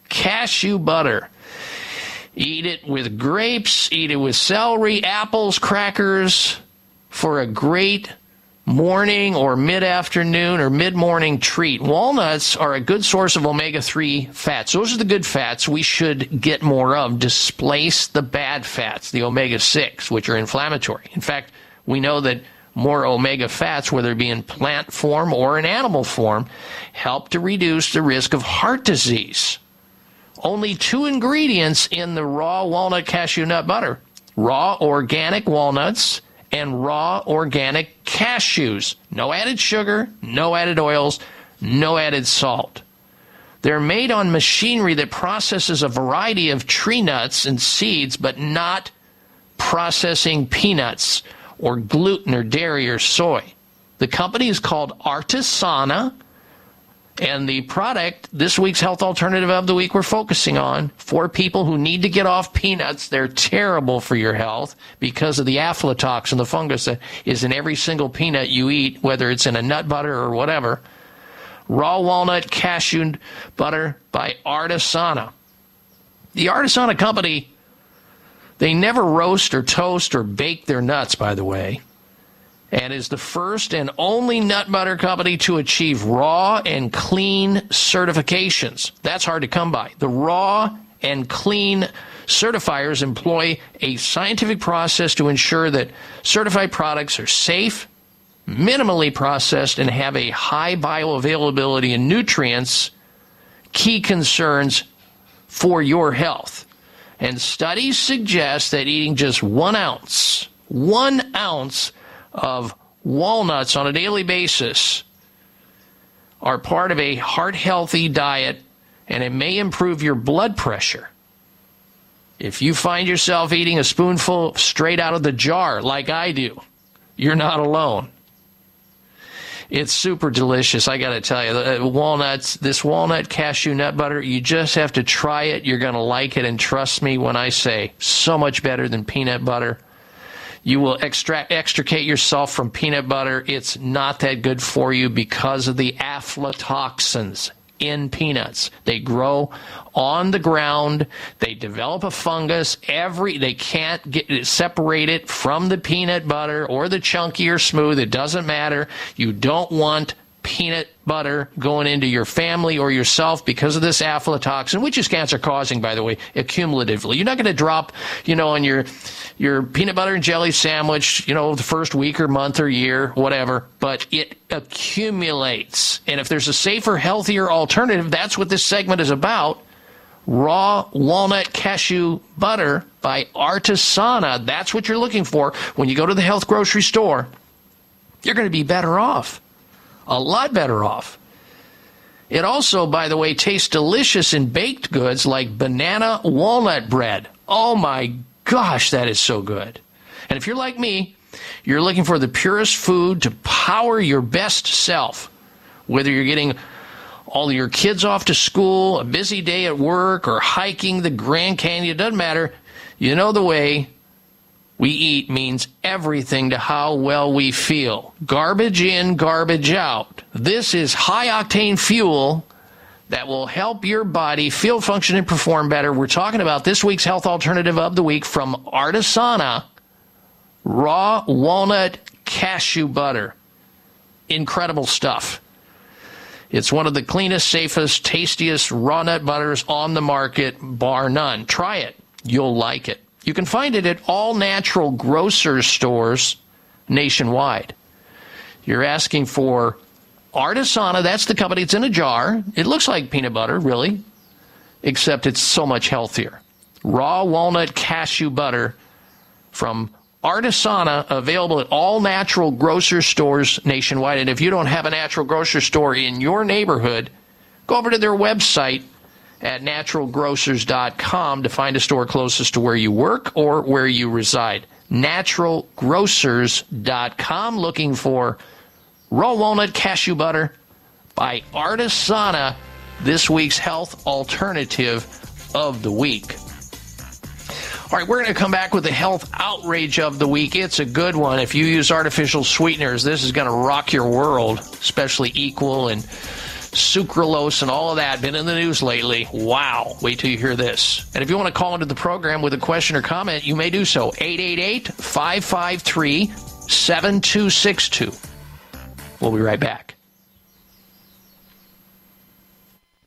cashew butter. Eat it with grapes, eat it with celery, apples, crackers for a great morning or mid afternoon or mid morning treat. Walnuts are a good source of omega 3 fats. Those are the good fats we should get more of. Displace the bad fats, the omega 6, which are inflammatory. In fact, we know that more omega fats, whether it be in plant form or in animal form, help to reduce the risk of heart disease only two ingredients in the raw walnut cashew nut butter raw organic walnuts and raw organic cashews. No added sugar, no added oils, no added salt. They're made on machinery that processes a variety of tree nuts and seeds, but not processing peanuts or gluten or dairy or soy. The company is called Artisana. And the product, this week's health alternative of the week, we're focusing on for people who need to get off peanuts. They're terrible for your health because of the aflatoxin, the fungus that is in every single peanut you eat, whether it's in a nut butter or whatever. Raw walnut cashew butter by Artisana. The Artisana company, they never roast or toast or bake their nuts, by the way and is the first and only nut butter company to achieve raw and clean certifications. That's hard to come by. The raw and clean certifiers employ a scientific process to ensure that certified products are safe, minimally processed, and have a high bioavailability and nutrients, key concerns for your health. And studies suggest that eating just one ounce, one ounce of walnuts on a daily basis are part of a heart healthy diet and it may improve your blood pressure. If you find yourself eating a spoonful straight out of the jar, like I do, you're not alone. It's super delicious. I got to tell you, the uh, walnuts, this walnut cashew nut butter, you just have to try it. You're going to like it. And trust me when I say so much better than peanut butter. You will extract, extricate yourself from peanut butter. It's not that good for you because of the aflatoxins in peanuts. They grow on the ground. They develop a fungus. Every they can't get separate it from the peanut butter or the chunky or smooth. It doesn't matter. You don't want peanut butter going into your family or yourself because of this aflatoxin, which is cancer causing, by the way, accumulatively. You're not going to drop, you know, on your your peanut butter and jelly sandwich, you know, the first week or month or year, whatever, but it accumulates. And if there's a safer, healthier alternative, that's what this segment is about. Raw walnut cashew butter by Artisana. That's what you're looking for when you go to the health grocery store. You're going to be better off a lot better off. It also, by the way, tastes delicious in baked goods like banana walnut bread. Oh my gosh, that is so good. And if you're like me, you're looking for the purest food to power your best self, whether you're getting all your kids off to school, a busy day at work, or hiking the Grand Canyon, it doesn't matter. You know the way we eat means everything to how well we feel. Garbage in, garbage out. This is high octane fuel that will help your body feel, function, and perform better. We're talking about this week's health alternative of the week from Artisana raw walnut cashew butter. Incredible stuff. It's one of the cleanest, safest, tastiest raw nut butters on the market, bar none. Try it. You'll like it. You can find it at all natural grocers stores nationwide. You're asking for Artisana, that's the company. It's in a jar. It looks like peanut butter, really, except it's so much healthier. Raw walnut cashew butter from Artisana, available at all natural grocer stores nationwide. And if you don't have a natural grocery store in your neighborhood, go over to their website at naturalgrocers.com to find a store closest to where you work or where you reside. Naturalgrocers.com, looking for raw walnut cashew butter by Artisana, this week's health alternative of the week. All right, we're going to come back with the health outrage of the week. It's a good one. If you use artificial sweeteners, this is going to rock your world, especially Equal and sucralose and all of that. Been in the news lately. Wow. Wait till you hear this. And if you want to call into the program with a question or comment, you may do so. 888 553 7262. We'll be right back.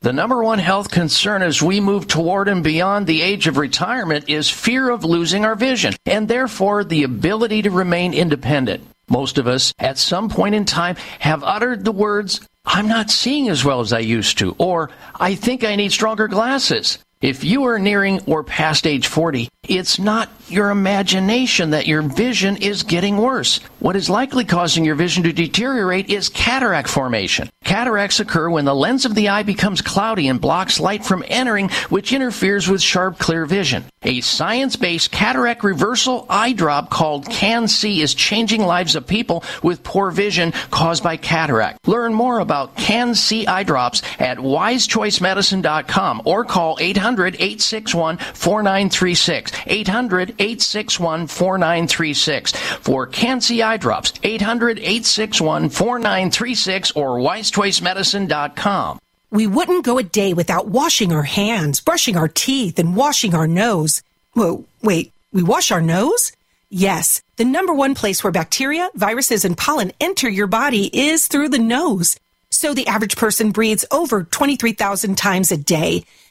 The number one health concern as we move toward and beyond the age of retirement is fear of losing our vision and therefore the ability to remain independent. Most of us, at some point in time, have uttered the words, I'm not seeing as well as I used to, or I think I need stronger glasses. If you are nearing or past age 40, it's not your imagination that your vision is getting worse. What is likely causing your vision to deteriorate is cataract formation. Cataracts occur when the lens of the eye becomes cloudy and blocks light from entering, which interferes with sharp, clear vision. A science-based cataract reversal eye drop called CAN-C is changing lives of people with poor vision caused by cataract. Learn more about CAN-C eye drops at wisechoicemedicine.com or call 800-861-4936. 800-861-4936 for CAN-C eye drops. 800-861-4936 or wisechoicemedicine.com. We wouldn't go a day without washing our hands, brushing our teeth, and washing our nose. Whoa, wait, we wash our nose? Yes, the number one place where bacteria, viruses, and pollen enter your body is through the nose. So the average person breathes over 23,000 times a day.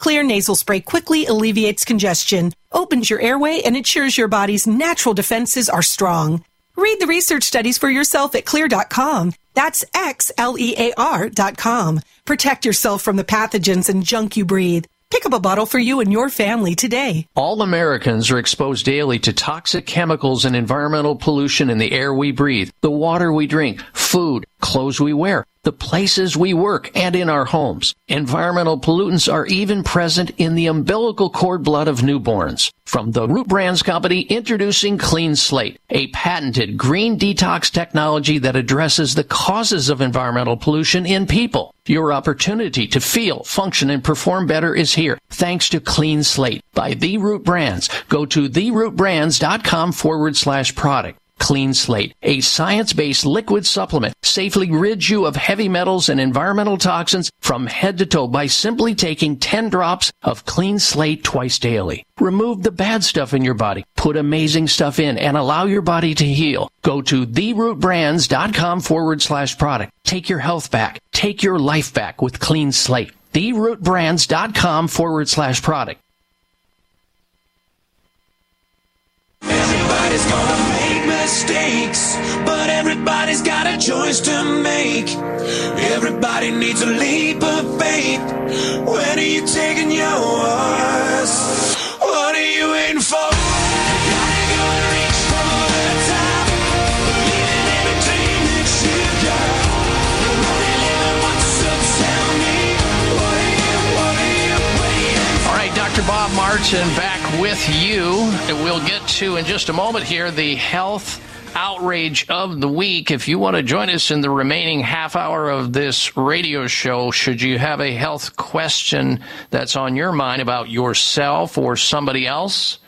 Xlear nasal spray quickly alleviates congestion, opens your airway, and ensures your body's natural defenses are strong. Read the research studies for yourself at xlear.com. That's X-L-E-A-R dot com. Protect yourself from the pathogens and junk you breathe. Pick up a bottle for you and your family today. All Americans are exposed daily to toxic chemicals and environmental pollution in the air we breathe, the water we drink, food, clothes we wear, the places we work, and in our homes. Environmental pollutants are even present in the umbilical cord blood of newborns. From the Root Brands Company, introducing Clean Slate, a patented green detox technology that addresses the causes of environmental pollution in people. Your opportunity to feel, function, and perform better is here, thanks to Clean Slate by The Root Brands. Go to therootbrands.com forward slash product. Clean Slate, a science-based liquid supplement, safely rids you of heavy metals and environmental toxins from head to toe by simply taking 10 drops of Clean Slate twice daily. Remove the bad stuff in your body, put amazing stuff in, and allow your body to heal. Go to therootbrands.com forward slash product. Take your health back. Take your life back with Clean Slate. therootbrands.com forward slash product. Everybody's gonna mistakes, but everybody's got a choice to make. Everybody needs a leap of faith. When are you taking yours? What are you Bob Martin back with you. We'll get to, in just a moment here, the health outrage of the week. If you want to join us in the remaining half hour of this radio show, should you have a health question that's on your mind about yourself or somebody else,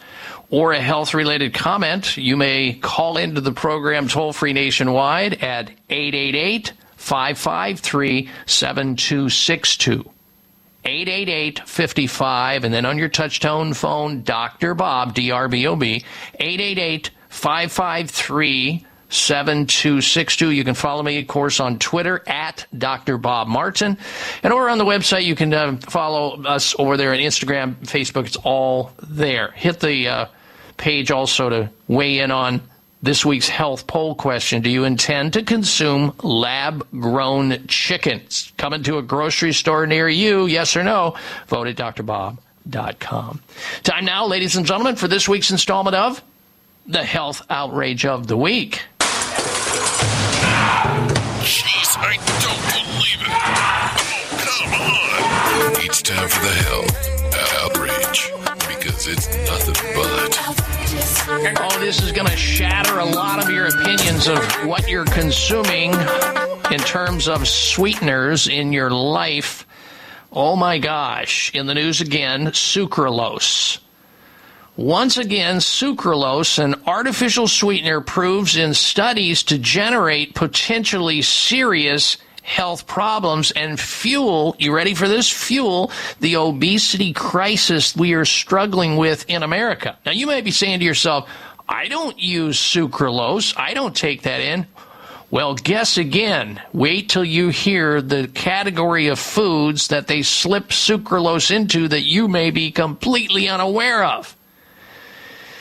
or a health related comment, you may call into the program toll free nationwide at 888 553 7262. 888-55 and then on your touchtone phone Dr. Bob D R B O B 888-553-7262 you can follow me of course on Twitter at Dr. Bob Martin and over on the website you can uh, follow us over there on Instagram Facebook it's all there hit the uh, page also to weigh in on this week's health poll question Do you intend to consume lab grown chickens? Coming to a grocery store near you, yes or no? Vote at drbob.com. Time now, ladies and gentlemen, for this week's installment of the Health Outrage of the Week. Jeez, I don't believe it. Oh, come on. It's time for the health outrage because it's nothing but. Oh, this is going to shatter a lot of your opinions of what you're consuming in terms of sweeteners in your life. Oh my gosh. In the news again, sucralose. Once again, sucralose, an artificial sweetener, proves in studies to generate potentially serious health problems and fuel, you ready for this? Fuel the obesity crisis we are struggling with in America. Now, you may be saying to yourself, I don't use sucralose. I don't take that in. Well, guess again. Wait till you hear the category of foods that they slip sucralose into that you may be completely unaware of.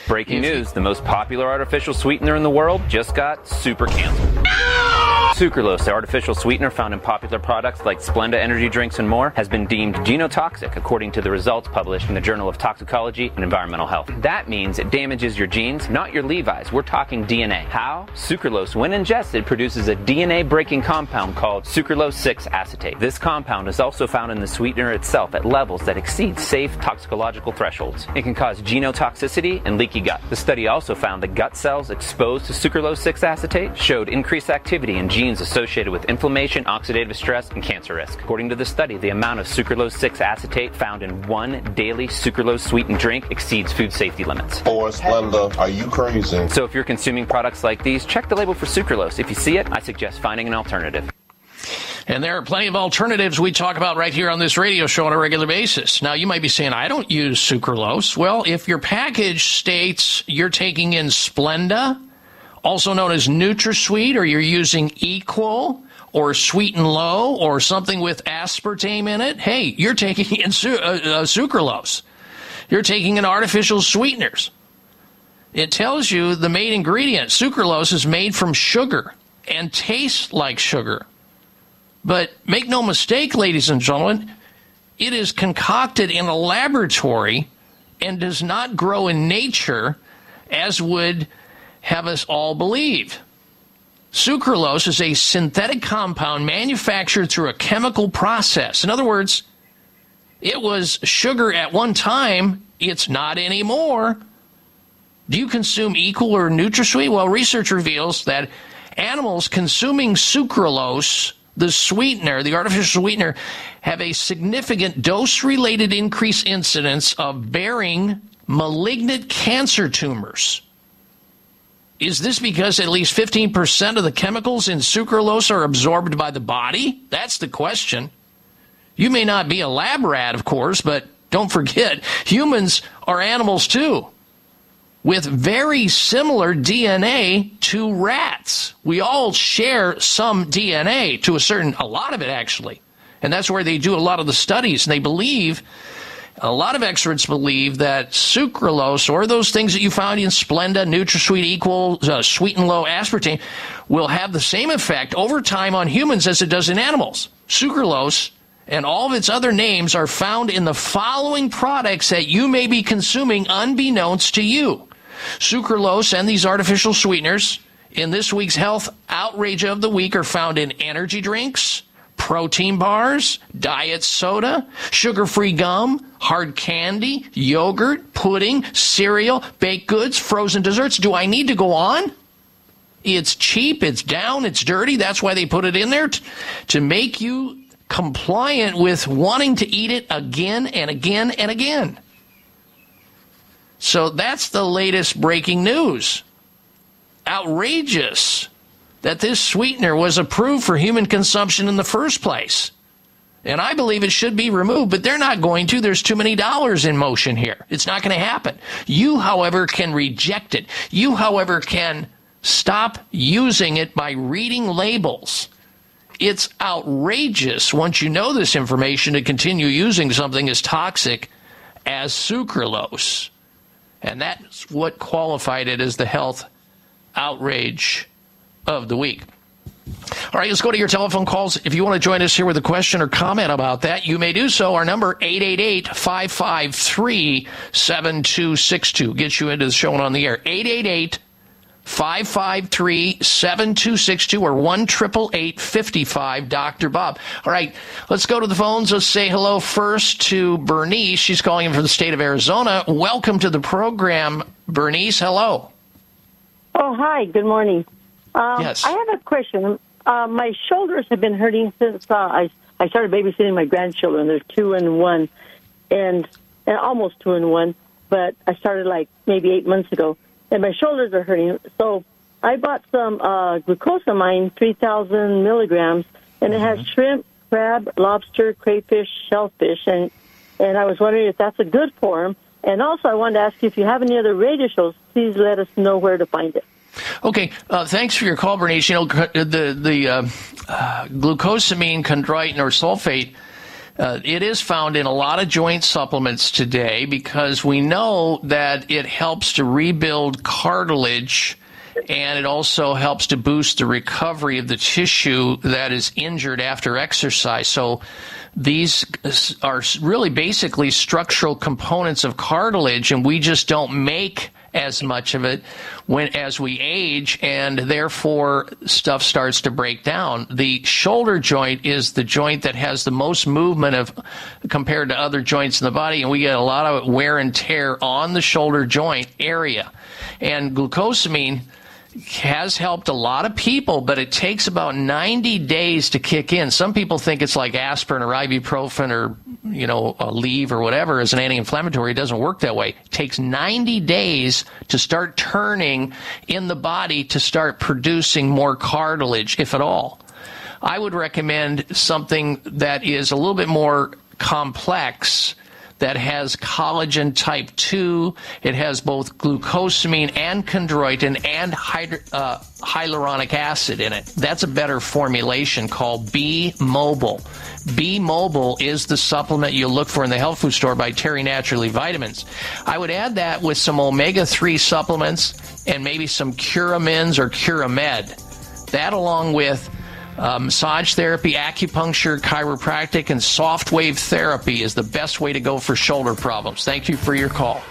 Breaking news the most popular artificial sweetener in the world just got super canceled. Sucralose, the artificial sweetener found in popular products like Splenda energy drinks and more, has been deemed genotoxic according to the results published in the Journal of Toxicology and Environmental Health. That means it damages your genes, not your Levi's. We're talking DNA. How? Sucralose, when ingested, produces a DNA breaking compound called sucralose 6 acetate. This compound is also found in the sweetener itself at levels that exceed safe toxicological thresholds. It can cause genotoxicity and leaky gut. The study also found that gut cells exposed to sucralose 6 acetate showed increased activity in genes associated with inflammation, oxidative stress, and cancer risk. According to the study, the amount of sucralose 6 acetate found in one daily sucralose sweetened drink exceeds food safety limits. Or Splenda, are you crazy? So if you're consuming products like these, check the label for sucralose. If you see it, I suggest finding an alternative. And there are plenty of alternatives we talk about right here on this radio show on a regular basis. Now, you might be saying, I don't use sucralose. Well, if your package states you're taking in Splenda, also known as NutraSweet, or you're using Equal or Sweet and Low or something with aspartame in it, hey, you're taking <laughs> in su- uh, uh, sucralose. You're taking in artificial sweeteners. It tells you the main ingredient, sucralose, is made from sugar and tastes like sugar. But make no mistake, ladies and gentlemen, it is concocted in a laboratory and does not grow in nature as would have us all believe. Sucralose is a synthetic compound manufactured through a chemical process. In other words, it was sugar at one time, it's not anymore. Do you consume Equal or NutraSweet? Well, research reveals that animals consuming sucralose, the sweetener, the artificial sweetener, have a significant dose-related increase incidence of bearing malignant cancer tumors. Is this because at least 15% of the chemicals in sucralose are absorbed by the body? That's the question. You may not be a lab rat, of course, but don't forget, humans are animals too, with very similar DNA to rats. We all share some DNA to a certain, a lot of it actually. And that's where they do a lot of the studies. And they believe, a lot of experts believe that sucralose or those things that you found in Splenda, NutraSweet Equal, uh, Sweet and Low Aspartame will have the same effect over time on humans as it does in animals. Sucralose and all of its other names are found in the following products that you may be consuming unbeknownst to you. Sucralose and these artificial sweeteners in this week's health outrage of the week are found in energy drinks, protein bars, diet soda, sugar free gum, hard candy, yogurt, pudding, cereal, baked goods, frozen desserts. Do I need to go on? It's cheap, it's down, it's dirty. That's why they put it in there t- to make you compliant with wanting to eat it again and again and again. So that's the latest breaking news. Outrageous that this sweetener was approved for human consumption in the first place. And I believe it should be removed, but they're not going to. There's too many dollars in motion here. It's not going to happen. You, however, can reject it. You, however, can stop using it by reading labels. It's outrageous once you know this information to continue using something as toxic as sucralose. And that's what qualified it as the health outrage of the week. All right, let's go to your telephone calls. If you want to join us here with a question or comment about that, you may do so. Our number 888-553-7262 gets you into the show and on the air. 888 553 7262 or 1 55 Dr. Bob. All right, let's go to the phones. Let's say hello first to Bernice. She's calling in from the state of Arizona. Welcome to the program, Bernice. Hello. Oh, hi. Good morning. Um, Yes. I have a question. Uh, my shoulders have been hurting since uh, I I started babysitting my grandchildren. They're two and one, and and almost two and one. But I started like maybe eight months ago, and my shoulders are hurting. So I bought some uh, glucosamine, three thousand milligrams, and it has shrimp, crab, lobster, crayfish, shellfish, and and I was wondering if that's a good form. And also, I wanted to ask you if you have any other radio shows. Please let us know where to find it. Okay, uh, thanks for your call, Bernice. You know, the the uh, uh, glucosamine, chondroitin, or sulfate. Uh, it is found in a lot of joint supplements today because we know that it helps to rebuild cartilage and it also helps to boost the recovery of the tissue that is injured after exercise. So these are really basically structural components of cartilage, and we just don't make as much of it when as we age and therefore stuff starts to break down. The shoulder joint is the joint that has the most movement of compared to other joints in the body and we get a lot of wear and tear on the shoulder joint area. And glucosamine has helped a lot of people, but it takes about 90 days to kick in. Some people think it's like aspirin or ibuprofen or, you know, Aleve or whatever as an anti-inflammatory. It doesn't work that way. It takes 90 days to start turning in the body to start producing more cartilage, if at all. I would recommend something that is a little bit more complex that has collagen type 2. It has both glucosamine and chondroitin and hydro, uh, hyaluronic acid in it. That's a better formulation called B Mobile. B Mobile is the supplement you look for in the health food store by Terry Naturally Vitamins. I would add that with some omega 3 supplements and maybe some Curamins or Curamed. That along with uh, massage therapy, acupuncture, chiropractic, and soft wave therapy is the best way to go for shoulder problems. Thank you for your call.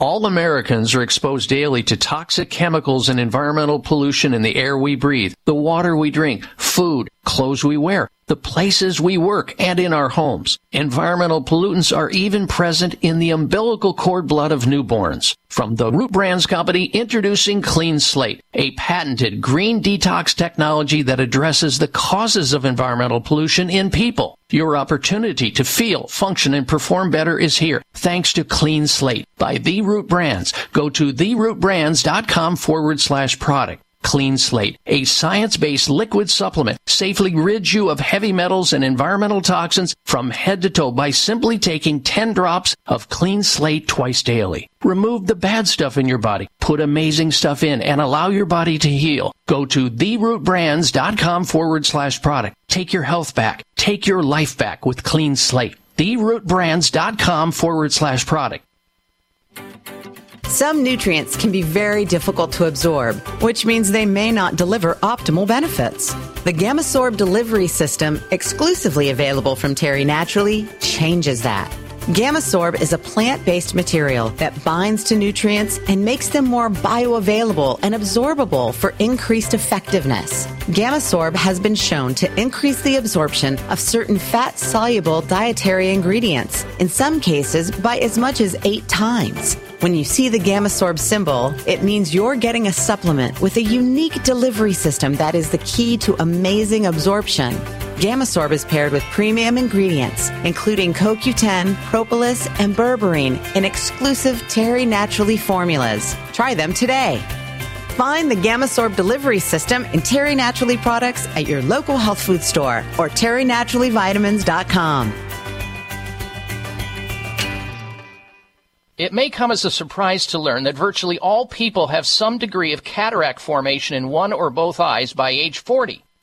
All Americans are exposed daily to toxic chemicals and environmental pollution in the air we breathe, the water we drink, food, clothes we wear, the places we work, and in our homes. Environmental pollutants are even present in the umbilical cord blood of newborns. From the Root Brands Company, introducing Clean Slate, a patented green detox technology that addresses the causes of environmental pollution in people. Your opportunity to feel, function, and perform better is here thanks to Clean Slate by The Root Brands. Go to therootbrands.com forward slash product. Clean Slate, a science-based liquid supplement, safely rids you of heavy metals and environmental toxins from head to toe by simply taking 10 drops of Clean Slate twice daily. Remove the bad stuff in your body, put amazing stuff in, and allow your body to heal. Go to therootbrands.com forward slash product. Take your health back. Take your life back with Clean Slate. Therootbrands.com forward slash product. Some nutrients can be very difficult to absorb, which means they may not deliver optimal benefits. The Gamasorb delivery system, exclusively available from Terry Naturally, changes that. Gamasorb is a plant based material that binds to nutrients and makes them more bioavailable and absorbable for increased effectiveness. Gamasorb has been shown to increase the absorption of certain fat soluble dietary ingredients, in some cases by as much as eight times. When you see the Gamasorb symbol, it means you're getting a supplement with a unique delivery system that is the key to amazing absorption. Gamasorb is paired with premium ingredients, including CoQ10, propolis, and berberine in exclusive Terry Naturally formulas. Try them today. Find the Gamasorb delivery system in Terry Naturally products at your local health food store or terrynaturallyvitamins.com. It may come as a surprise to learn that virtually all people have some degree of cataract formation in one or both eyes by age 40.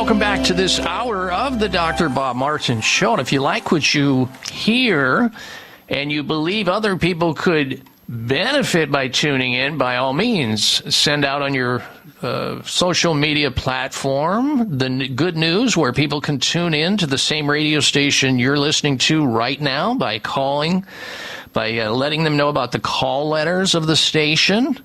welcome back to this hour of the Dr. Bob Martin Show. And if you like what you hear and you believe other people could benefit by tuning in, by all means, send out on your uh, social media platform the n- good news where people can tune in to the same radio station you're listening to right now by calling, by uh, letting them know about the call letters of the station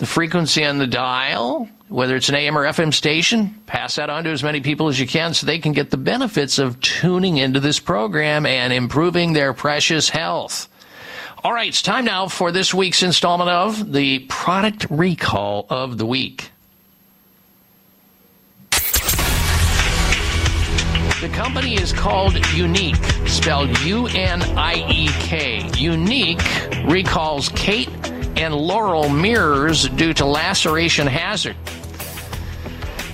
the frequency on the dial, whether it's an AM or FM station, pass that on to as many people as you can so they can get the benefits of tuning into this program and improving their precious health. All right, it's time now for this week's installment of the product recall of the week. The company is called Uniek, spelled U N I E K. Uniek recalls Kate and Laurel mirrors due to laceration hazard.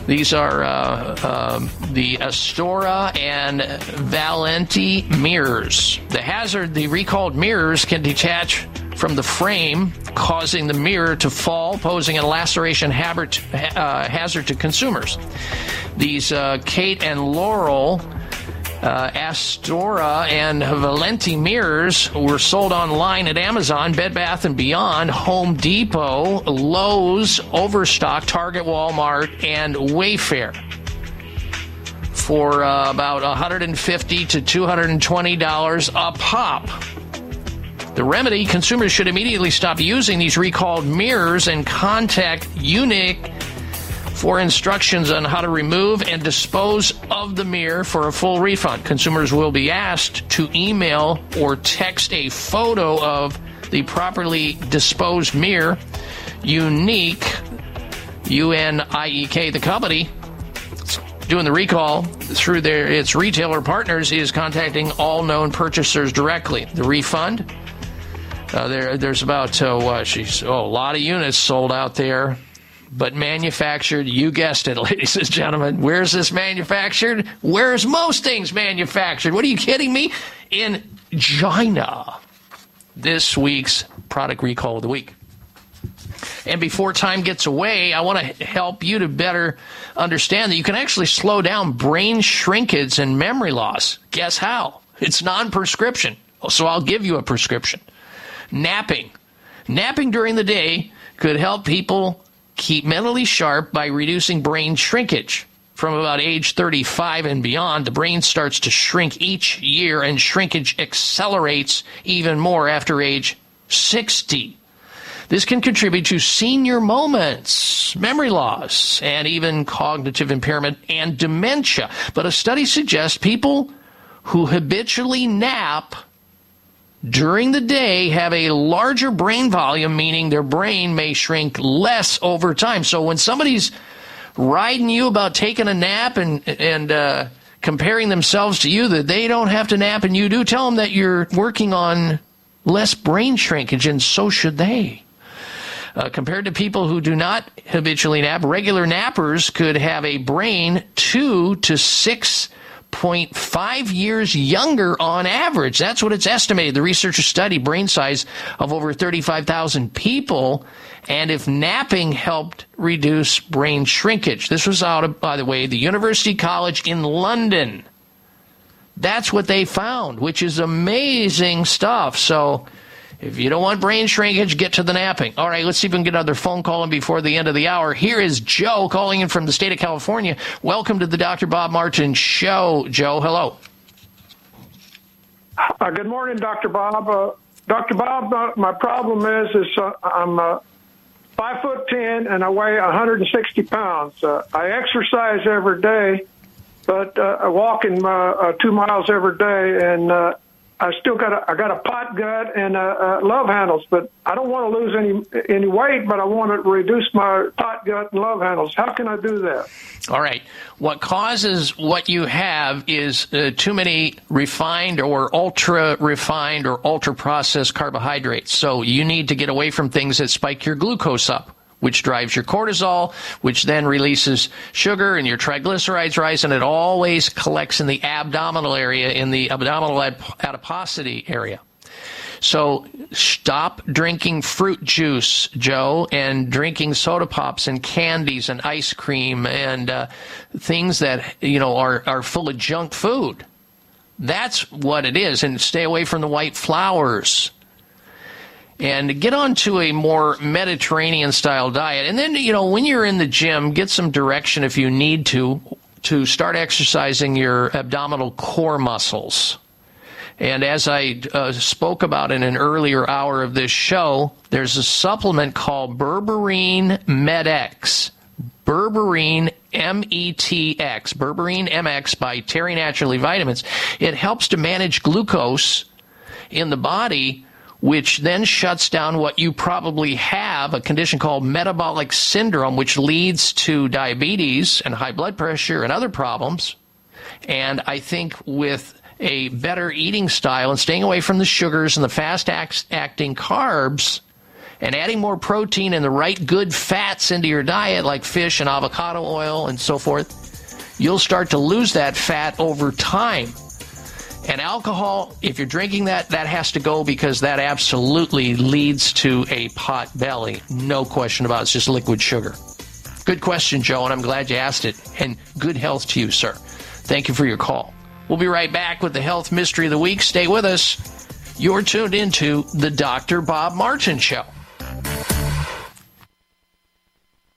These are uh, um the Astora and Valenti mirrors. The hazard, the recalled mirrors can detach from the frame, causing the mirror to fall, posing a laceration habit, uh, hazard to consumers. These uh, Kate and Laurel uh, Astora and Valenti mirrors were sold online at Amazon, Bed Bath and Beyond, Home Depot, Lowe's, Overstock, Target, Walmart, and Wayfair for uh, about 150 to 220 dollars a pop. The remedy: consumers should immediately stop using these recalled mirrors and contact Uniek for instructions on how to remove and dispose of the mirror for a full refund. Consumers will be asked to email or text a photo of the properly disposed mirror. Uniek, U N I E K, the company, doing the recall through their its retailer partners is contacting all known purchasers directly. The refund. Uh, there, there's about uh, she's oh, a lot of units sold out there but manufactured, you guessed it, <laughs> ladies and gentlemen. Where's this manufactured? Where's most things manufactured? What are you kidding me? In China. This week's product recall of the week. And before time gets away, I want to help you to better understand that you can actually slow down brain shrinkage and memory loss. Guess how? It's non prescription. So I'll give you a prescription. Napping Napping during the day could help people keep mentally sharp by reducing brain shrinkage. From about age 35 and beyond, the brain starts to shrink each year, and shrinkage accelerates even more after age 60. This can contribute to senior moments, memory loss, and even cognitive impairment and dementia. But a study suggests people who habitually nap during the day have a larger brain volume, meaning their brain may shrink less over time. So when somebody's riding you about taking a nap and and uh, comparing themselves to you that they don't have to nap and you do, tell them that you're working on less brain shrinkage, and so should they. Uh, compared to people who do not habitually nap, regular nappers could have a brain two to six 0.5 years younger on average. That's what it's estimated. The researchers studied brain size of over 35,000 people, and if napping helped reduce brain shrinkage. This was out of, by the way, the University College in London. That's what they found, which is amazing stuff. So, if you don't want brain shrinkage, get to the napping. All right, let's see if we can get another phone call in before the end of the hour. Here is Joe calling in from the state of California. Welcome to the Dr. Bob Martin Show. Joe, hello. Uh, good morning, Dr. Bob. Uh, Dr. Bob, uh, my problem is is uh, I'm uh, five foot ten and I weigh 160 pounds. Uh, I exercise every day, but I walk in two miles every day, and I still got a I got a pot gut and uh, uh, love handles, but I don't want to lose any any weight, but I want to reduce my pot gut and love handles. How can I do that? All right. What causes what you have is uh, too many refined or ultra refined or ultra processed carbohydrates. So you need to get away from things that spike your glucose up. Which drives your cortisol, which then releases sugar and your triglycerides rise, and it always collects in the abdominal area, in the abdominal adiposity area. So stop drinking fruit juice, Joe, and drinking soda pops and candies and ice cream and uh, things that you know are are full of junk food. That's what it is, and stay away from the white flours. And get on to a more Mediterranean style diet. And then, you know, when you're in the gym, get some direction if you need to, to start exercising your abdominal core muscles. And as I uh, spoke about in an earlier hour of this show, there's a supplement called Berberine MetX. Berberine M-E-T-X, Berberine MX by Terry Naturally Vitamins. It helps to manage glucose in the body, which then shuts down what you probably have, a condition called metabolic syndrome, which leads to diabetes and high blood pressure and other problems. And I think with a better eating style and staying away from the sugars and the fast act- acting carbs and adding more protein and the right good fats into your diet, like fish and avocado oil and so forth, you'll start to lose that fat over time. And alcohol, if you're drinking that, that has to go because that absolutely leads to a pot belly. No question about it. It's just liquid sugar. Good question, Joe, and I'm glad you asked it. And good health to you, sir. Thank you for your call. We'll be right back with the health mystery of the week. Stay with us. You're tuned into the Dr. Bob Martin Show.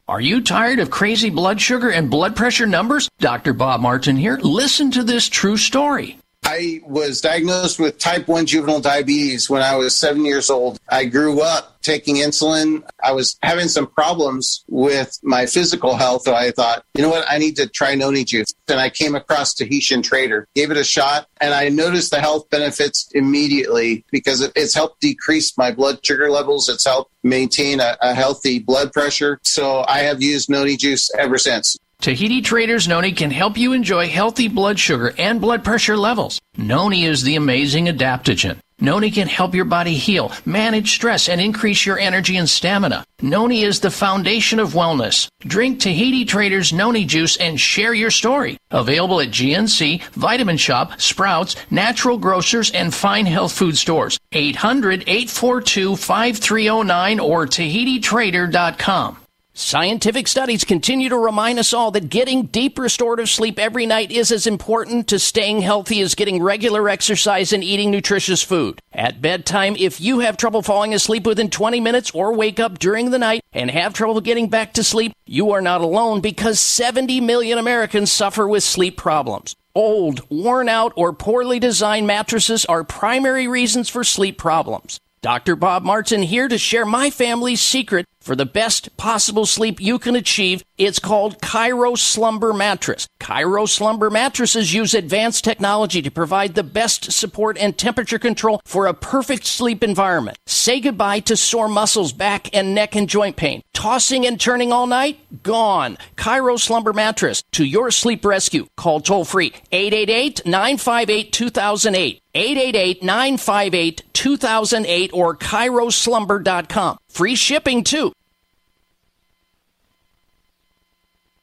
Are you tired of crazy blood sugar and blood pressure numbers? Dr. Bob Martin here. Listen to this true story. I was diagnosed with type 1 juvenile diabetes when I was seven years old. I grew up taking insulin. I was having some problems with my physical health. So I thought, you know what? I need to try noni juice. And I came across Tahitian Trader, gave it a shot, and I noticed the health benefits immediately because it's helped decrease my blood sugar levels. It's helped maintain a, a healthy blood pressure. So I have used noni juice ever since. Tahiti Traders Noni can help you enjoy healthy blood sugar and blood pressure levels. Noni is the amazing adaptogen. Noni can help your body heal, manage stress, and increase your energy and stamina. Noni is the foundation of wellness. Drink Tahiti Traders Noni juice and share your story. Available at GNC, Vitamin Shoppe, Sprouts, Natural Grocers, and fine health food stores. 800 842 5309 or TahitiTrader.com. Scientific studies continue to remind us all that getting deep restorative sleep every night is as important to staying healthy as getting regular exercise and eating nutritious food. At bedtime, if you have trouble falling asleep within 20 minutes or wake up during the night and have trouble getting back to sleep, you are not alone because 70 million Americans suffer with sleep problems. Old, worn out, or poorly designed mattresses are primary reasons for sleep problems. Dr. Bob Martin here to share my family's secret for the best possible sleep you can achieve. It's called ChiroSlumber Mattress. ChiroSlumber mattresses use advanced technology to provide the best support and temperature control for a perfect sleep environment. Say goodbye to sore muscles, back and neck and joint pain. Tossing and turning all night? Gone. ChiroSlumber Mattress to your sleep rescue. Call toll free 888 958 2008. 888 958 2008 or ChiroSlumber.com. Free shipping too.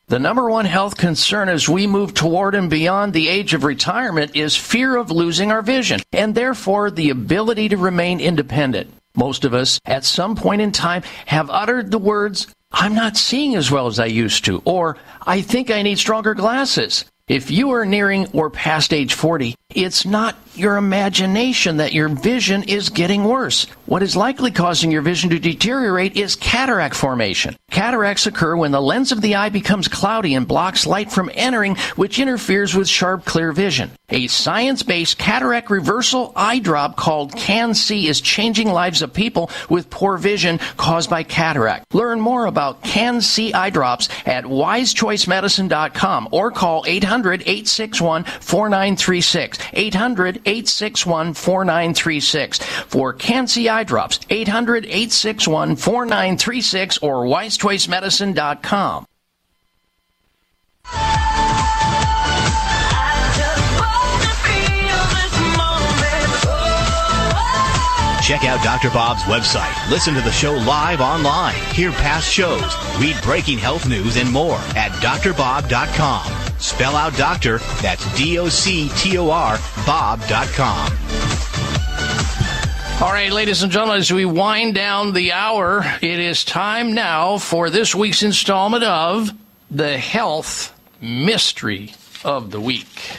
The number one health concern as we move toward and beyond the age of retirement is fear of losing our vision and therefore the ability to remain independent. Most of us at some point in time have uttered the words, I'm not seeing as well as I used to, or I think I need stronger glasses. If you are nearing or past age 40, it's not your imagination that your vision is getting worse. What is likely causing your vision to deteriorate is cataract formation. Cataracts occur when the lens of the eye becomes cloudy and blocks light from entering, which interferes with sharp, clear vision. A science-based cataract reversal eye drop called CAN-C is changing lives of people with poor vision caused by cataract. Learn more about CAN-C eye drops at wisechoicemedicine.com or call 800-861-4936. 800-861-4936 for CAN-C eye drops. 800-861-4936 or wisechoicemedicine.com. Check out Dr. Bob's website. Listen to the show live online. Hear past shows. Read breaking health news and more at drbob.com. Spell out doctor, that's D O C T O R, Bob.com. All right, ladies and gentlemen, as we wind down the hour, it is time now for this week's installment of the Health Mystery of the Week.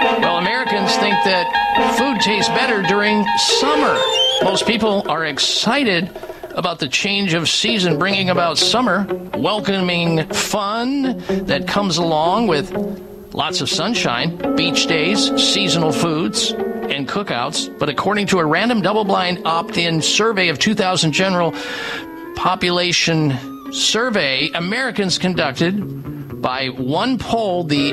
Well, Americans think that food tastes better during summer. Most people are excited about the change of season bringing about summer, welcoming fun that comes along with lots of sunshine, beach days, seasonal foods, and cookouts. But according to a random double blind opt in survey of 2,000 general population survey Americans conducted by OnePoll, the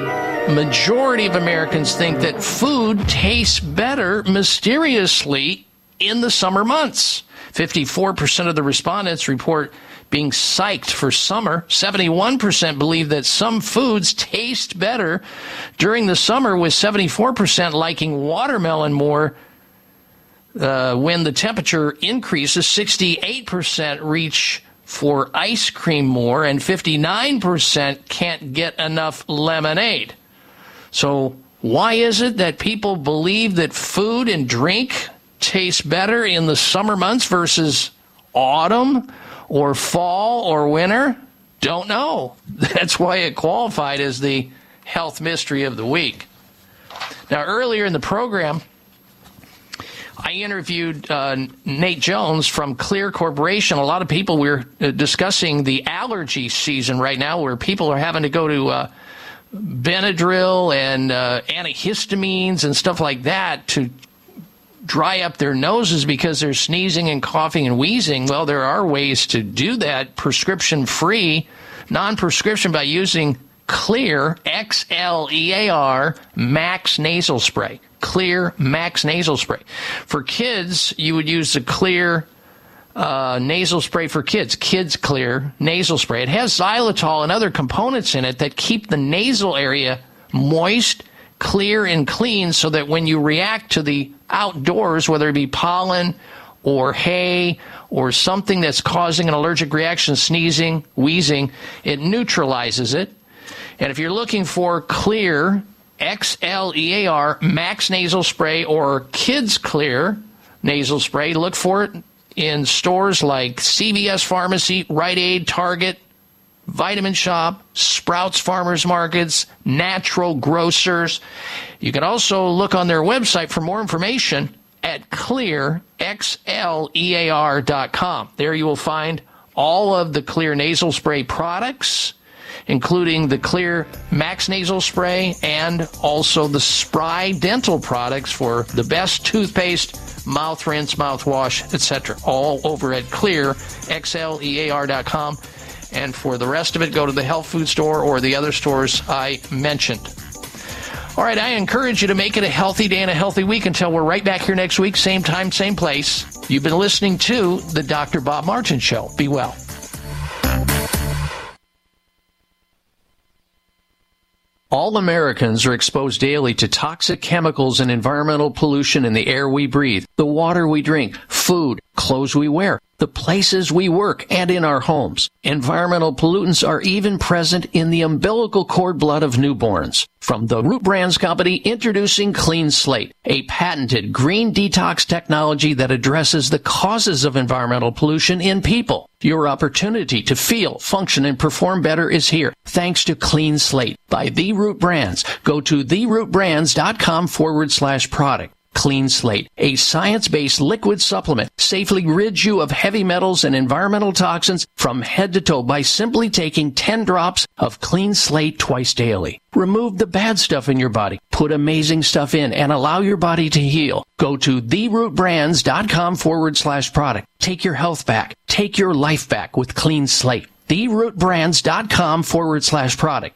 majority of Americans think that food tastes better mysteriously in the summer months. 54% of the respondents report being psyched for summer. 71% believe that some foods taste better during the summer, with 74% liking watermelon more uh, when the temperature increases. 68% reach for ice cream more, and 59% can't get enough lemonade. So, why is it that people believe that food and drink taste better in the summer months versus autumn or fall or winter? Don't know. <laughs> That's why it qualified as the health mystery of the week. Now, earlier in the program, I interviewed uh, Nate Jones from Xlear Corporation. A lot of people we're uh, discussing the allergy season right now, where people are having to go to uh, Benadryl and uh, antihistamines and stuff like that to dry up their noses because they're sneezing and coughing and wheezing. Well, there are ways to do that prescription free, non prescription by using Xlear, X L E A R, Max Nasal Spray. Xlear Max Nasal Spray. For kids, you would use the Xlear uh, nasal spray for kids, Kids Xlear nasal spray. It has xylitol and other components in it that keep the nasal area moist, clear, and clean so that when you react to the outdoors, whether it be pollen or hay or something that's causing an allergic reaction, sneezing, wheezing, it neutralizes it. And if you're looking for Xlear, X L E A R, max nasal spray or kids Xlear nasal spray, look for it in stores like CVS Pharmacy, Rite Aid, Target, Vitamin Shoppe, Sprouts Farmers Markets, Natural Grocers. You can also look on their website for more information at clearxlear.com. There you will find all of the Xlear nasal spray products, including the Xlear Max nasal spray and also the Spry dental products for the best toothpaste, mouth rinse, mouthwash, etc. All over at clearxlear.com. And for the rest of it, go to the health food store or the other stores I mentioned. All right, I encourage you to make it a healthy day and a healthy week until we're right back here next week, same time, same place. You've been listening to the Dr. Bob Martin Show. Be well. All Americans are exposed daily to toxic chemicals and environmental pollution in the air we breathe, the water we drink, food, clothes we wear, the places we work, and in our homes. Environmental pollutants are even present in the umbilical cord blood of newborns. From the Root Brands Company, introducing Clean Slate, a patented green detox technology that addresses the causes of environmental pollution in people. Your opportunity to feel, function, and perform better is here, thanks to Clean Slate by The Root Brands. Go to therootbrands.com forward slash product. Clean Slate, a science-based liquid supplement, safely rids you of heavy metals and environmental toxins from head to toe by simply taking 10 drops of Clean Slate twice daily. Remove the bad stuff in your body, put amazing stuff in, and allow your body to heal. Go to therootbrands.com forward slash product. Take your health back. Take your life back with Clean Slate. Therootbrands.com forward slash product.